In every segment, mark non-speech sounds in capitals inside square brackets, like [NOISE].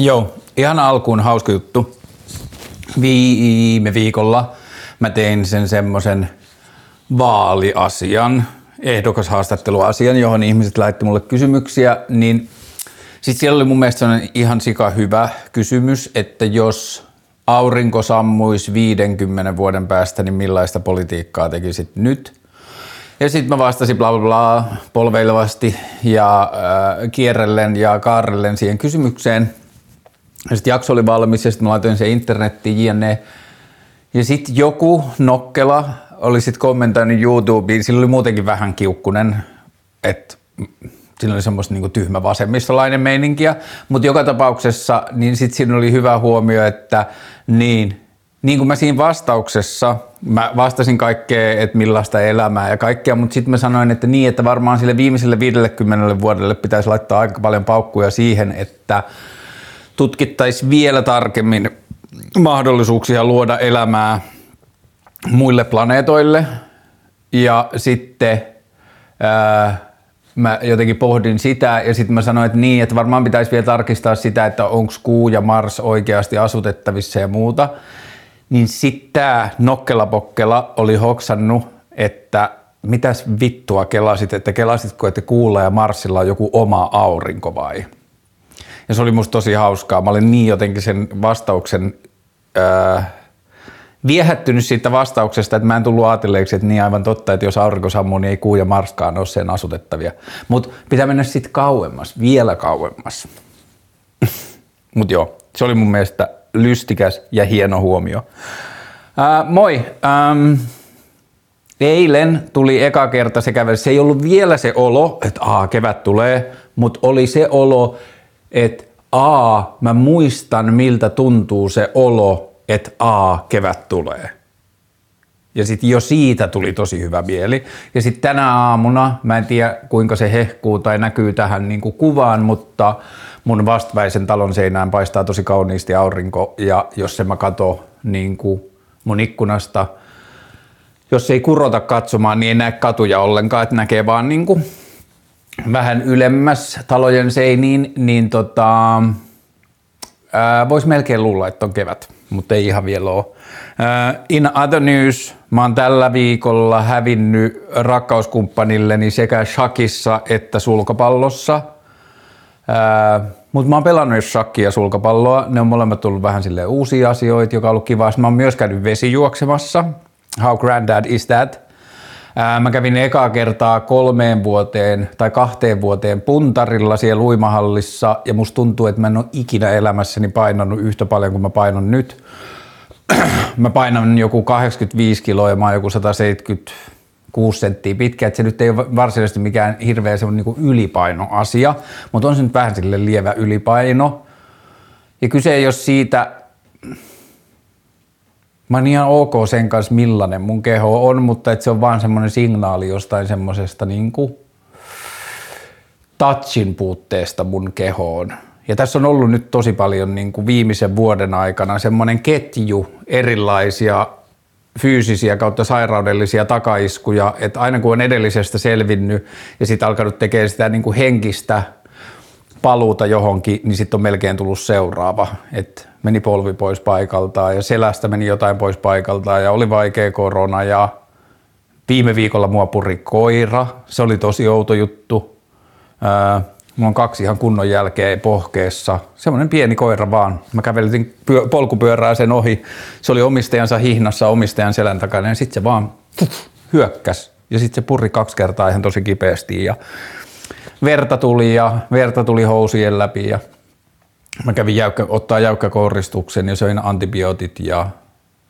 Joo, ihan alkuun hauska juttu. Viime viikolla mä tein sen semmoisen vaaliasian, ehdokashaastatteluasian, johon ihmiset laitti mulle kysymyksiä, niin sitten siellä oli mun mielestä ihan sika hyvä kysymys, että jos aurinko sammuisi 50 vuoden päästä, niin millaista politiikkaa tekisit nyt? Ja sitten mä vastasin bla bla bla polveilevasti ja äh, kierrellen ja kaarrellen siihen kysymykseen. Sitten jakso oli valmis ja sitten mä laitoin sen internettiin jne. Ja sitten joku nokkela oli sitten kommentoinut YouTubeen, sillä oli muutenkin vähän kiukkunen, että siinä oli semmoista niin tyhmä vasemmistolainen meininkiä, mutta joka tapauksessa niin sitten siinä oli hyvä huomio, että niin, niin kuin mä siinä vastauksessa, mä vastasin kaikkea, että millaista elämää ja kaikkea, mutta sitten mä sanoin, että niin, että varmaan sille viimeiselle 50 vuodelle pitäisi laittaa aika paljon paukkuja siihen, että tutkittaisiin vielä tarkemmin mahdollisuuksia luoda elämää muille planeetoille ja sitten ää, mä jotenkin pohdin sitä ja sitten mä sanoin, että niin, että varmaan pitäisi vielä tarkistaa sitä, että onko Kuu ja Mars oikeasti asutettavissa ja muuta. Niin sitten tämä Nokkela oli hoksannut, että mitäs vittua kelasit, että kelasitko, että Kuulla ja Marsilla on joku oma aurinko vai? Ja se oli musta tosi hauskaa. Mä olin niin jotenkin sen vastauksen öö, viehättynyt siitä vastauksesta, että mä en tullut ajatelleeksi, että niin aivan totta, että jos aurinko sammuu, niin ei kuu ja marskaan ole sen asutettavia. Mutta pitää mennä sitten kauemmas, vielä kauemmas. [LAUGHS] Mutta joo, se oli mun mielestä lystikäs ja hieno huomio. Ää, moi. Ähm, eilen tuli eka kerta se kävely. Se ei ollut vielä se olo, että aa, kevät tulee, mutta oli se olo, että aa, mä muistan miltä tuntuu se olo, että a, kevät tulee. Ja sitten jo siitä tuli tosi hyvä mieli. Ja sitten tänä aamuna, mä en tiedä kuinka se hehkuu tai näkyy tähän niin kuvaan, mutta mun vastaväisen talon seinään paistaa tosi kauniisti aurinko. Ja jos se mä kato niin mun ikkunasta, jos ei kurota katsomaan, niin ei näe katuja ollenkaan, että näkee vaan niin vähän ylemmäs talojen seiniin, niin tota, voisi melkein luulla, että on kevät mutta ei ihan vielä ole. In other news, mä oon tällä viikolla hävinnyt rakkauskumppanilleni sekä shakissa että sulkapallossa. Mutta mä oon pelannut jo shakkia ja sulkapalloa. Ne on molemmat tullut vähän sille uusia asioita, joka on ollut kiva. Mä oon myös käynyt vesijuoksemassa. How granddad is that? Mä kävin ekaa kertaa kolmeen vuoteen tai kahteen vuoteen puntarilla siellä uimahallissa ja musta tuntuu, että mä en ole ikinä elämässäni painanut yhtä paljon kuin mä painan nyt. mä painan joku 85 kiloa ja mä oon joku 176 senttiä pitkä, että se nyt ei ole varsinaisesti mikään hirveä semmoinen niin ylipainoasia, mutta on se nyt vähän sille lievä ylipaino. Ja kyse ei ole siitä, Mä oon ihan ok sen kanssa, millainen mun keho on, mutta että se on vaan semmoinen signaali jostain semmoisesta niin touchin puutteesta mun kehoon. Ja tässä on ollut nyt tosi paljon niin kuin viimeisen vuoden aikana semmoinen ketju erilaisia fyysisiä kautta sairaudellisia takaiskuja, että aina kun on edellisestä selvinnyt ja sitten alkanut tekemään sitä niin kuin henkistä paluuta johonkin, niin sitten on melkein tullut seuraava. Et meni polvi pois paikaltaan ja selästä meni jotain pois paikaltaan ja oli vaikea korona ja viime viikolla mua puri koira. Se oli tosi outo juttu. Ää, mulla on kaksi ihan kunnon jälkeen pohkeessa. Semmoinen pieni koira vaan. Mä kävelin pyö- polkupyörää sen ohi. Se oli omistajansa hihnassa omistajan selän takana ja sitten se vaan hyökkäs. Ja sitten se purri kaksi kertaa ihan tosi kipeästi ja verta tuli ja verta tuli housien läpi ja mä kävin jäykkä, ottaa jäykkäkouristuksen ja söin antibiootit ja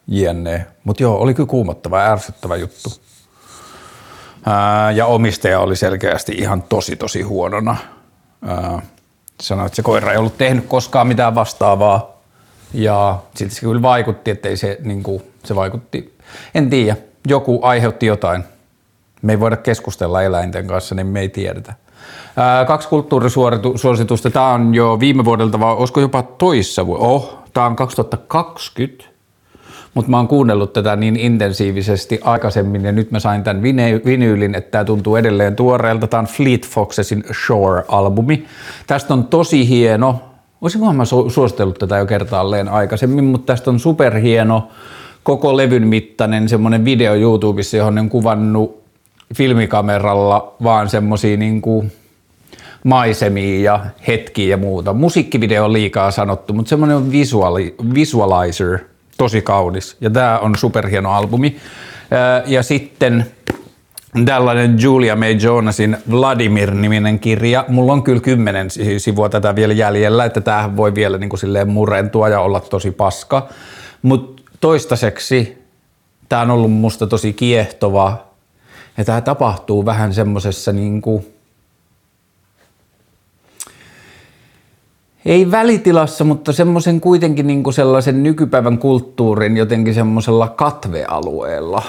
jne. Mutta joo, oli kyllä kuumottava ja ärsyttävä juttu. Ää, ja omistaja oli selkeästi ihan tosi tosi huonona. Ää, sanoi, että se koira ei ollut tehnyt koskaan mitään vastaavaa. Ja sitten se kyllä vaikutti, että se, niin kuin, se vaikutti, en tiedä, joku aiheutti jotain. Me ei voida keskustella eläinten kanssa, niin me ei tiedetä. Kaksi kulttuurisuositusta. Tämä on jo viime vuodelta, vai olisiko jopa toissa vuonna? Oh, tämä on 2020. Mutta mä oon kuunnellut tätä niin intensiivisesti aikaisemmin ja nyt mä sain tämän vinyylin, että tämä tuntuu edelleen tuoreelta. Tämä on Fleet Foxesin Shore-albumi. Tästä on tosi hieno Olisikohan mä su- suositellut tätä jo kertaalleen aikaisemmin, mutta tästä on superhieno koko levyn mittainen semmoinen video YouTubessa, johon on kuvannut filmikameralla vaan semmosia niinku maisemia ja hetkiä ja muuta. Musiikkivideo on liikaa sanottu, mutta semmoinen visuali, visualizer, tosi kaunis. Ja tämä on superhieno albumi. Ja sitten tällainen Julia May Jonasin Vladimir-niminen kirja. Mulla on kyllä kymmenen sivua tätä vielä jäljellä, että tämähän voi vielä niin kuin silleen murentua ja olla tosi paska. Mutta toistaiseksi tämä on ollut musta tosi kiehtova ja tämä tapahtuu vähän semmoisessa niin kuin ei välitilassa, mutta semmoisen kuitenkin niin kuin sellaisen nykypäivän kulttuurin jotenkin semmoisella katvealueella.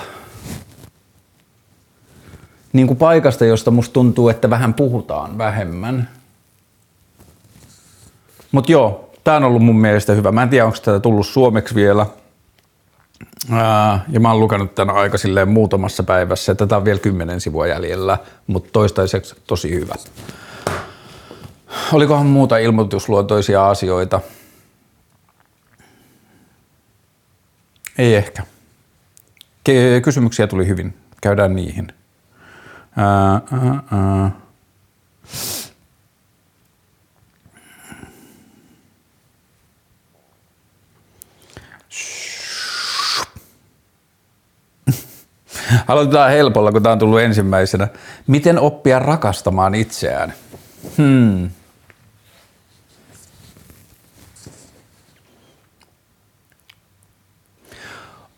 Niin kuin paikasta, josta musta tuntuu, että vähän puhutaan vähemmän. Mutta joo, tämä on ollut mun mielestä hyvä. Mä en tiedä, onko tätä tullut suomeksi vielä. Ää, ja mä oon lukenut tämän aika silleen muutamassa päivässä. Tätä on vielä kymmenen sivua jäljellä, mutta toistaiseksi tosi hyvä. Olikohan muuta ilmoitusluontoisia asioita? Ei ehkä. Kysymyksiä tuli hyvin. Käydään niihin. Ää, ää, ää. Aloitetaan helpolla, kun tämä on tullut ensimmäisenä. Miten oppia rakastamaan itseään? Hmm.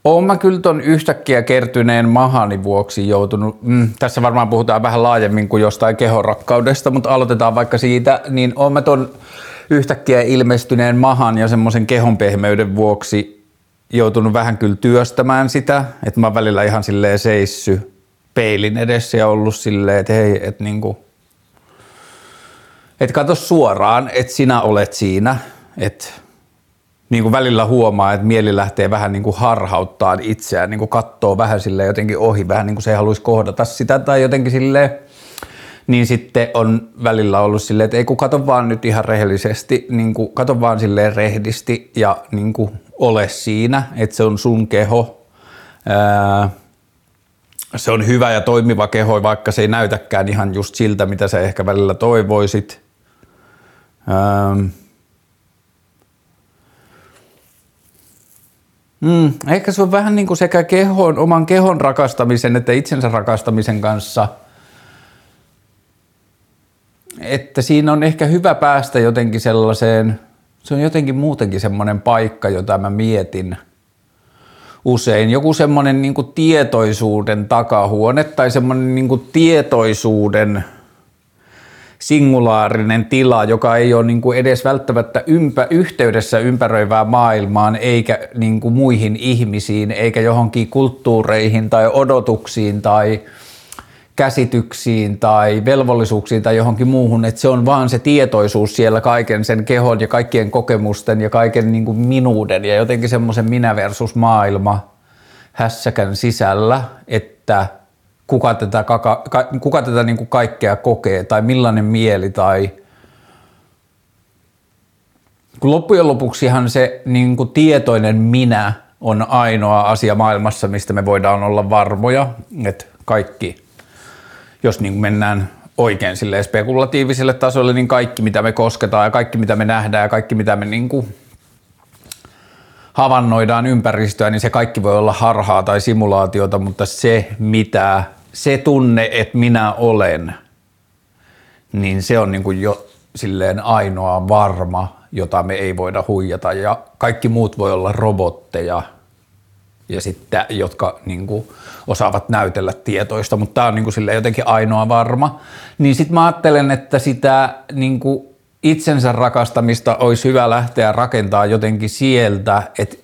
Olen mä kyllä ton yhtäkkiä kertyneen mahani vuoksi joutunut, mm, tässä varmaan puhutaan vähän laajemmin kuin jostain kehorakkaudesta, mutta aloitetaan vaikka siitä, niin olen mä ton yhtäkkiä ilmestyneen mahan ja semmoisen kehon pehmeyden vuoksi joutunut vähän kyllä työstämään sitä, että mä oon välillä ihan silleen seissy peilin edessä ja ollut silleen, että hei, että niinku, että katso suoraan, että sinä olet siinä, että niin kuin välillä huomaa, että mieli lähtee vähän niin kuin harhauttaa itseään, niin kuin katsoo vähän sille jotenkin ohi, vähän niin kuin se ei haluaisi kohdata sitä tai jotenkin sille niin sitten on välillä ollut silleen, että ei kun kato vaan nyt ihan rehellisesti, niin kuin, kato vaan silleen rehdisti ja niin kuin ole siinä, että se on sun keho. Ää, se on hyvä ja toimiva keho, vaikka se ei näytäkään ihan just siltä, mitä sä ehkä välillä toivoisit. Ää, Mm, ehkä se on vähän niin kuin sekä kehon, oman kehon rakastamisen että itsensä rakastamisen kanssa, että siinä on ehkä hyvä päästä jotenkin sellaiseen, se on jotenkin muutenkin semmoinen paikka, jota mä mietin usein. Joku semmoinen niin tietoisuuden takahuone tai semmoinen niin tietoisuuden singulaarinen tila, joka ei ole niin kuin edes välttämättä ympä, yhteydessä ympäröivään maailmaan eikä niin kuin muihin ihmisiin eikä johonkin kulttuureihin tai odotuksiin tai käsityksiin tai velvollisuuksiin tai johonkin muuhun, että se on vaan se tietoisuus siellä kaiken sen kehon ja kaikkien kokemusten ja kaiken niin kuin minuuden ja jotenkin semmoisen minä versus maailma hässäkän sisällä, että – kuka tätä, kaka, ka, kuka tätä niin kuin kaikkea kokee tai millainen mieli tai kun loppujen lopuksihan se niin kuin tietoinen minä on ainoa asia maailmassa, mistä me voidaan olla varmoja, että kaikki, jos niin mennään oikein sille spekulatiiviselle tasolle, niin kaikki mitä me kosketaan ja kaikki mitä me nähdään ja kaikki mitä me niin kuin havainnoidaan ympäristöä, niin se kaikki voi olla harhaa tai simulaatiota, mutta se mitä se tunne, että minä olen, niin se on niin kuin jo silleen ainoa varma, jota me ei voida huijata ja kaikki muut voi olla robotteja ja sitten, jotka niin kuin, osaavat näytellä tietoista, mutta tämä on niin kuin, jotenkin ainoa varma. Niin sitten mä ajattelen, että sitä niin kuin, itsensä rakastamista olisi hyvä lähteä rakentamaan jotenkin sieltä, että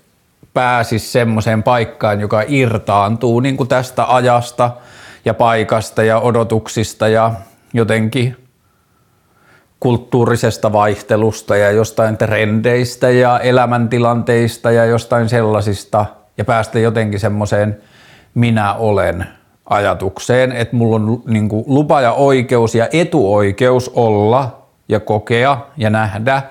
pääsisi semmoiseen paikkaan, joka irtaantuu niin kuin tästä ajasta – ja paikasta ja odotuksista ja jotenkin kulttuurisesta vaihtelusta ja jostain trendeistä ja elämäntilanteista ja jostain sellaisista ja päästä jotenkin semmoiseen minä olen ajatukseen, että mulla on niin lupa ja oikeus ja etuoikeus olla ja kokea ja nähdä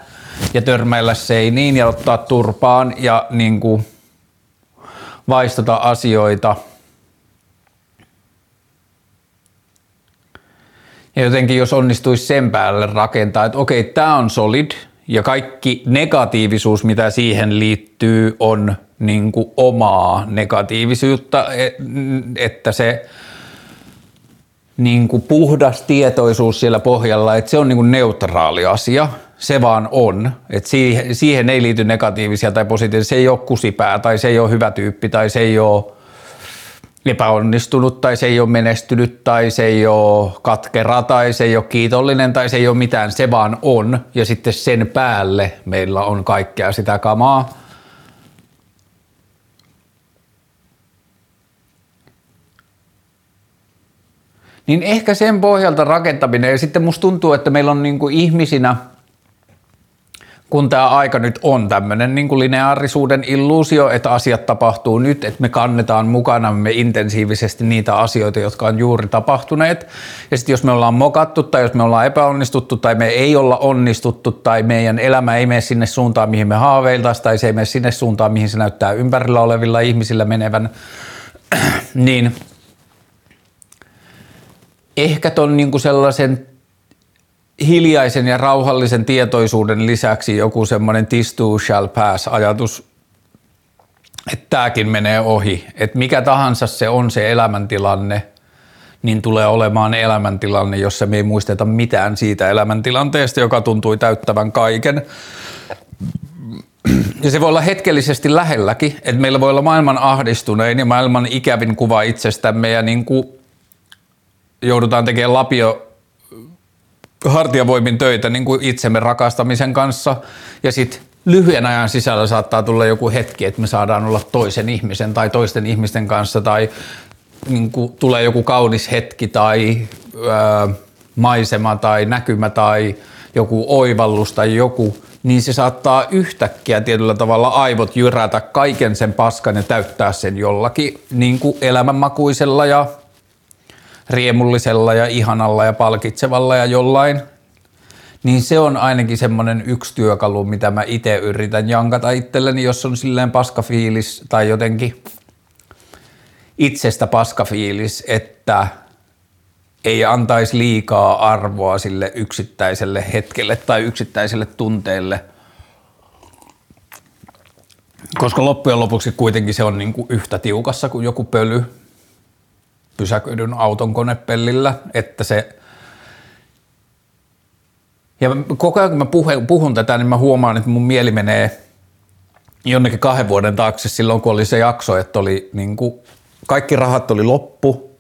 ja törmäillä seiniin ja ottaa turpaan ja niin kuin vaistota asioita. Ja jotenkin jos onnistuisi sen päälle rakentaa, että okei, tämä on solid ja kaikki negatiivisuus, mitä siihen liittyy, on niin kuin omaa negatiivisuutta, e, että se niin kuin puhdas tietoisuus siellä pohjalla, että se on niin kuin neutraali asia, se vaan on. Että siihen, siihen ei liity negatiivisia tai positiivisia, se ei ole kusipää tai se ei ole hyvä tyyppi tai se ei ole epäonnistunut tai se ei ole menestynyt tai se ei ole katkera tai se ei ole kiitollinen tai se ei ole mitään, se vaan on. Ja sitten sen päälle meillä on kaikkea sitä kamaa. Niin ehkä sen pohjalta rakentaminen ja sitten musta tuntuu, että meillä on niin kuin ihmisinä – kun tämä aika nyt on tämmöinen niin lineaarisuuden illuusio, että asiat tapahtuu nyt, että me kannetaan mukanamme intensiivisesti niitä asioita, jotka on juuri tapahtuneet. Ja sitten jos me ollaan mokattu tai jos me ollaan epäonnistuttu tai me ei olla onnistuttu tai meidän elämä ei mene sinne suuntaan, mihin me haaveiltaisiin tai se ei mene sinne suuntaan, mihin se näyttää ympärillä olevilla ihmisillä menevän, [CLEARS THROAT] niin ehkä ton niin sellaisen hiljaisen ja rauhallisen tietoisuuden lisäksi joku semmoinen this too shall pass ajatus, että tämäkin menee ohi. Että mikä tahansa se on se elämäntilanne, niin tulee olemaan elämäntilanne, jossa me ei muisteta mitään siitä elämäntilanteesta, joka tuntui täyttävän kaiken. Ja se voi olla hetkellisesti lähelläkin, että meillä voi olla maailman ahdistunein ja maailman ikävin kuva itsestämme ja niin kuin joudutaan tekemään lapio hartiavoimin töitä niin kuin itsemme rakastamisen kanssa. Ja sitten lyhyen ajan sisällä saattaa tulla joku hetki, että me saadaan olla toisen ihmisen tai toisten ihmisten kanssa tai niin kuin tulee joku kaunis hetki tai ää, maisema tai näkymä tai joku oivallus tai joku, niin se saattaa yhtäkkiä tietyllä tavalla aivot jyrätä kaiken sen paskan ja täyttää sen jollakin niin kuin elämänmakuisella ja riemullisella ja ihanalla ja palkitsevalla ja jollain, niin se on ainakin semmoinen yksi työkalu, mitä mä itse yritän jankata itselleni, jos on silleen paskafiilis tai jotenkin itsestä paskafiilis, että ei antaisi liikaa arvoa sille yksittäiselle hetkelle tai yksittäiselle tunteelle, koska loppujen lopuksi kuitenkin se on niin kuin yhtä tiukassa kuin joku pöly, pysäköidyn auton konepellillä, että se ja koko ajan kun mä puhun, puhun tätä, niin mä huomaan, että mun mieli menee jonnekin kahden vuoden taakse silloin, kun oli se jakso, että oli niin kuin, kaikki rahat oli loppu,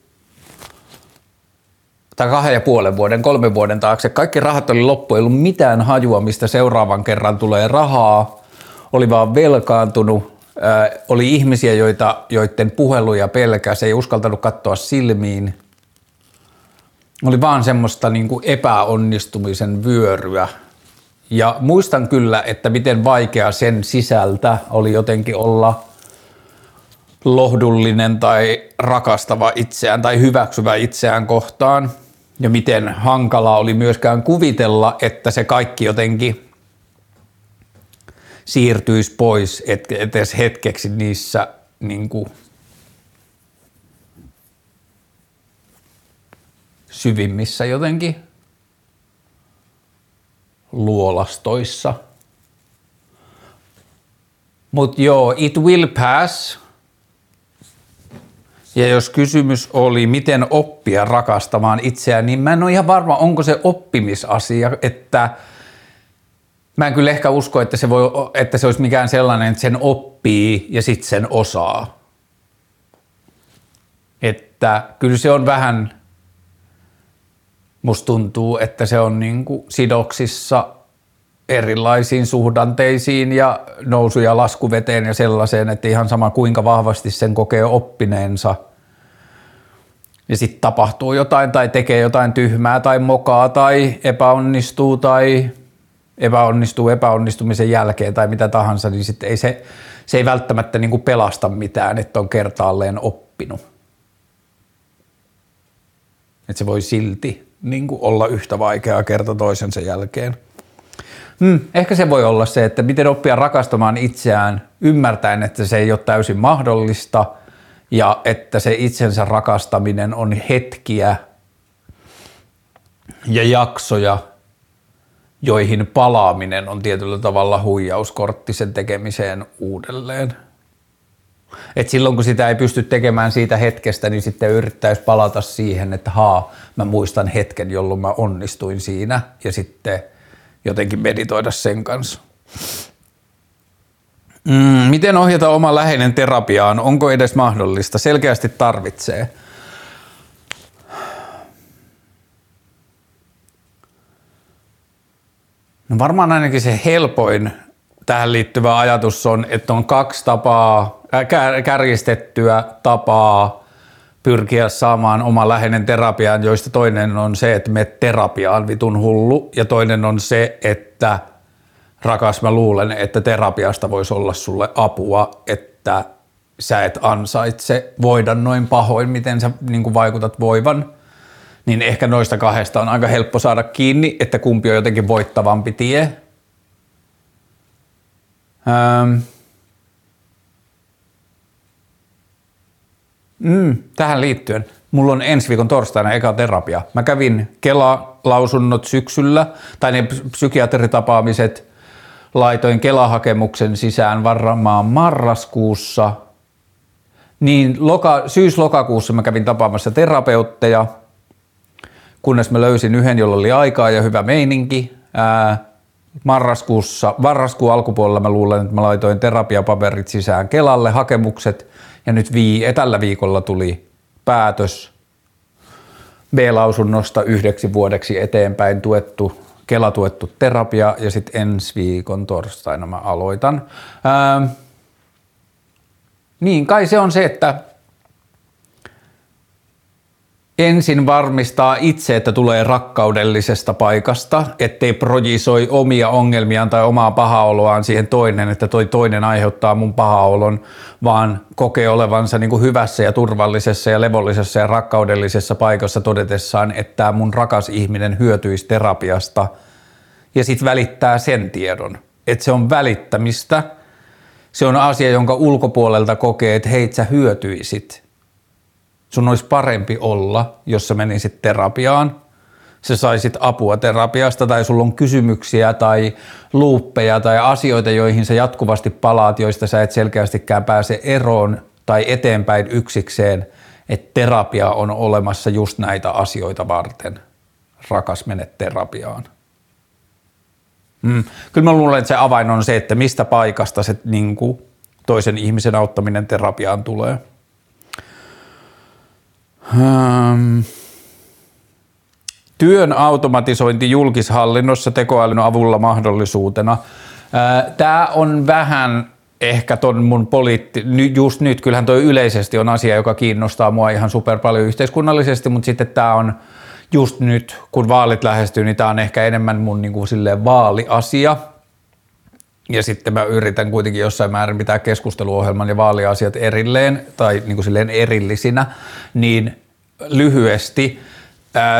tai kahden ja puolen vuoden, kolmen vuoden taakse, kaikki rahat oli loppu, ei ollut mitään hajua, mistä seuraavan kerran tulee rahaa, oli vaan velkaantunut, oli ihmisiä, joita, joiden puheluja pelkäsi, ei uskaltanut katsoa silmiin. Oli vaan semmoista niin kuin epäonnistumisen vyöryä. Ja muistan kyllä, että miten vaikea sen sisältä oli jotenkin olla lohdullinen tai rakastava itseään tai hyväksyvä itseään kohtaan. Ja miten hankalaa oli myöskään kuvitella, että se kaikki jotenkin siirtyisi pois et, edes hetkeksi niissä niin kuin, syvimmissä jotenkin luolastoissa. Mutta joo, it will pass. Ja jos kysymys oli, miten oppia rakastamaan itseään, niin mä en ole ihan varma, onko se oppimisasia, että – Mä en kyllä ehkä usko, että se, voi, että se olisi mikään sellainen, että sen oppii ja sitten sen osaa. Että kyllä se on vähän, musta tuntuu, että se on niin kuin sidoksissa erilaisiin suhdanteisiin ja nousu- ja laskuveteen ja sellaiseen, että ihan sama kuinka vahvasti sen kokee oppineensa. Ja sitten tapahtuu jotain tai tekee jotain tyhmää tai mokaa tai epäonnistuu tai epäonnistuu epäonnistumisen jälkeen tai mitä tahansa, niin sitten ei se, se ei välttämättä niin kuin pelasta mitään, että on kertaalleen oppinut. Että se voi silti niin kuin olla yhtä vaikeaa kerta toisensa jälkeen. Hmm, ehkä se voi olla se, että miten oppia rakastamaan itseään ymmärtäen, että se ei ole täysin mahdollista ja että se itsensä rakastaminen on hetkiä ja jaksoja, joihin palaaminen on tietyllä tavalla huijauskortti sen tekemiseen uudelleen. Et silloin kun sitä ei pysty tekemään siitä hetkestä, niin sitten yrittäisi palata siihen, että haa, mä muistan hetken, jolloin mä onnistuin siinä ja sitten jotenkin meditoida sen kanssa. Mm, miten ohjata oma läheinen terapiaan? Onko edes mahdollista? Selkeästi tarvitsee. No varmaan ainakin se helpoin tähän liittyvä ajatus on, että on kaksi tapaa, äh, kärjistettyä tapaa pyrkiä saamaan oma läheinen terapiaan, joista toinen on se, että me terapiaan vitun hullu. Ja toinen on se, että rakas mä luulen, että terapiasta voisi olla sulle apua, että sä et ansaitse voida noin pahoin, miten sä niin vaikutat voivan, niin ehkä noista kahdesta on aika helppo saada kiinni, että kumpi on jotenkin voittavampi tie. Ähm. Mm, tähän liittyen. Mulla on ensi viikon torstaina eka terapia. Mä kävin Kela-lausunnot syksyllä, tai ne psykiatritapaamiset, laitoin Kela-hakemuksen sisään varmaan marraskuussa. Niin loka, syys-lokakuussa mä kävin tapaamassa terapeutteja, kunnes mä löysin yhden, jolla oli aikaa ja hyvä meininki. Ää, marraskuussa, marraskuun alkupuolella mä luulen, että mä laitoin terapiapaperit sisään Kelalle, hakemukset, ja nyt vii, tällä viikolla tuli päätös B-lausunnosta yhdeksi vuodeksi eteenpäin tuettu, Kela-tuettu terapia, ja sitten ensi viikon torstaina mä aloitan. Ää, niin, kai se on se, että ensin varmistaa itse, että tulee rakkaudellisesta paikasta, ettei projisoi omia ongelmiaan tai omaa pahaoloaan siihen toinen, että toi toinen aiheuttaa mun pahaolon, vaan kokee olevansa niin kuin hyvässä ja turvallisessa ja levollisessa ja rakkaudellisessa paikassa todetessaan, että mun rakas ihminen hyötyisi terapiasta ja sitten välittää sen tiedon, että se on välittämistä. Se on asia, jonka ulkopuolelta kokee, että hei, sä hyötyisit – sun olisi parempi olla, jos sä menisit terapiaan, sä saisit apua terapiasta tai sulla on kysymyksiä tai luuppeja tai asioita, joihin sä jatkuvasti palaat, joista sä et selkeästikään pääse eroon tai eteenpäin yksikseen, että terapia on olemassa just näitä asioita varten. Rakas, mene terapiaan. Mm. Kyllä mä luulen, että se avain on se, että mistä paikasta se niin kuin, toisen ihmisen auttaminen terapiaan tulee. Um, työn automatisointi julkishallinnossa tekoälyn avulla mahdollisuutena. Tämä on vähän ehkä ton mun poliitti, just nyt, kyllähän toi yleisesti on asia, joka kiinnostaa mua ihan super paljon yhteiskunnallisesti, mutta sitten tämä on just nyt, kun vaalit lähestyy, niin tämä on ehkä enemmän mun niin kuin vaaliasia. Ja sitten mä yritän kuitenkin jossain määrin pitää keskusteluohjelman ja vaaliasiat erilleen tai niin kuin silleen erillisinä, niin lyhyesti.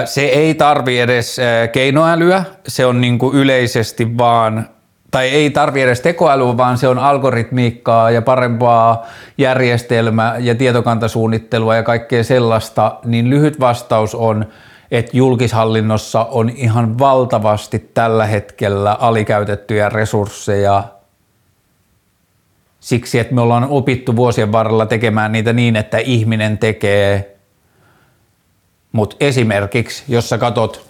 Se ei tarvi edes keinoälyä, se on niin kuin yleisesti vaan tai ei tarvi edes tekoälyä, vaan se on algoritmiikkaa ja parempaa järjestelmää ja tietokantasuunnittelua ja kaikkea sellaista, niin lyhyt vastaus on, että julkishallinnossa on ihan valtavasti tällä hetkellä alikäytettyjä resursseja siksi, että me ollaan opittu vuosien varrella tekemään niitä niin, että ihminen tekee, mutta esimerkiksi jos sä katot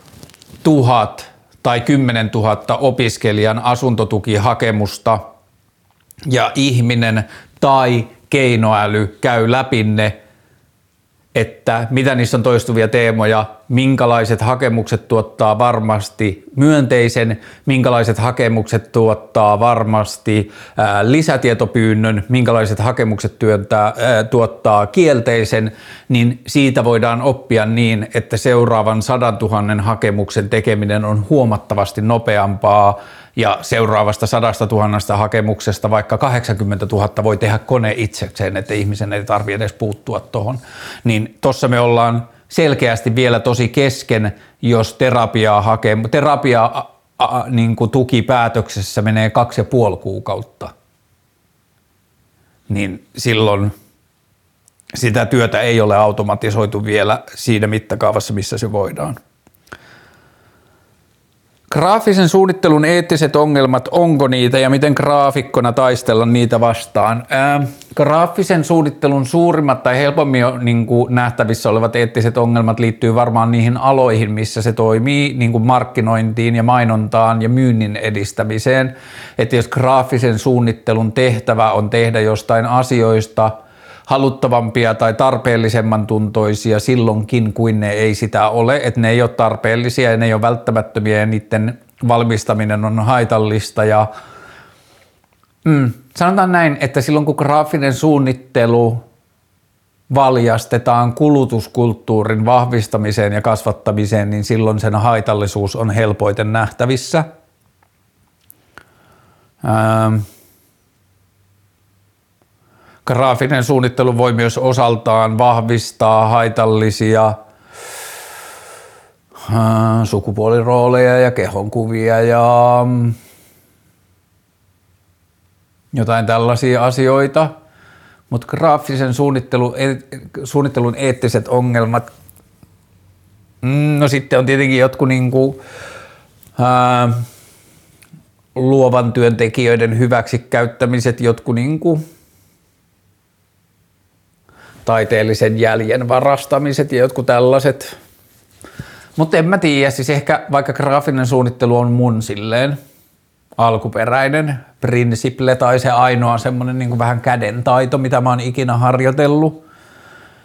tuhat tai kymmenen tuhatta opiskelijan asuntotukihakemusta ja ihminen tai keinoäly käy läpi ne että mitä niissä on toistuvia teemoja, minkälaiset hakemukset tuottaa varmasti myönteisen, minkälaiset hakemukset tuottaa varmasti ää, lisätietopyynnön, minkälaiset hakemukset työntää, ää, tuottaa kielteisen, niin siitä voidaan oppia niin, että seuraavan sadan tuhannen hakemuksen tekeminen on huomattavasti nopeampaa ja seuraavasta sadasta tuhannesta hakemuksesta vaikka 80 000 voi tehdä kone itsekseen, että ihmisen ei tarvitse edes puuttua tuohon. Niin tuossa me ollaan selkeästi vielä tosi kesken, jos terapiaa, hake, terapiaa niin kuin tukipäätöksessä menee kaksi ja puoli kuukautta, niin silloin sitä työtä ei ole automatisoitu vielä siinä mittakaavassa, missä se voidaan. Graafisen suunnittelun eettiset ongelmat, onko niitä ja miten graafikkona taistella niitä vastaan? Ää, graafisen suunnittelun suurimmat tai helpommin niin kuin nähtävissä olevat eettiset ongelmat liittyy varmaan niihin aloihin, missä se toimii, niin kuin markkinointiin ja mainontaan ja myynnin edistämiseen. Että jos graafisen suunnittelun tehtävä on tehdä jostain asioista – haluttavampia tai tarpeellisemman tuntoisia silloinkin, kuin ne ei sitä ole, että ne ei ole tarpeellisia ja ne ei ole välttämättömiä ja niiden valmistaminen on haitallista ja mm, sanotaan näin, että silloin kun graafinen suunnittelu valjastetaan kulutuskulttuurin vahvistamiseen ja kasvattamiseen, niin silloin sen haitallisuus on helpoiten nähtävissä. Ähm Graafinen suunnittelu voi myös osaltaan vahvistaa haitallisia äh, sukupuolirooleja ja kehonkuvia ja mm, jotain tällaisia asioita. Mutta graafisen suunnittelu, suunnittelun eettiset ongelmat, mm, no sitten on tietenkin jotkut niinku, ää, äh, luovan työntekijöiden hyväksikäyttämiset, jotkut niinku, taiteellisen jäljen varastamiset ja jotkut tällaiset. Mutta en mä tiedä, siis ehkä vaikka graafinen suunnittelu on mun silleen alkuperäinen prinsiple tai se ainoa semmoinen niin vähän kädentaito, mitä mä oon ikinä harjoitellut,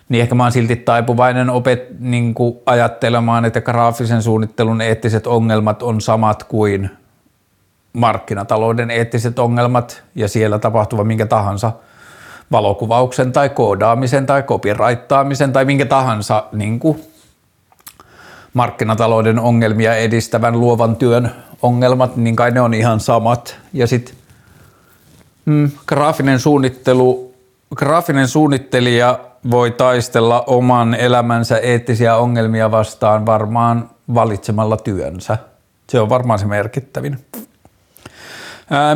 niin ehkä mä oon silti taipuvainen opet, niin kuin ajattelemaan, että graafisen suunnittelun eettiset ongelmat on samat kuin markkinatalouden eettiset ongelmat ja siellä tapahtuva minkä tahansa – valokuvauksen tai koodaamisen tai copyrightaamisen tai minkä tahansa niin kuin markkinatalouden ongelmia edistävän luovan työn ongelmat, niin kai ne on ihan samat. Ja sitten mm, graafinen suunnittelu, graafinen suunnittelija voi taistella oman elämänsä eettisiä ongelmia vastaan varmaan valitsemalla työnsä. Se on varmaan se merkittävin.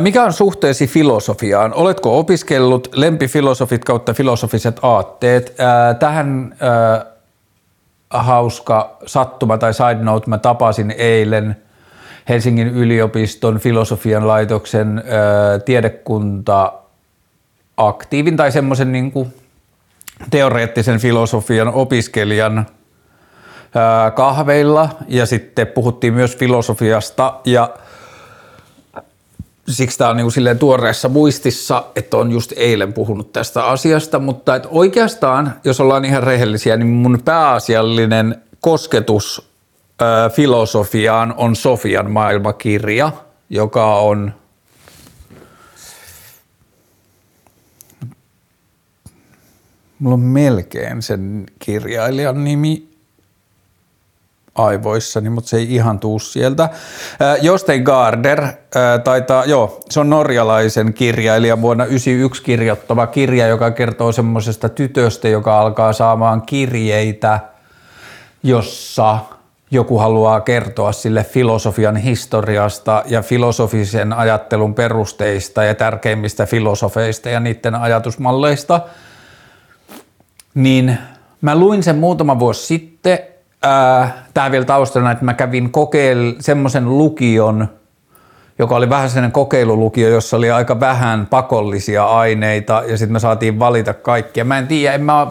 Mikä on suhteesi filosofiaan? Oletko opiskellut lempifilosofit kautta filosofiset aatteet? Tähän hauska sattuma tai side note, mä tapasin eilen Helsingin yliopiston filosofian laitoksen tiedekunta aktiivin tai semmoisen niin teoreettisen filosofian opiskelijan kahveilla ja sitten puhuttiin myös filosofiasta ja siksi tämä on niin silleen tuoreessa muistissa, että on just eilen puhunut tästä asiasta, mutta että oikeastaan, jos ollaan ihan rehellisiä, niin mun pääasiallinen kosketus ö, filosofiaan on Sofian maailmakirja, joka on Mulla on melkein sen kirjailijan nimi aivoissani, mutta se ei ihan tuu sieltä. Jostein Garder taitaa, joo, se on norjalaisen kirjailija vuonna 1991 kirjoittava kirja, joka kertoo semmoisesta tytöstä, joka alkaa saamaan kirjeitä, jossa joku haluaa kertoa sille filosofian historiasta ja filosofisen ajattelun perusteista ja tärkeimmistä filosofeista ja niiden ajatusmalleista, niin mä luin sen muutama vuosi sitten Tämä vielä taustana, että mä kävin kokeil semmoisen lukion, joka oli vähän sellainen kokeilulukio, jossa oli aika vähän pakollisia aineita ja sitten me saatiin valita kaikkia. Mä en tiedä, en mä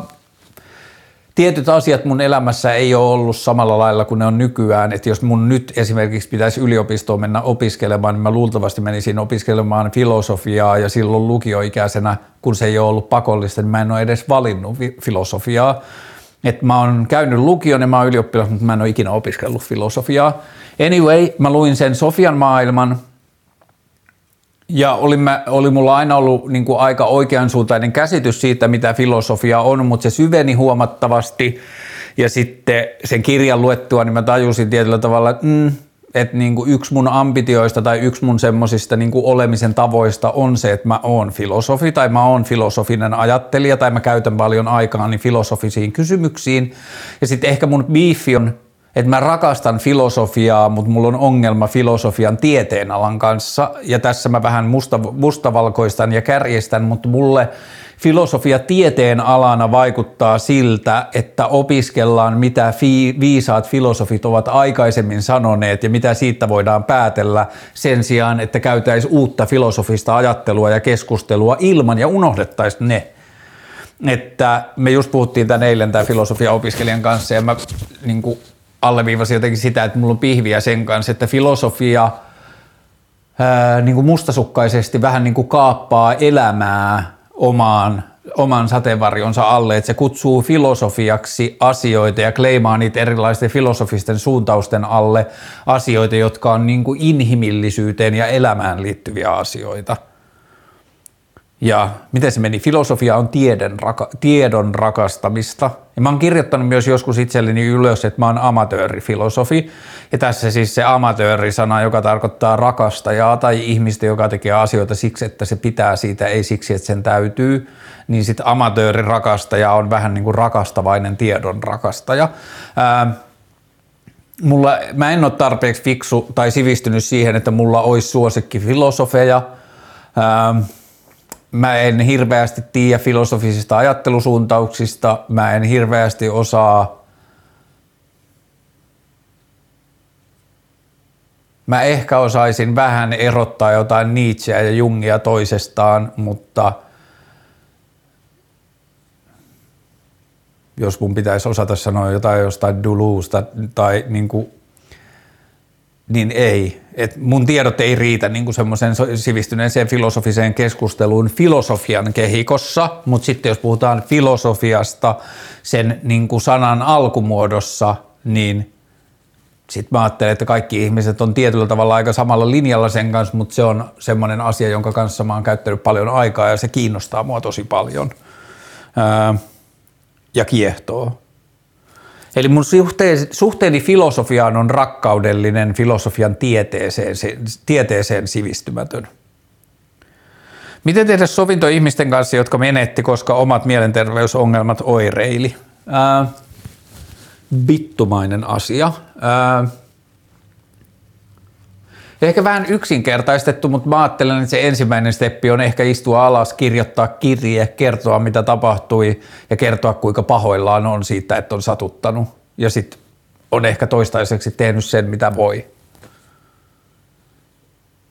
tietyt asiat mun elämässä ei ole ollut samalla lailla kuin ne on nykyään, että jos mun nyt esimerkiksi pitäisi yliopistoon mennä opiskelemaan, niin mä luultavasti menisin opiskelemaan filosofiaa ja silloin lukioikäisenä, kun se ei ole ollut pakollista, niin mä en ole edes valinnut filosofiaa. Että mä oon käynyt lukion ja mä oon ylioppilas, mutta mä en ole ikinä opiskellut filosofiaa. Anyway, mä luin sen Sofian maailman ja oli, mä, oli mulla aina ollut niin kuin aika oikeansuuntainen käsitys siitä, mitä filosofia on, mutta se syveni huomattavasti. Ja sitten sen kirjan luettua, niin mä tajusin tietyllä tavalla, että mm, että niin kuin yksi mun ambitioista tai yksi mun semmosista niin kuin olemisen tavoista on se, että mä oon filosofi tai mä oon filosofinen ajattelija tai mä käytän paljon aikaa niin filosofisiin kysymyksiin. Ja sitten ehkä mun biifi on, että mä rakastan filosofiaa, mutta mulla on ongelma filosofian tieteenalan kanssa. Ja tässä mä vähän musta, mustavalkoistan ja kärjestän, mutta mulle filosofia tieteen alana vaikuttaa siltä, että opiskellaan mitä fi- viisaat filosofit ovat aikaisemmin sanoneet ja mitä siitä voidaan päätellä sen sijaan, että käytäisiin uutta filosofista ajattelua ja keskustelua ilman ja unohdettaisiin ne. Että me just puhuttiin tämän eilen tämän filosofia-opiskelijan kanssa ja mä niin kuin alleviivasin jotenkin sitä, että mulla on pihviä sen kanssa, että filosofia ää, niin kuin mustasukkaisesti vähän niin kuin kaappaa elämää omaan, oman sateenvarjonsa alle, että se kutsuu filosofiaksi asioita ja kleimaa niitä erilaisten filosofisten suuntausten alle asioita, jotka on niin kuin inhimillisyyteen ja elämään liittyviä asioita – ja miten se meni? Filosofia on tiedon, raka, tiedon rakastamista. Ja mä oon kirjoittanut myös joskus itselleni ylös, että mä oon amatöörifilosofi. Ja tässä siis se amatöörisana, joka tarkoittaa rakastajaa tai ihmistä, joka tekee asioita siksi, että se pitää siitä, ei siksi, että sen täytyy. Niin sitten amatöörirakastaja on vähän niin kuin rakastavainen tiedon rakastaja. Ää, mulla, mä en ole tarpeeksi fiksu tai sivistynyt siihen, että mulla olisi suosikki filosofeja. Ää, mä en hirveästi tiedä filosofisista ajattelusuuntauksista, mä en hirveästi osaa Mä ehkä osaisin vähän erottaa jotain Nietzscheä ja Jungia toisestaan, mutta jos mun pitäisi osata sanoa jotain jostain Dulusta tai niin kuin niin ei. Et mun tiedot ei riitä niin semmoisen sivistyneeseen filosofiseen keskusteluun filosofian kehikossa, mutta sitten jos puhutaan filosofiasta sen niin sanan alkumuodossa, niin sitten mä ajattelen, että kaikki ihmiset on tietyllä tavalla aika samalla linjalla sen kanssa, mutta se on semmoinen asia, jonka kanssa mä oon käyttänyt paljon aikaa ja se kiinnostaa mua tosi paljon ää, ja kiehtoo. Eli mun suhteeni, filosofiaan on rakkaudellinen filosofian tieteeseen, tieteeseen sivistymätön. Miten tehdä sovinto ihmisten kanssa, jotka menetti, koska omat mielenterveysongelmat oireili? Ää, vittumainen asia. Ää, Ehkä vähän yksinkertaistettu, mutta mä ajattelen, että se ensimmäinen steppi on ehkä istua alas, kirjoittaa kirje, kertoa mitä tapahtui ja kertoa kuinka pahoillaan on siitä, että on satuttanut. Ja sitten on ehkä toistaiseksi tehnyt sen, mitä voi.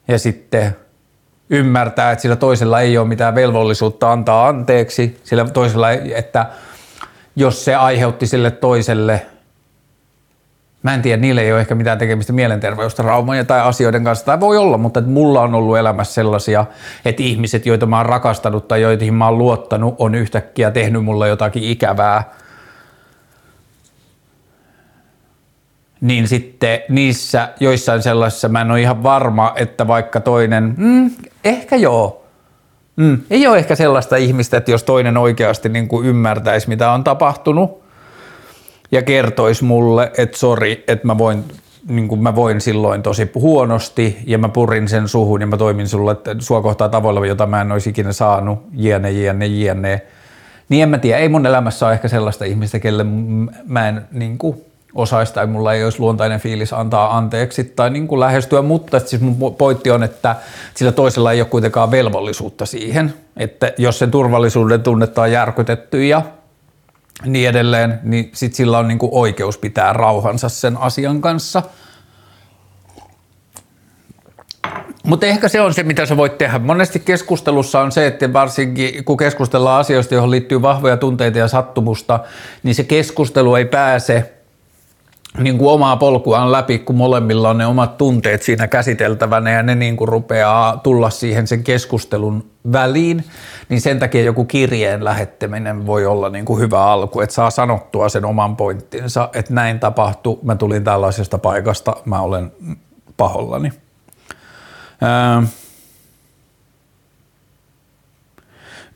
Ja sitten ymmärtää, että sillä toisella ei ole mitään velvollisuutta antaa anteeksi, sillä toisella, että jos se aiheutti sille toiselle Mä en tiedä, niille ei ole ehkä mitään tekemistä mielenterveystraumoja tai asioiden kanssa, tai voi olla, mutta että mulla on ollut elämässä sellaisia, että ihmiset, joita mä oon rakastanut tai joihin mä oon luottanut, on yhtäkkiä tehnyt mulle jotakin ikävää. Niin sitten niissä joissain sellaisissa mä en ole ihan varma, että vaikka toinen, mm, ehkä joo, Mm, ei ole ehkä sellaista ihmistä, että jos toinen oikeasti niin kuin ymmärtäisi, mitä on tapahtunut, ja kertoisi mulle, että sori, että mä voin, niin kuin mä voin silloin tosi huonosti ja mä purin sen suhun ja mä toimin sulle että sua kohtaa tavoilla, jota mä en olisi ikinä saanut, jne, jne, jne. Niin en mä tiedä, ei mun elämässä ole ehkä sellaista ihmistä, kelle mä en niin kuin, osaisi tai mulla ei olisi luontainen fiilis antaa anteeksi tai niin kuin lähestyä, mutta siis mun pointti on, että sillä toisella ei ole kuitenkaan velvollisuutta siihen, että jos sen turvallisuuden tunnetta on järkytetty ja niin edelleen, niin sit sillä on niinku oikeus pitää rauhansa sen asian kanssa. Mutta ehkä se on se, mitä sä voit tehdä. Monesti keskustelussa on se, että varsinkin kun keskustellaan asioista, joihin liittyy vahvoja tunteita ja sattumusta, niin se keskustelu ei pääse niin kuin omaa polkuaan läpi, kun molemmilla on ne omat tunteet siinä käsiteltävänä ja ne niin kuin rupeaa tulla siihen sen keskustelun väliin, niin sen takia joku kirjeen lähettäminen voi olla niin kuin hyvä alku, että saa sanottua sen oman pointtinsa, että näin tapahtui, mä tulin tällaisesta paikasta, mä olen pahollani. Öö,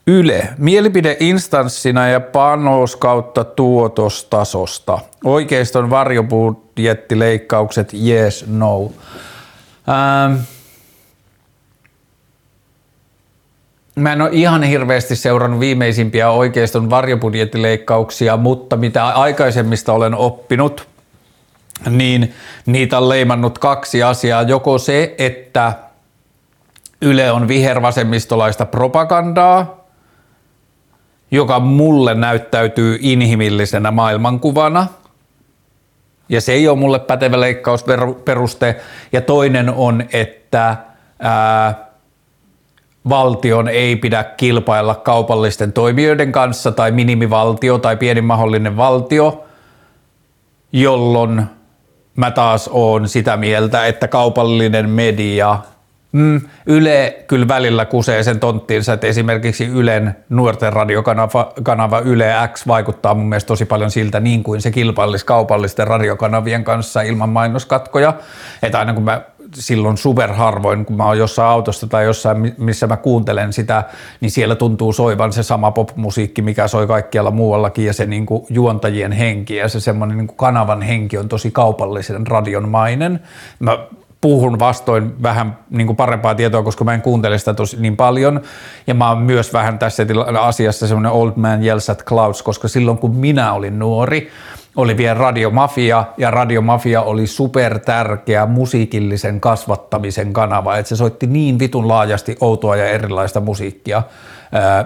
Yle, mielipideinstanssina ja panos kautta tuotostasosta. Oikeiston varjobudjettileikkaukset, yes, no. Ähm. Mä en ole ihan hirveästi seurannut viimeisimpiä oikeiston varjobudjettileikkauksia, mutta mitä aikaisemmista olen oppinut, niin niitä on leimannut kaksi asiaa. Joko se, että Yle on vihervasemmistolaista propagandaa, joka mulle näyttäytyy inhimillisenä maailmankuvana. Ja se ei ole mulle pätevä leikkausperuste. Ja toinen on, että ää, valtion ei pidä kilpailla kaupallisten toimijoiden kanssa tai minimivaltio tai pienin mahdollinen valtio, jolloin mä taas oon sitä mieltä, että kaupallinen media Mm, Yle kyllä välillä kusee sen tonttiinsa, että esimerkiksi Ylen nuorten radiokanava kanava Yle X vaikuttaa mun mielestä tosi paljon siltä niin kuin se kilpailisi kaupallisten radiokanavien kanssa ilman mainoskatkoja. Että aina kun mä silloin superharvoin, kun mä oon jossain autosta tai jossain, missä mä kuuntelen sitä, niin siellä tuntuu soivan se sama popmusiikki, mikä soi kaikkialla muuallakin ja se niin kuin juontajien henki ja se semmoinen niin kanavan henki on tosi kaupallisen radionmainen. Mä puhun vastoin vähän niin kuin parempaa tietoa, koska mä en kuuntele sitä tosi niin paljon. Ja mä oon myös vähän tässä asiassa semmoinen old man yells at clouds, koska silloin kun minä olin nuori, oli vielä radiomafia ja radiomafia oli super tärkeä musiikillisen kasvattamisen kanava, että se soitti niin vitun laajasti outoa ja erilaista musiikkia,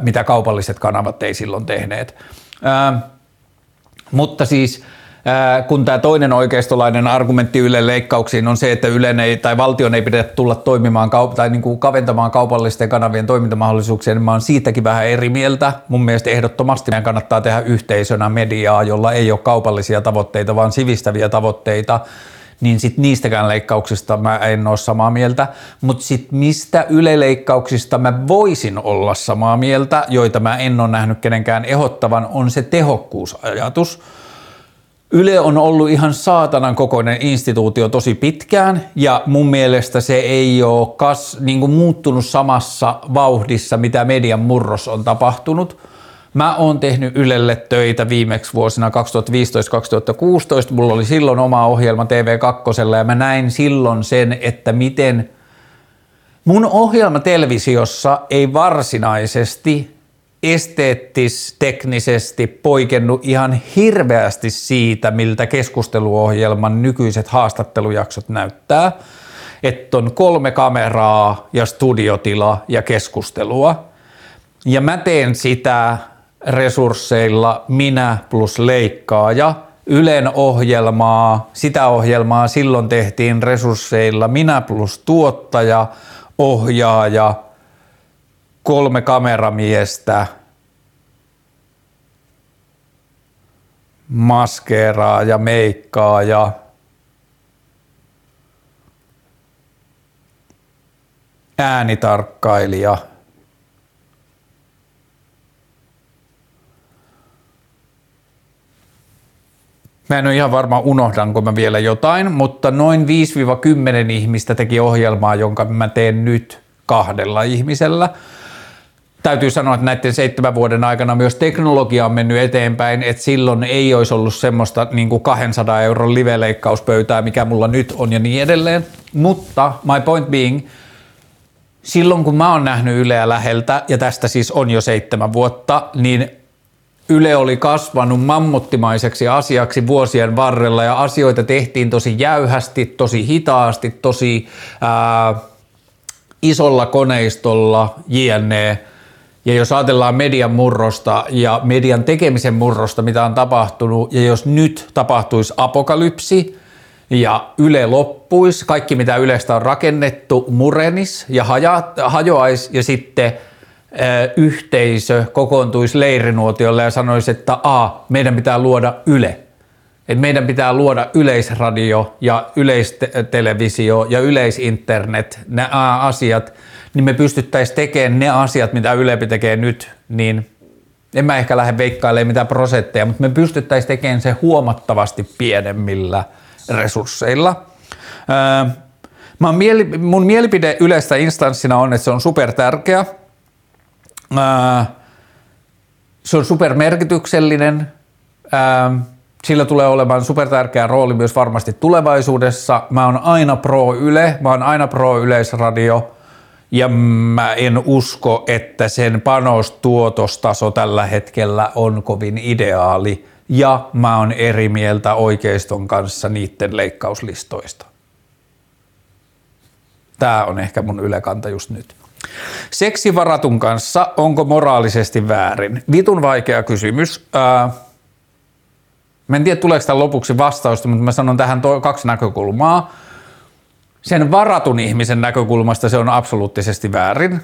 mitä kaupalliset kanavat ei silloin tehneet. Mutta siis kun tämä toinen oikeistolainen argumentti Ylen leikkauksiin on se, että Ylen ei, tai valtion ei pidä tulla toimimaan tai niin kuin kaventamaan kaupallisten kanavien toimintamahdollisuuksia, niin mä oon siitäkin vähän eri mieltä. Mun mielestä ehdottomasti meidän kannattaa tehdä yhteisönä mediaa, jolla ei ole kaupallisia tavoitteita, vaan sivistäviä tavoitteita niin sit niistäkään leikkauksista mä en ole samaa mieltä, mutta sitten mistä Yle-leikkauksista mä voisin olla samaa mieltä, joita mä en ole nähnyt kenenkään ehottavan, on se tehokkuusajatus. Yle on ollut ihan saatanan kokoinen instituutio tosi pitkään ja mun mielestä se ei ole kas, niin kuin muuttunut samassa vauhdissa, mitä median murros on tapahtunut. Mä oon tehnyt Ylelle töitä viimeksi vuosina 2015-2016. Mulla oli silloin oma ohjelma TV2 ja mä näin silloin sen, että miten mun ohjelma televisiossa ei varsinaisesti esteettis-teknisesti poikennut ihan hirveästi siitä, miltä keskusteluohjelman nykyiset haastattelujaksot näyttää. Että on kolme kameraa ja studiotila ja keskustelua. Ja mä teen sitä resursseilla minä plus leikkaaja. Ylen ohjelmaa, sitä ohjelmaa silloin tehtiin resursseilla minä plus tuottaja, ohjaaja – kolme kameramiestä, maskeeraa ja meikkaa ja äänitarkkailija. Mä en ole ihan varma unohdanko mä vielä jotain, mutta noin 5-10 ihmistä teki ohjelmaa, jonka mä teen nyt kahdella ihmisellä täytyy sanoa, että näiden seitsemän vuoden aikana myös teknologia on mennyt eteenpäin, että silloin ei olisi ollut semmoista niin kuin 200 euron live-leikkauspöytää, mikä mulla nyt on ja niin edelleen. Mutta my point being, silloin kun mä oon nähnyt Yleä läheltä, ja tästä siis on jo seitsemän vuotta, niin Yle oli kasvanut mammuttimaiseksi asiaksi vuosien varrella ja asioita tehtiin tosi jäyhästi, tosi hitaasti, tosi ää, isolla koneistolla, jne. Ja jos ajatellaan median murrosta ja median tekemisen murrosta, mitä on tapahtunut, ja jos nyt tapahtuisi apokalypsi ja Yle loppuisi, kaikki mitä Ylestä on rakennettu murenis ja hajoaisi ja sitten yhteisö kokoontuisi leirinuotiolle ja sanoisi, että A, meidän pitää luoda Yle. Et meidän pitää luoda yleisradio ja yleistelevisio ja yleisinternet, nämä asiat – niin me pystyttäisiin tekemään ne asiat, mitä Ylepi tekee nyt, niin en mä ehkä lähde veikkailemaan mitään prosentteja, mutta me pystyttäisiin tekemään se huomattavasti pienemmillä resursseilla. Öö, mä mieli, mun mielipide yleistä instanssina on, että se on super tärkeä. Öö, se on super merkityksellinen. Öö, sillä tulee olemaan super tärkeä rooli myös varmasti tulevaisuudessa. Mä oon aina pro Yle, mä oon aina pro Yleisradio – ja mä en usko, että sen panostuotostaso tällä hetkellä on kovin ideaali ja mä oon eri mieltä oikeiston kanssa niiden leikkauslistoista. Tämä on ehkä mun ylekanta just nyt. Seksi varatun kanssa, onko moraalisesti väärin? Vitun vaikea kysymys. Ää, mä en tiedä, tuleeko tämän lopuksi vastausta, mutta mä sanon tähän to- kaksi näkökulmaa. Sen varatun ihmisen näkökulmasta se on absoluuttisesti väärin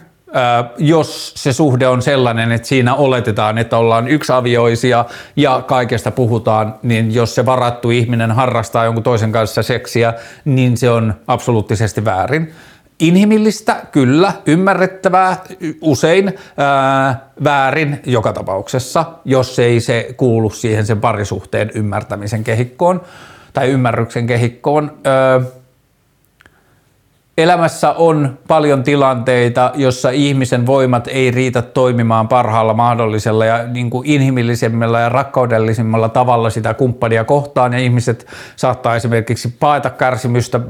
jos se suhde on sellainen, että siinä oletetaan, että ollaan yksiavioisia ja kaikesta puhutaan, niin jos se varattu ihminen harrastaa jonkun toisen kanssa seksiä, niin se on absoluuttisesti väärin. Inhimillistä, kyllä, ymmärrettävää, usein ää, väärin joka tapauksessa, jos ei se kuulu siihen sen parisuhteen ymmärtämisen kehikkoon tai ymmärryksen kehikkoon. Ää, Elämässä on paljon tilanteita, jossa ihmisen voimat ei riitä toimimaan parhaalla mahdollisella ja niin kuin inhimillisemmällä ja rakkaudellisimmalla tavalla sitä kumppania kohtaan. Ja ihmiset saattaa esimerkiksi paeta kärsimystä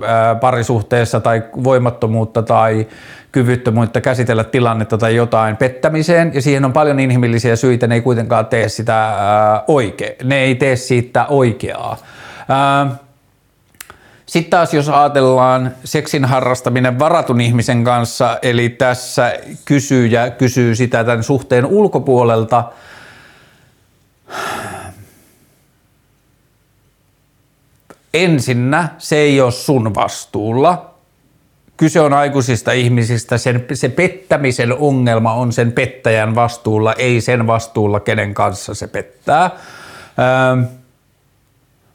parisuhteessa tai voimattomuutta tai kyvyttömyyttä käsitellä tilannetta tai jotain pettämiseen. Ja siihen on paljon inhimillisiä syitä, ne ei kuitenkaan tee sitä oikein, ne ei tee siitä oikeaa. Sitten taas jos ajatellaan seksin harrastaminen varatun ihmisen kanssa, eli tässä kysyjä kysyy sitä tämän suhteen ulkopuolelta, ensinnä se ei ole sun vastuulla. Kyse on aikuisista ihmisistä, sen, se pettämisen ongelma on sen pettäjän vastuulla, ei sen vastuulla, kenen kanssa se pettää. Öö,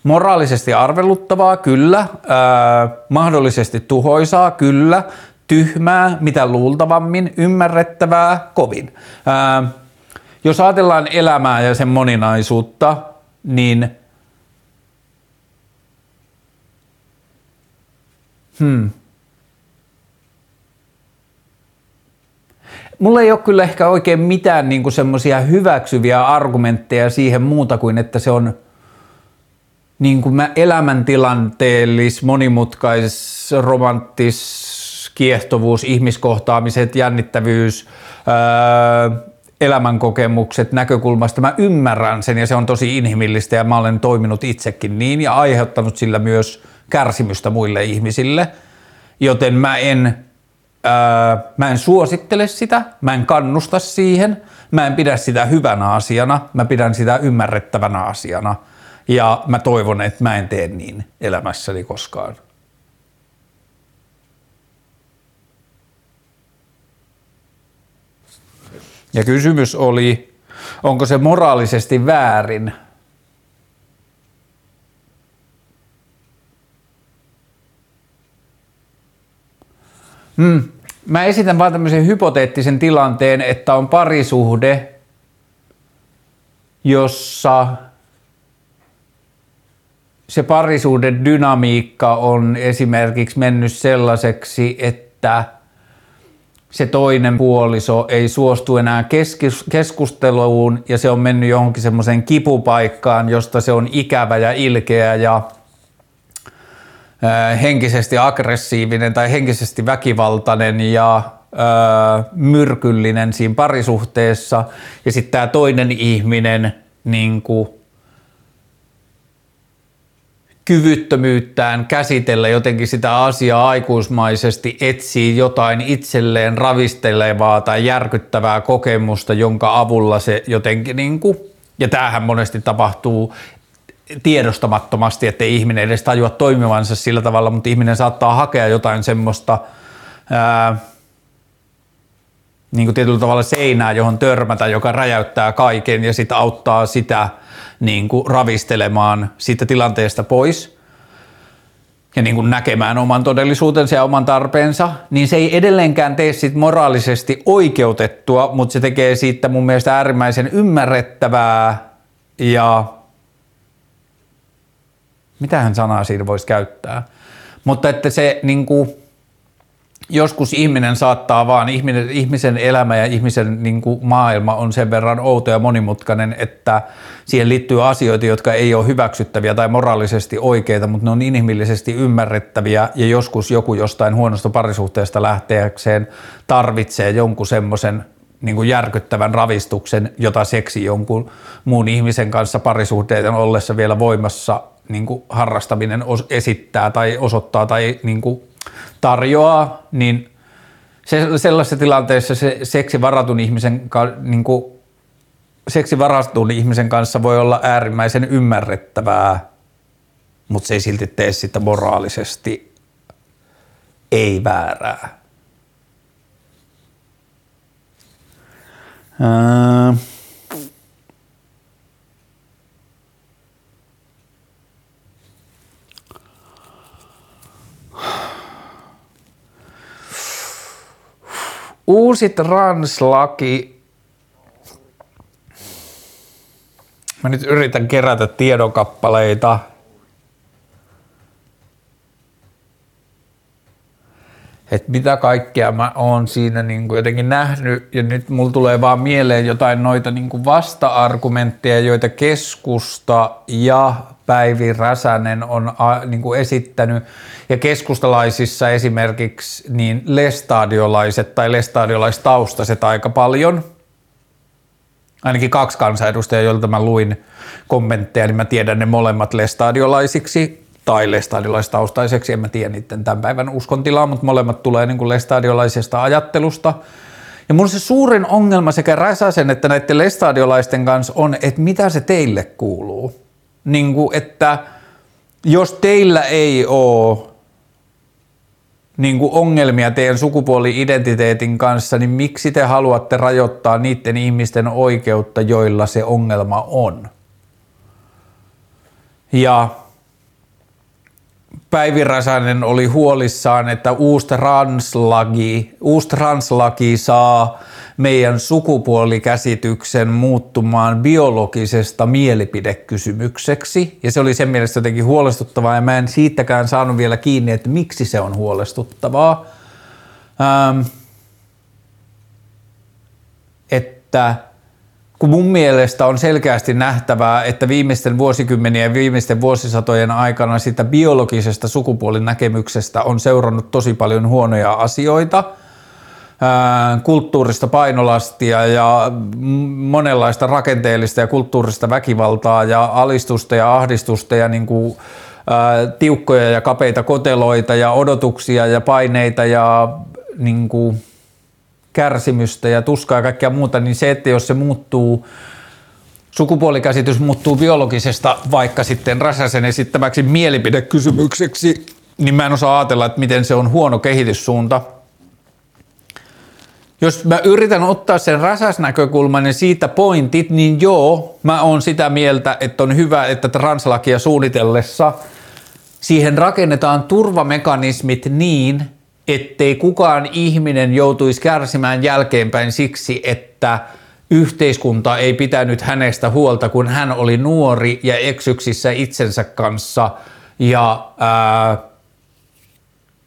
Moraalisesti arveluttavaa, kyllä. Ää, mahdollisesti tuhoisaa, kyllä. Tyhmää, mitä luultavammin. Ymmärrettävää, kovin. Ää, jos ajatellaan elämää ja sen moninaisuutta, niin hmm. Mulla ei ole kyllä ehkä oikein mitään niin semmoisia hyväksyviä argumentteja siihen muuta kuin, että se on niin kuin mä elämäntilanteellis, monimutkais, romanttis, kiehtovuus, ihmiskohtaamiset, jännittävyys, öö, elämänkokemukset näkökulmasta. Mä ymmärrän sen ja se on tosi inhimillistä ja mä olen toiminut itsekin niin ja aiheuttanut sillä myös kärsimystä muille ihmisille. Joten mä en, öö, mä en suosittele sitä, mä en kannusta siihen, mä en pidä sitä hyvänä asiana, mä pidän sitä ymmärrettävänä asiana – ja mä toivon, että mä en tee niin elämässäni koskaan. Ja kysymys oli, onko se moraalisesti väärin? Hmm. Mä esitän vaan tämmöisen hypoteettisen tilanteen, että on parisuhde, jossa se parisuuden dynamiikka on esimerkiksi mennyt sellaiseksi, että se toinen puoliso ei suostu enää keskusteluun ja se on mennyt johonkin semmoiseen kipupaikkaan, josta se on ikävä ja ilkeä ja henkisesti aggressiivinen tai henkisesti väkivaltainen ja myrkyllinen siinä parisuhteessa. Ja sitten tämä toinen ihminen niin kuin kyvyttömyyttään käsitellä jotenkin sitä asiaa aikuismaisesti, etsii jotain itselleen ravistelevaa tai järkyttävää kokemusta, jonka avulla se jotenkin, niin kuin, ja tämähän monesti tapahtuu tiedostamattomasti, ettei ihminen edes tajua toimivansa sillä tavalla, mutta ihminen saattaa hakea jotain semmoista ää, niin kuin tietyllä tavalla seinää, johon törmätä, joka räjäyttää kaiken ja sitten auttaa sitä – niin kuin ravistelemaan siitä tilanteesta pois ja niin kuin näkemään oman todellisuutensa ja oman tarpeensa, niin se ei edelleenkään tee siitä moraalisesti oikeutettua, mutta se tekee siitä mun mielestä äärimmäisen ymmärrettävää ja mitähän sanaa siinä voisi käyttää. Mutta että se niin kuin, joskus ihminen saattaa vaan, ihminen, ihmisen elämä ja ihmisen niin kuin maailma on sen verran outo ja monimutkainen, että siihen liittyy asioita, jotka ei ole hyväksyttäviä tai moraalisesti oikeita, mutta ne on inhimillisesti ymmärrettäviä. Ja joskus joku jostain huonosta parisuhteesta lähteäkseen tarvitsee jonkun semmoisen niin kuin järkyttävän ravistuksen, jota seksi jonkun muun ihmisen kanssa parisuhteiden ollessa vielä voimassa niin kuin harrastaminen esittää tai osoittaa tai niin kuin tarjoaa, niin se, sellaisessa tilanteessa se seksi varatun ihmisen, niin kuin, seksi varatun ihmisen kanssa voi olla äärimmäisen ymmärrettävää, mutta se ei silti tee sitä moraalisesti ei väärää. Ää... Uusi translaki. Mä nyt yritän kerätä tiedonkappaleita. Että mitä kaikkea mä oon siinä niin kuin jotenkin nähnyt ja nyt mulla tulee vaan mieleen jotain noita niin kuin vasta-argumentteja, joita keskusta ja Päivi Räsänen on niin kuin esittänyt. Ja keskustalaisissa esimerkiksi niin lestadiolaiset tai lestadiolaistaustaiset aika paljon, ainakin kaksi kansanedustajaa, joilta mä luin kommentteja, niin mä tiedän ne molemmat lestadiolaisiksi, tai lestadiolaistaustaiseksi, en mä tiedä niiden tämän päivän uskontilaa, mutta molemmat tulee niin kuin lestadiolaisesta ajattelusta. Ja mun se suurin ongelma sekä Räsäsen että näiden lestadiolaisten kanssa on, että mitä se teille kuuluu. Niin kuin, että jos teillä ei ole niin kuin ongelmia teidän sukupuoli-identiteetin kanssa, niin miksi te haluatte rajoittaa niiden ihmisten oikeutta, joilla se ongelma on? Ja Päivi Räsänen oli huolissaan, että uusi translaki, uusi translaki saa meidän sukupuolikäsityksen muuttumaan biologisesta mielipidekysymykseksi. Ja se oli sen mielestä jotenkin huolestuttavaa ja mä en siitäkään saanut vielä kiinni, että miksi se on huolestuttavaa. Ähm, että kun mun mielestä on selkeästi nähtävää, että viimeisten vuosikymmenien ja viimeisten vuosisatojen aikana sitä biologisesta sukupuolinäkemyksestä on seurannut tosi paljon huonoja asioita, kulttuurista painolastia ja monenlaista rakenteellista ja kulttuurista väkivaltaa ja alistusta ja ahdistusta ja niin kuin, tiukkoja ja kapeita koteloita ja odotuksia ja paineita ja niin kuin, kärsimystä ja tuskaa ja kaikkea muuta, niin se, että jos se muuttuu, sukupuolikäsitys muuttuu biologisesta vaikka sitten Räsäsen esittämäksi mielipidekysymykseksi, niin mä en osaa ajatella, että miten se on huono kehityssuunta. Jos mä yritän ottaa sen räsäsnäkökulman ja siitä pointit, niin joo, mä oon sitä mieltä, että on hyvä, että translakia suunnitellessa siihen rakennetaan turvamekanismit niin, ettei kukaan ihminen joutuisi kärsimään jälkeenpäin siksi, että yhteiskunta ei pitänyt hänestä huolta, kun hän oli nuori ja eksyksissä itsensä kanssa ja ää,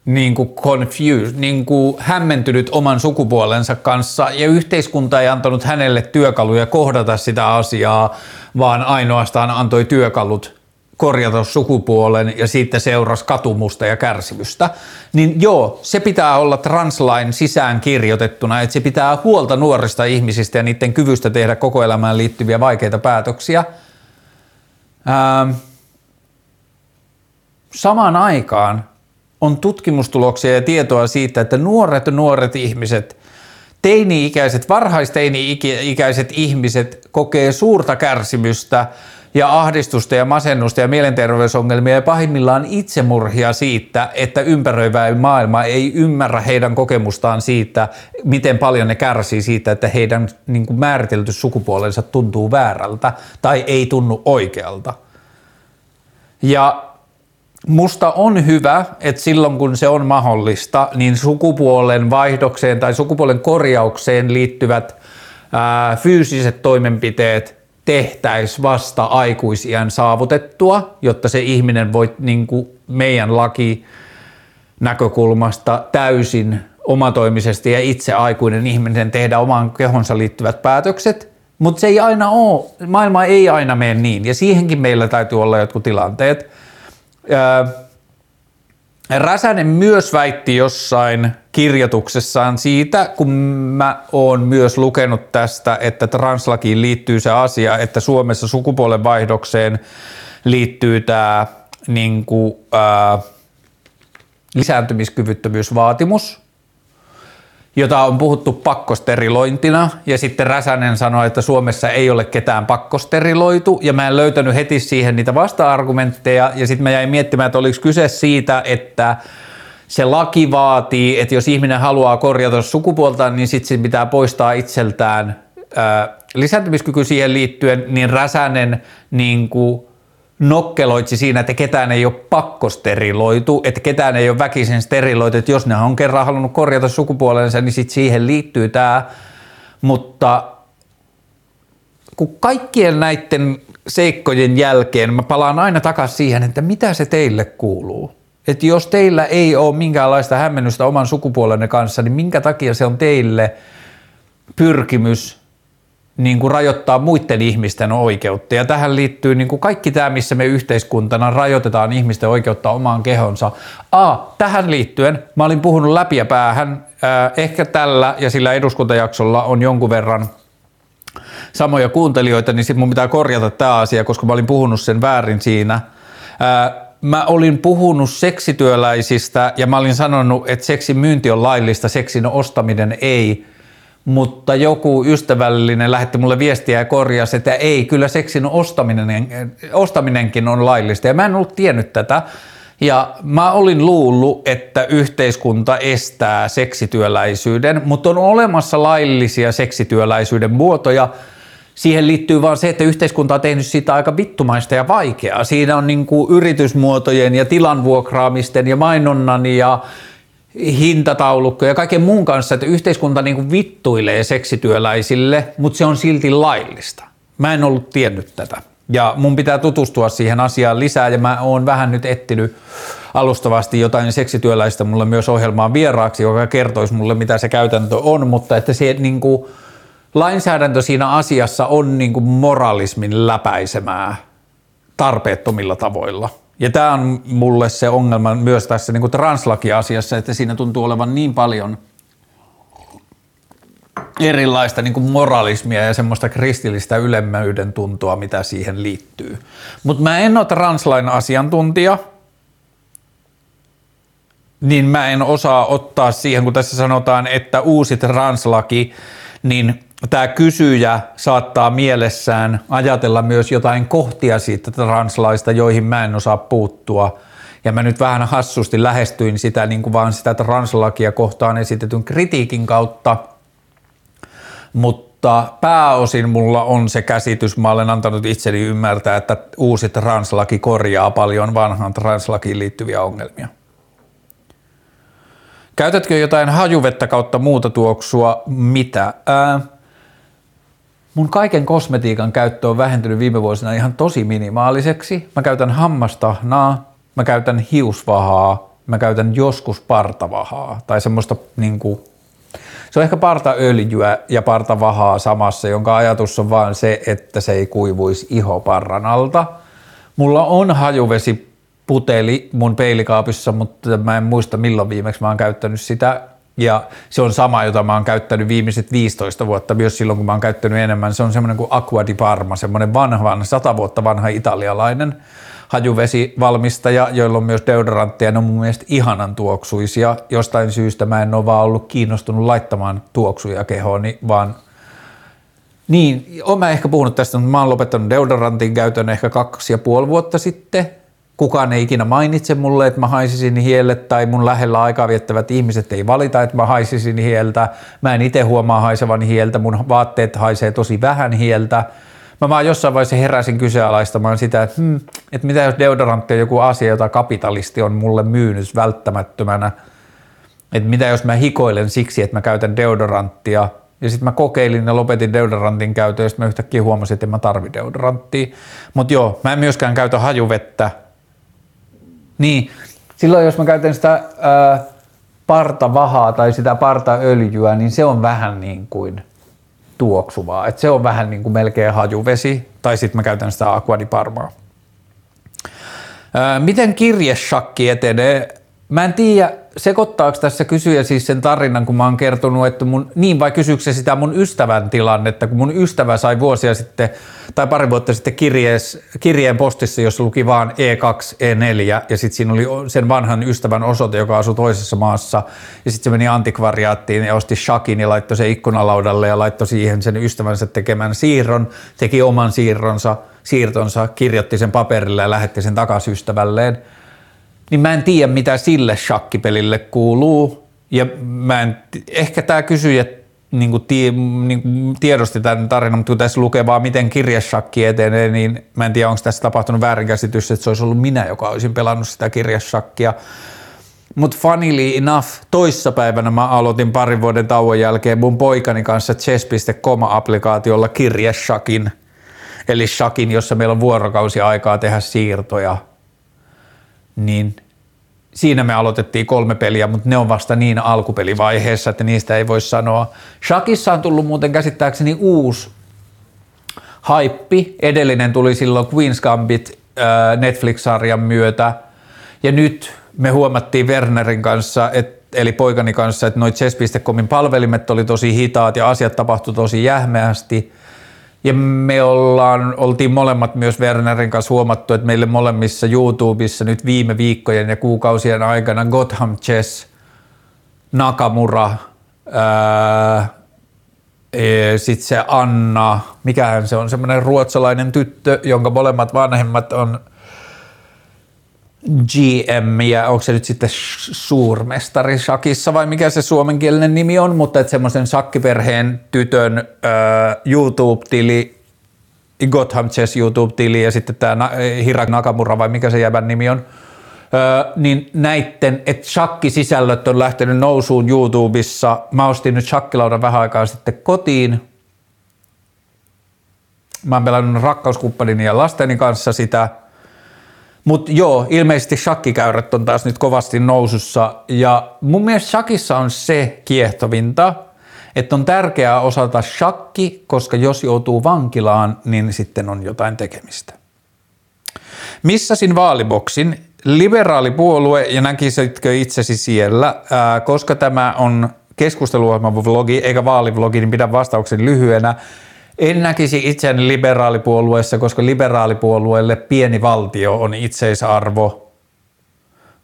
niin kuin confused, niin kuin hämmentynyt oman sukupuolensa kanssa. Ja yhteiskunta ei antanut hänelle työkaluja kohdata sitä asiaa, vaan ainoastaan antoi työkalut korjata sukupuolen ja siitä seurasi katumusta ja kärsimystä, niin joo, se pitää olla translain sisään kirjoitettuna, että se pitää huolta nuorista ihmisistä ja niiden kyvystä tehdä koko elämään liittyviä vaikeita päätöksiä. Ähm, samaan aikaan on tutkimustuloksia ja tietoa siitä, että nuoret nuoret ihmiset, teini-ikäiset, varhaisteini-ikäiset ihmiset kokee suurta kärsimystä – ja ahdistusta ja masennusta ja mielenterveysongelmia ja pahimmillaan itsemurhia siitä, että ympäröivä maailma ei ymmärrä heidän kokemustaan siitä, miten paljon ne kärsii siitä, että heidän niin kuin määritelty sukupuolensa tuntuu väärältä tai ei tunnu oikealta. Ja Musta on hyvä, että silloin kun se on mahdollista, niin sukupuolen vaihdokseen tai sukupuolen korjaukseen liittyvät ää, fyysiset toimenpiteet tehtäisiin vasta aikuisiän saavutettua, jotta se ihminen voi niin kuin meidän laki näkökulmasta täysin omatoimisesti ja itse aikuinen ihminen tehdä omaan kehonsa liittyvät päätökset, mutta se ei aina ole, maailma ei aina mene niin ja siihenkin meillä täytyy olla jotkut tilanteet. Räsänen myös väitti jossain kirjoituksessaan siitä, kun mä oon myös lukenut tästä, että translakiin liittyy se asia, että Suomessa sukupuolenvaihdokseen liittyy tämä niin kuin, ää, lisääntymiskyvyttömyysvaatimus, jota on puhuttu pakkosterilointina, ja sitten Räsänen sanoi, että Suomessa ei ole ketään pakkosteriloitu, ja mä en löytänyt heti siihen niitä vasta-argumentteja, ja sitten mä jäin miettimään, että oliko kyse siitä, että se laki vaatii, että jos ihminen haluaa korjata sukupuolta, niin sitten se pitää poistaa itseltään ää, lisääntymiskyky siihen liittyen, niin Räsänen niin kuin nokkeloitsi siinä, että ketään ei ole pakko steriloitu, että ketään ei ole väkisin steriloitu, että jos ne on kerran halunnut korjata sukupuolensa, niin sitten siihen liittyy tämä, mutta kun kaikkien näiden seikkojen jälkeen mä palaan aina takaisin siihen, että mitä se teille kuuluu. Että jos teillä ei ole minkäänlaista hämmennystä oman sukupuolenne kanssa, niin minkä takia se on teille pyrkimys niin kuin rajoittaa muiden ihmisten oikeutta. Ja tähän liittyy niin kuin kaikki tämä, missä me yhteiskuntana rajoitetaan ihmisten oikeutta omaan kehonsa. A, tähän liittyen mä olin puhunut läpi ja päähän, äh, ehkä tällä ja sillä eduskuntajaksolla on jonkun verran samoja kuuntelijoita, niin sitten mun pitää korjata tämä asia, koska mä olin puhunut sen väärin siinä. Äh, mä olin puhunut seksityöläisistä ja mä olin sanonut, että seksin myynti on laillista, seksin ostaminen ei – mutta joku ystävällinen lähetti mulle viestiä ja korjasi, että ei, kyllä seksin ostaminen, ostaminenkin on laillista. Ja mä en ollut tiennyt tätä. Ja mä olin luullut, että yhteiskunta estää seksityöläisyyden, mutta on olemassa laillisia seksityöläisyyden muotoja. Siihen liittyy vaan se, että yhteiskunta on tehnyt siitä aika vittumaista ja vaikeaa. Siinä on niin kuin yritysmuotojen ja tilanvuokraamisten ja mainonnan ja hintataulukko ja kaiken muun kanssa, että yhteiskunta niin kuin vittuilee seksityöläisille, mutta se on silti laillista. Mä en ollut tiennyt tätä. Ja mun pitää tutustua siihen asiaan lisää ja mä oon vähän nyt etsinyt alustavasti jotain seksityöläistä mulle myös ohjelmaan vieraaksi, joka kertoisi mulle mitä se käytäntö on, mutta että se niin kuin, lainsäädäntö siinä asiassa on niin kuin moralismin läpäisemää tarpeettomilla tavoilla. Ja tämä on mulle se ongelma myös tässä niin translaki-asiassa, että siinä tuntuu olevan niin paljon erilaista niin moralismia ja semmoista kristillistä ylemmyyden tuntua, mitä siihen liittyy. Mutta mä en ole translain asiantuntija, niin mä en osaa ottaa siihen, kun tässä sanotaan, että uusi translaki, niin tämä kysyjä saattaa mielessään ajatella myös jotain kohtia siitä translaista, joihin mä en osaa puuttua. Ja mä nyt vähän hassusti lähestyin sitä niin kuin vaan sitä translakia kohtaan esitetyn kritiikin kautta, mutta pääosin mulla on se käsitys, mä olen antanut itseni ymmärtää, että uusi translaki korjaa paljon vanhaan translakiin liittyviä ongelmia. Käytätkö jotain hajuvettä kautta muuta tuoksua? Mitä? Ää, Mun kaiken kosmetiikan käyttö on vähentynyt viime vuosina ihan tosi minimaaliseksi. Mä käytän hammastahnaa, mä käytän hiusvahaa, mä käytän joskus partavahaa tai semmoista niinku, se on ehkä partaöljyä ja partavahaa samassa, jonka ajatus on vaan se, että se ei kuivuisi ihoparran alta. Mulla on hajuvesi puteli mun peilikaapissa, mutta mä en muista milloin viimeksi mä oon käyttänyt sitä ja se on sama, jota mä oon käyttänyt viimeiset 15 vuotta, myös silloin kun mä oon käyttänyt enemmän. Se on semmoinen kuin Aqua di Parma, semmoinen vanha, sata vuotta vanha italialainen hajuvesivalmistaja, joilla on myös deodorantteja. Ne on mun mielestä ihanan tuoksuisia. Jostain syystä mä en ole vaan ollut kiinnostunut laittamaan tuoksuja kehooni, vaan niin, olen mä ehkä puhunut tästä, mutta mä oon lopettanut deodorantin käytön ehkä kaksi ja puoli vuotta sitten kukaan ei ikinä mainitse mulle, että mä haisisin hielle tai mun lähellä aikaa viettävät ihmiset ei valita, että mä haisisin hieltä. Mä en itse huomaa haisevan hieltä, mun vaatteet haisee tosi vähän hieltä. Mä vaan jossain vaiheessa heräsin kyseenalaistamaan sitä, että, hmm, että mitä jos deodorantti on joku asia, jota kapitalisti on mulle myynyt välttämättömänä. Että mitä jos mä hikoilen siksi, että mä käytän deodoranttia ja sitten mä kokeilin ja lopetin deodorantin käytön ja sitten mä yhtäkkiä huomasin, että en mä tarvi deodoranttia. Mutta joo, mä en myöskään käytä hajuvettä, niin, silloin jos mä käytän sitä ää, partavahaa tai sitä partaöljyä, niin se on vähän niin kuin tuoksuvaa. Et se on vähän niin kuin melkein hajuvesi, tai sitten mä käytän sitä aquadiparmaa. Ää, miten kirjeshakki etenee? Mä en tiedä, sekoittaako tässä kysyjä siis sen tarinan, kun mä oon kertonut, että mun, niin vai kysyykö se sitä mun ystävän tilannetta, kun mun ystävä sai vuosia sitten tai pari vuotta sitten kirjees, kirjeen postissa, jossa luki vaan E2, E4 ja sitten siinä oli sen vanhan ystävän osoite, joka asui toisessa maassa ja sitten se meni antikvariaattiin ja osti shakin ja laittoi se ikkunalaudalle ja laittoi siihen sen ystävänsä tekemän siirron, teki oman siirronsa, siirtonsa, kirjoitti sen paperille ja lähetti sen takaisin ystävälleen – niin mä en tiedä mitä sille shakkipelille kuuluu. Ja mä en, ehkä tämä kysyjä niin kuin tie, niin kuin tiedosti tämän tarinan, mutta kun tässä lukee vaan miten kirjashakki etenee, niin mä en tiedä onko tässä tapahtunut väärinkäsitys, että se olisi ollut minä, joka olisin pelannut sitä kirjashakkia. Mutta funnily enough, toissapäivänä mä aloitin parin vuoden tauon jälkeen mun poikani kanssa chess.com-applikaatiolla kirjashakin, eli shakin, jossa meillä on vuorokausi aikaa tehdä siirtoja – niin siinä me aloitettiin kolme peliä, mutta ne on vasta niin alkupelivaiheessa, että niistä ei voi sanoa. Shakissa on tullut muuten käsittääkseni uusi haippi. Edellinen tuli silloin Queen's Gambit äh, Netflix-sarjan myötä. Ja nyt me huomattiin Wernerin kanssa, et, eli poikani kanssa, että noin chess.comin palvelimet oli tosi hitaat ja asiat tapahtui tosi jähmeästi – ja me ollaan, oltiin molemmat myös Wernerin kanssa huomattu, että meille molemmissa YouTubessa nyt viime viikkojen ja kuukausien aikana Gotham Chess, Nakamura, e, sitten se Anna, mikähän se on, semmoinen ruotsalainen tyttö, jonka molemmat vanhemmat on – GM ja onko se nyt sitten suurmestari shakissa vai mikä se suomenkielinen nimi on, mutta että semmoisen shakkiperheen tytön äh, YouTube-tili, Gotham Chess YouTube-tili ja sitten tämä Hira Nakamura vai mikä se jävän nimi on, Öö, niin näitten, että shakkisisällöt on lähtenyt nousuun YouTubessa. Mä ostin nyt shakkilaudan vähän aikaa sitten kotiin. Mä oon pelannut rakkauskumppanini ja lasteni kanssa sitä – mutta joo, ilmeisesti shakkikäyrät on taas nyt kovasti nousussa ja mun mielestä shakissa on se kiehtovinta, että on tärkeää osata shakki, koska jos joutuu vankilaan, niin sitten on jotain tekemistä. Missasin vaaliboksin liberaalipuolue ja näkisitkö itsesi siellä, ää, koska tämä on keskusteluohjelma-vlogi eikä vaalivlogi, niin pidän vastauksen lyhyenä. En näkisi itseäni liberaalipuolueessa, koska liberaalipuolueelle pieni valtio on itseisarvo.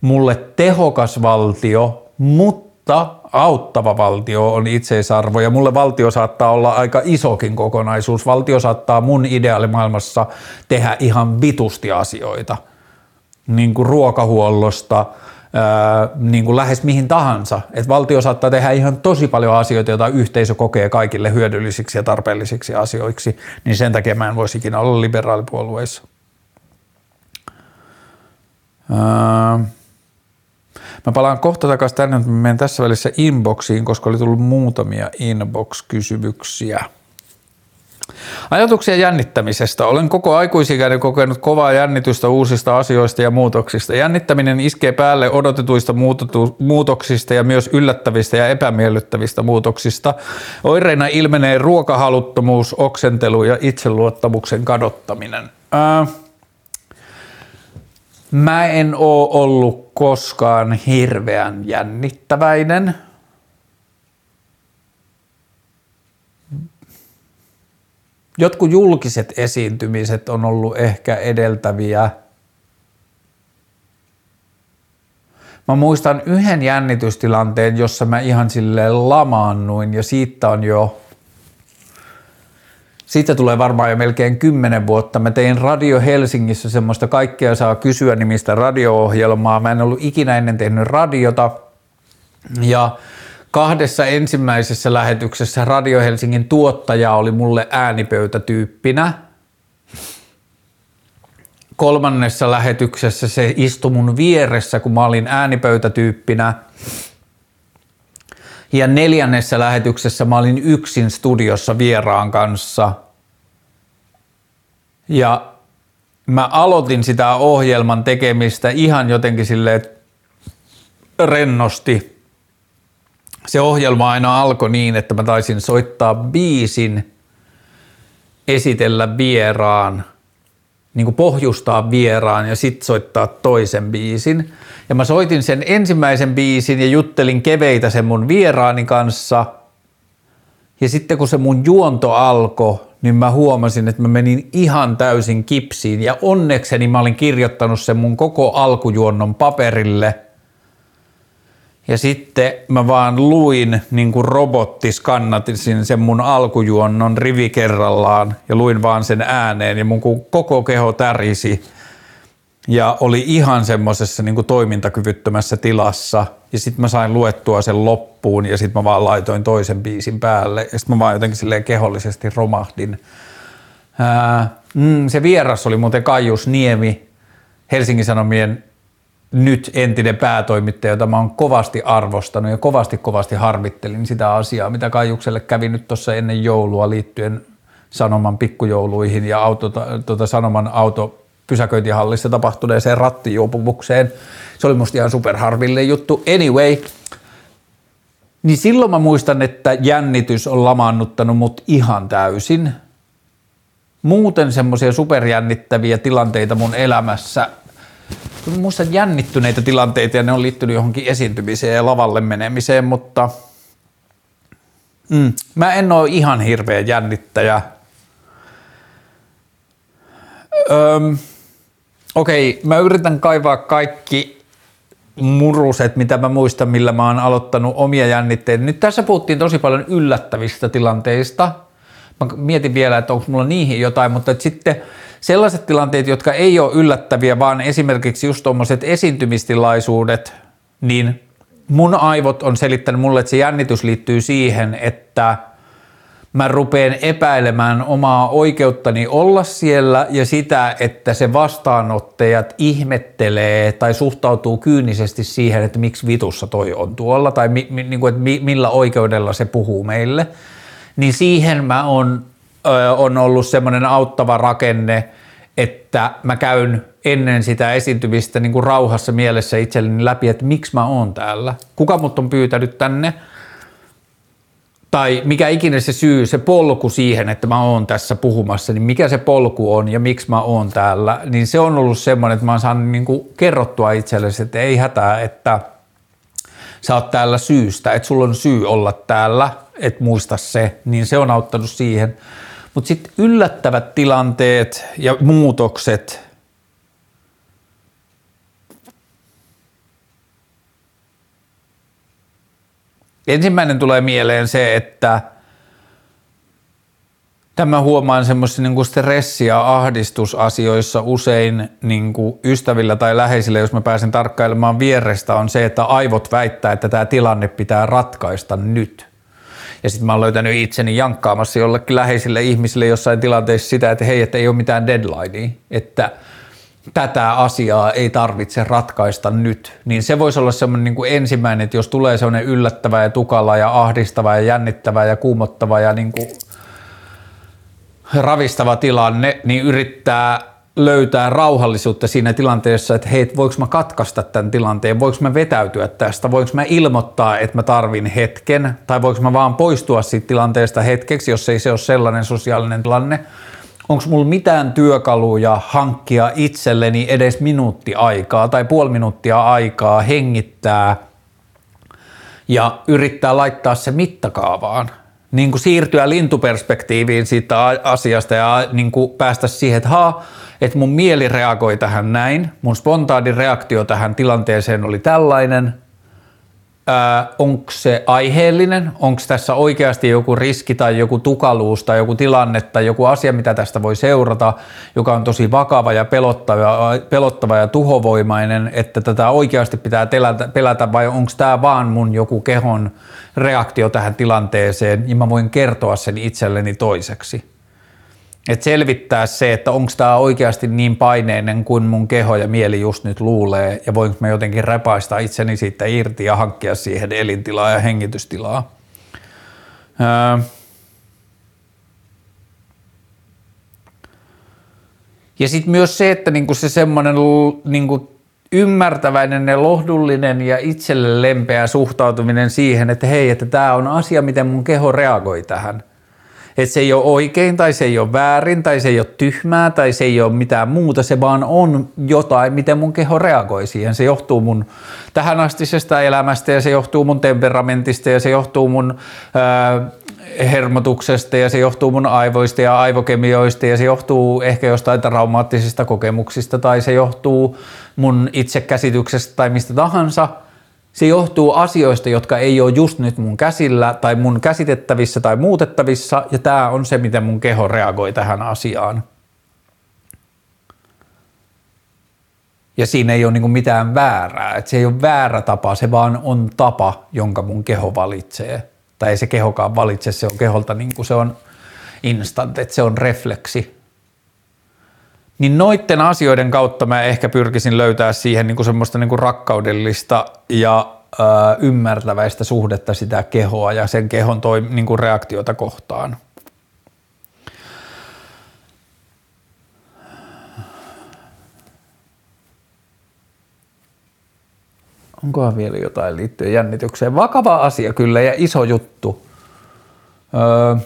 Mulle tehokas valtio, mutta auttava valtio on itseisarvo ja mulle valtio saattaa olla aika isokin kokonaisuus. Valtio saattaa mun ideaalimaailmassa tehdä ihan vitusti asioita, niin kuin ruokahuollosta – niin kuin lähes mihin tahansa. Et valtio saattaa tehdä ihan tosi paljon asioita, joita yhteisö kokee kaikille hyödyllisiksi ja tarpeellisiksi asioiksi, niin sen takia mä en voisi ikinä olla liberaalipuolueissa. Mä palaan kohta takaisin tänne, mutta menen tässä välissä inboxiin, koska oli tullut muutamia inbox-kysymyksiä. Ajatuksia jännittämisestä. Olen koko aikuisikäinen kokenut kovaa jännitystä uusista asioista ja muutoksista. Jännittäminen iskee päälle odotetuista muutoksista ja myös yllättävistä ja epämiellyttävistä muutoksista. Oireina ilmenee ruokahaluttomuus, oksentelu ja itseluottamuksen kadottaminen. Ää, mä en oo ollut koskaan hirveän jännittäväinen – jotkut julkiset esiintymiset on ollut ehkä edeltäviä. Mä muistan yhden jännitystilanteen, jossa mä ihan silleen lamaannuin ja siitä on jo siitä tulee varmaan jo melkein kymmenen vuotta. Mä tein Radio Helsingissä semmoista kaikkea saa kysyä nimistä radio-ohjelmaa. Mä en ollut ikinä ennen tehnyt radiota. Ja Kahdessa ensimmäisessä lähetyksessä Radio Helsingin tuottaja oli mulle äänipöytätyyppinä. Kolmannessa lähetyksessä se istui mun vieressä, kun mä olin äänipöytätyyppinä. Ja neljännessä lähetyksessä mä olin yksin studiossa vieraan kanssa. Ja mä aloitin sitä ohjelman tekemistä ihan jotenkin silleen rennosti – se ohjelma aina alkoi niin, että mä taisin soittaa biisin, esitellä vieraan niin kuin pohjustaa vieraan ja sitten soittaa toisen biisin. Ja mä soitin sen ensimmäisen biisin ja juttelin keveitä sen mun vieraani kanssa. Ja sitten kun se mun juonto alkoi, niin mä huomasin, että mä menin ihan täysin kipsiin. Ja onnekseni mä olin kirjoittanut sen mun koko alkujuonnon paperille – ja sitten mä vaan luin niin kuin robotti, skannatin sen mun alkujuonnon rivi kerrallaan ja luin vaan sen ääneen ja mun koko keho tärisi ja oli ihan semmoisessa niin toimintakyvyttömässä tilassa. Ja sitten mä sain luettua sen loppuun ja sitten mä vaan laitoin toisen biisin päälle ja sitten mä vaan jotenkin silleen kehollisesti romahdin. Ää, mm, se vieras oli muuten Kaius Niemi, Helsingin Sanomien nyt entinen päätoimittaja, jota mä oon kovasti arvostanut ja kovasti kovasti harmittelin sitä asiaa, mitä Kaijukselle kävi nyt tuossa ennen joulua liittyen Sanoman pikkujouluihin ja auto, tuota, Sanoman auto pysäköintihallissa tapahtuneeseen rattijuopumukseen. Se oli musta ihan superharville juttu. Anyway, niin silloin mä muistan, että jännitys on lamaannuttanut mut ihan täysin. Muuten semmoisia superjännittäviä tilanteita mun elämässä Mä muistan jännittyneitä tilanteita ja ne on liittynyt johonkin esiintymiseen ja lavalle menemiseen, mutta mm, mä en ole ihan hirveä jännittäjä. Öm, okei, mä yritän kaivaa kaikki muruset, mitä mä muistan, millä mä oon aloittanut omia jännitteitä. Nyt tässä puhuttiin tosi paljon yllättävistä tilanteista. Mä mietin vielä, että onko mulla niihin jotain, mutta sitten sellaiset tilanteet, jotka ei ole yllättäviä, vaan esimerkiksi just tuommoiset esiintymistilaisuudet, niin mun aivot on selittänyt mulle, että se jännitys liittyy siihen, että mä rupeen epäilemään omaa oikeuttani olla siellä ja sitä, että se vastaanottajat ihmettelee tai suhtautuu kyynisesti siihen, että miksi vitussa toi on tuolla tai mi, mi, niin kuin, että mi, millä oikeudella se puhuu meille. Niin siihen mä oon on ollut semmoinen auttava rakenne, että mä käyn ennen sitä esiintymistä niin kuin rauhassa mielessä itselleni läpi, että miksi mä oon täällä, kuka mut on pyytänyt tänne, tai mikä ikinä se syy, se polku siihen, että mä oon tässä puhumassa, niin mikä se polku on ja miksi mä oon täällä, niin se on ollut semmoinen, että mä oon saanut niin kuin kerrottua itsellesi, että ei hätää, että sä oot täällä syystä, että sulla on syy olla täällä, et muista se, niin se on auttanut siihen. Mutta sitten yllättävät tilanteet ja muutokset, Ensimmäinen tulee mieleen se, että Tämä huomaan semmoisissa niin stressi- ja ahdistusasioissa usein niin kuin ystävillä tai läheisillä, jos mä pääsen tarkkailemaan vierestä, on se, että aivot väittää, että tämä tilanne pitää ratkaista nyt. Ja sitten mä oon löytänyt itseni jankkaamassa jollekin läheisille ihmisille jossain tilanteessa sitä, että hei, että ei ole mitään deadlinea, että tätä asiaa ei tarvitse ratkaista nyt. Niin se voisi olla semmoinen niin kuin ensimmäinen, että jos tulee semmoinen yllättävä ja tukala ja ahdistava ja jännittävä ja kuumottava ja niin kuin ravistava tilanne, niin yrittää löytää rauhallisuutta siinä tilanteessa, että hei, voiko mä katkaista tämän tilanteen, voiko mä vetäytyä tästä, voiko mä ilmoittaa, että mä tarvin hetken, tai voiko mä vaan poistua siitä tilanteesta hetkeksi, jos ei se ole sellainen sosiaalinen tilanne. Onko mulla mitään työkaluja hankkia itselleni edes minuutti aikaa tai puoli minuuttia aikaa hengittää ja yrittää laittaa se mittakaavaan – niin kuin siirtyä lintuperspektiiviin siitä asiasta ja niin kuin päästä siihen, että haa, että mun mieli reagoi tähän näin, mun spontaani reaktio tähän tilanteeseen oli tällainen, onko se aiheellinen, onko tässä oikeasti joku riski tai joku tukaluus tai joku tilanne tai joku asia, mitä tästä voi seurata, joka on tosi vakava ja pelottava, pelottava ja tuhovoimainen, että tätä oikeasti pitää pelätä, pelätä vai onko tämä vaan mun joku kehon reaktio tähän tilanteeseen ja mä voin kertoa sen itselleni toiseksi. Et selvittää se, että onko tämä oikeasti niin paineinen kuin mun keho ja mieli just nyt luulee ja voinko mä jotenkin repaista itseni siitä irti ja hankkia siihen elintilaa ja hengitystilaa. Öö. Ja sitten myös se, että niinku se semmoinen niinku ymmärtäväinen ja lohdullinen ja itselle lempeä suhtautuminen siihen, että hei, että tämä on asia, miten mun keho reagoi tähän – Että se ei ole oikein tai se ei ole väärin tai se ei ole tyhmää tai se ei ole mitään muuta, se vaan on jotain, miten mun keho reagoi siihen. Se johtuu mun tähänastisesta elämästä ja se johtuu mun temperamentista ja se johtuu mun ää, hermotuksesta ja se johtuu mun aivoista ja aivokemioista ja se johtuu ehkä jostain traumaattisista kokemuksista tai se johtuu mun itsekäsityksestä tai mistä tahansa – se johtuu asioista, jotka ei ole just nyt mun käsillä tai mun käsitettävissä tai muutettavissa, ja tämä on se, miten mun keho reagoi tähän asiaan. Ja siinä ei ole niin mitään väärää, että se ei ole väärä tapa, se vaan on tapa, jonka mun keho valitsee. Tai ei se kehokaan valitse, se on keholta niin kuin se on instant, että se on refleksi niin noiden asioiden kautta mä ehkä pyrkisin löytää siihen niin kuin semmoista niin kuin rakkaudellista ja ö, ymmärtäväistä suhdetta sitä kehoa ja sen kehon toi, niin kuin reaktiota kohtaan. Onkohan vielä jotain liittyen jännitykseen? Vakava asia kyllä ja iso juttu. Öö,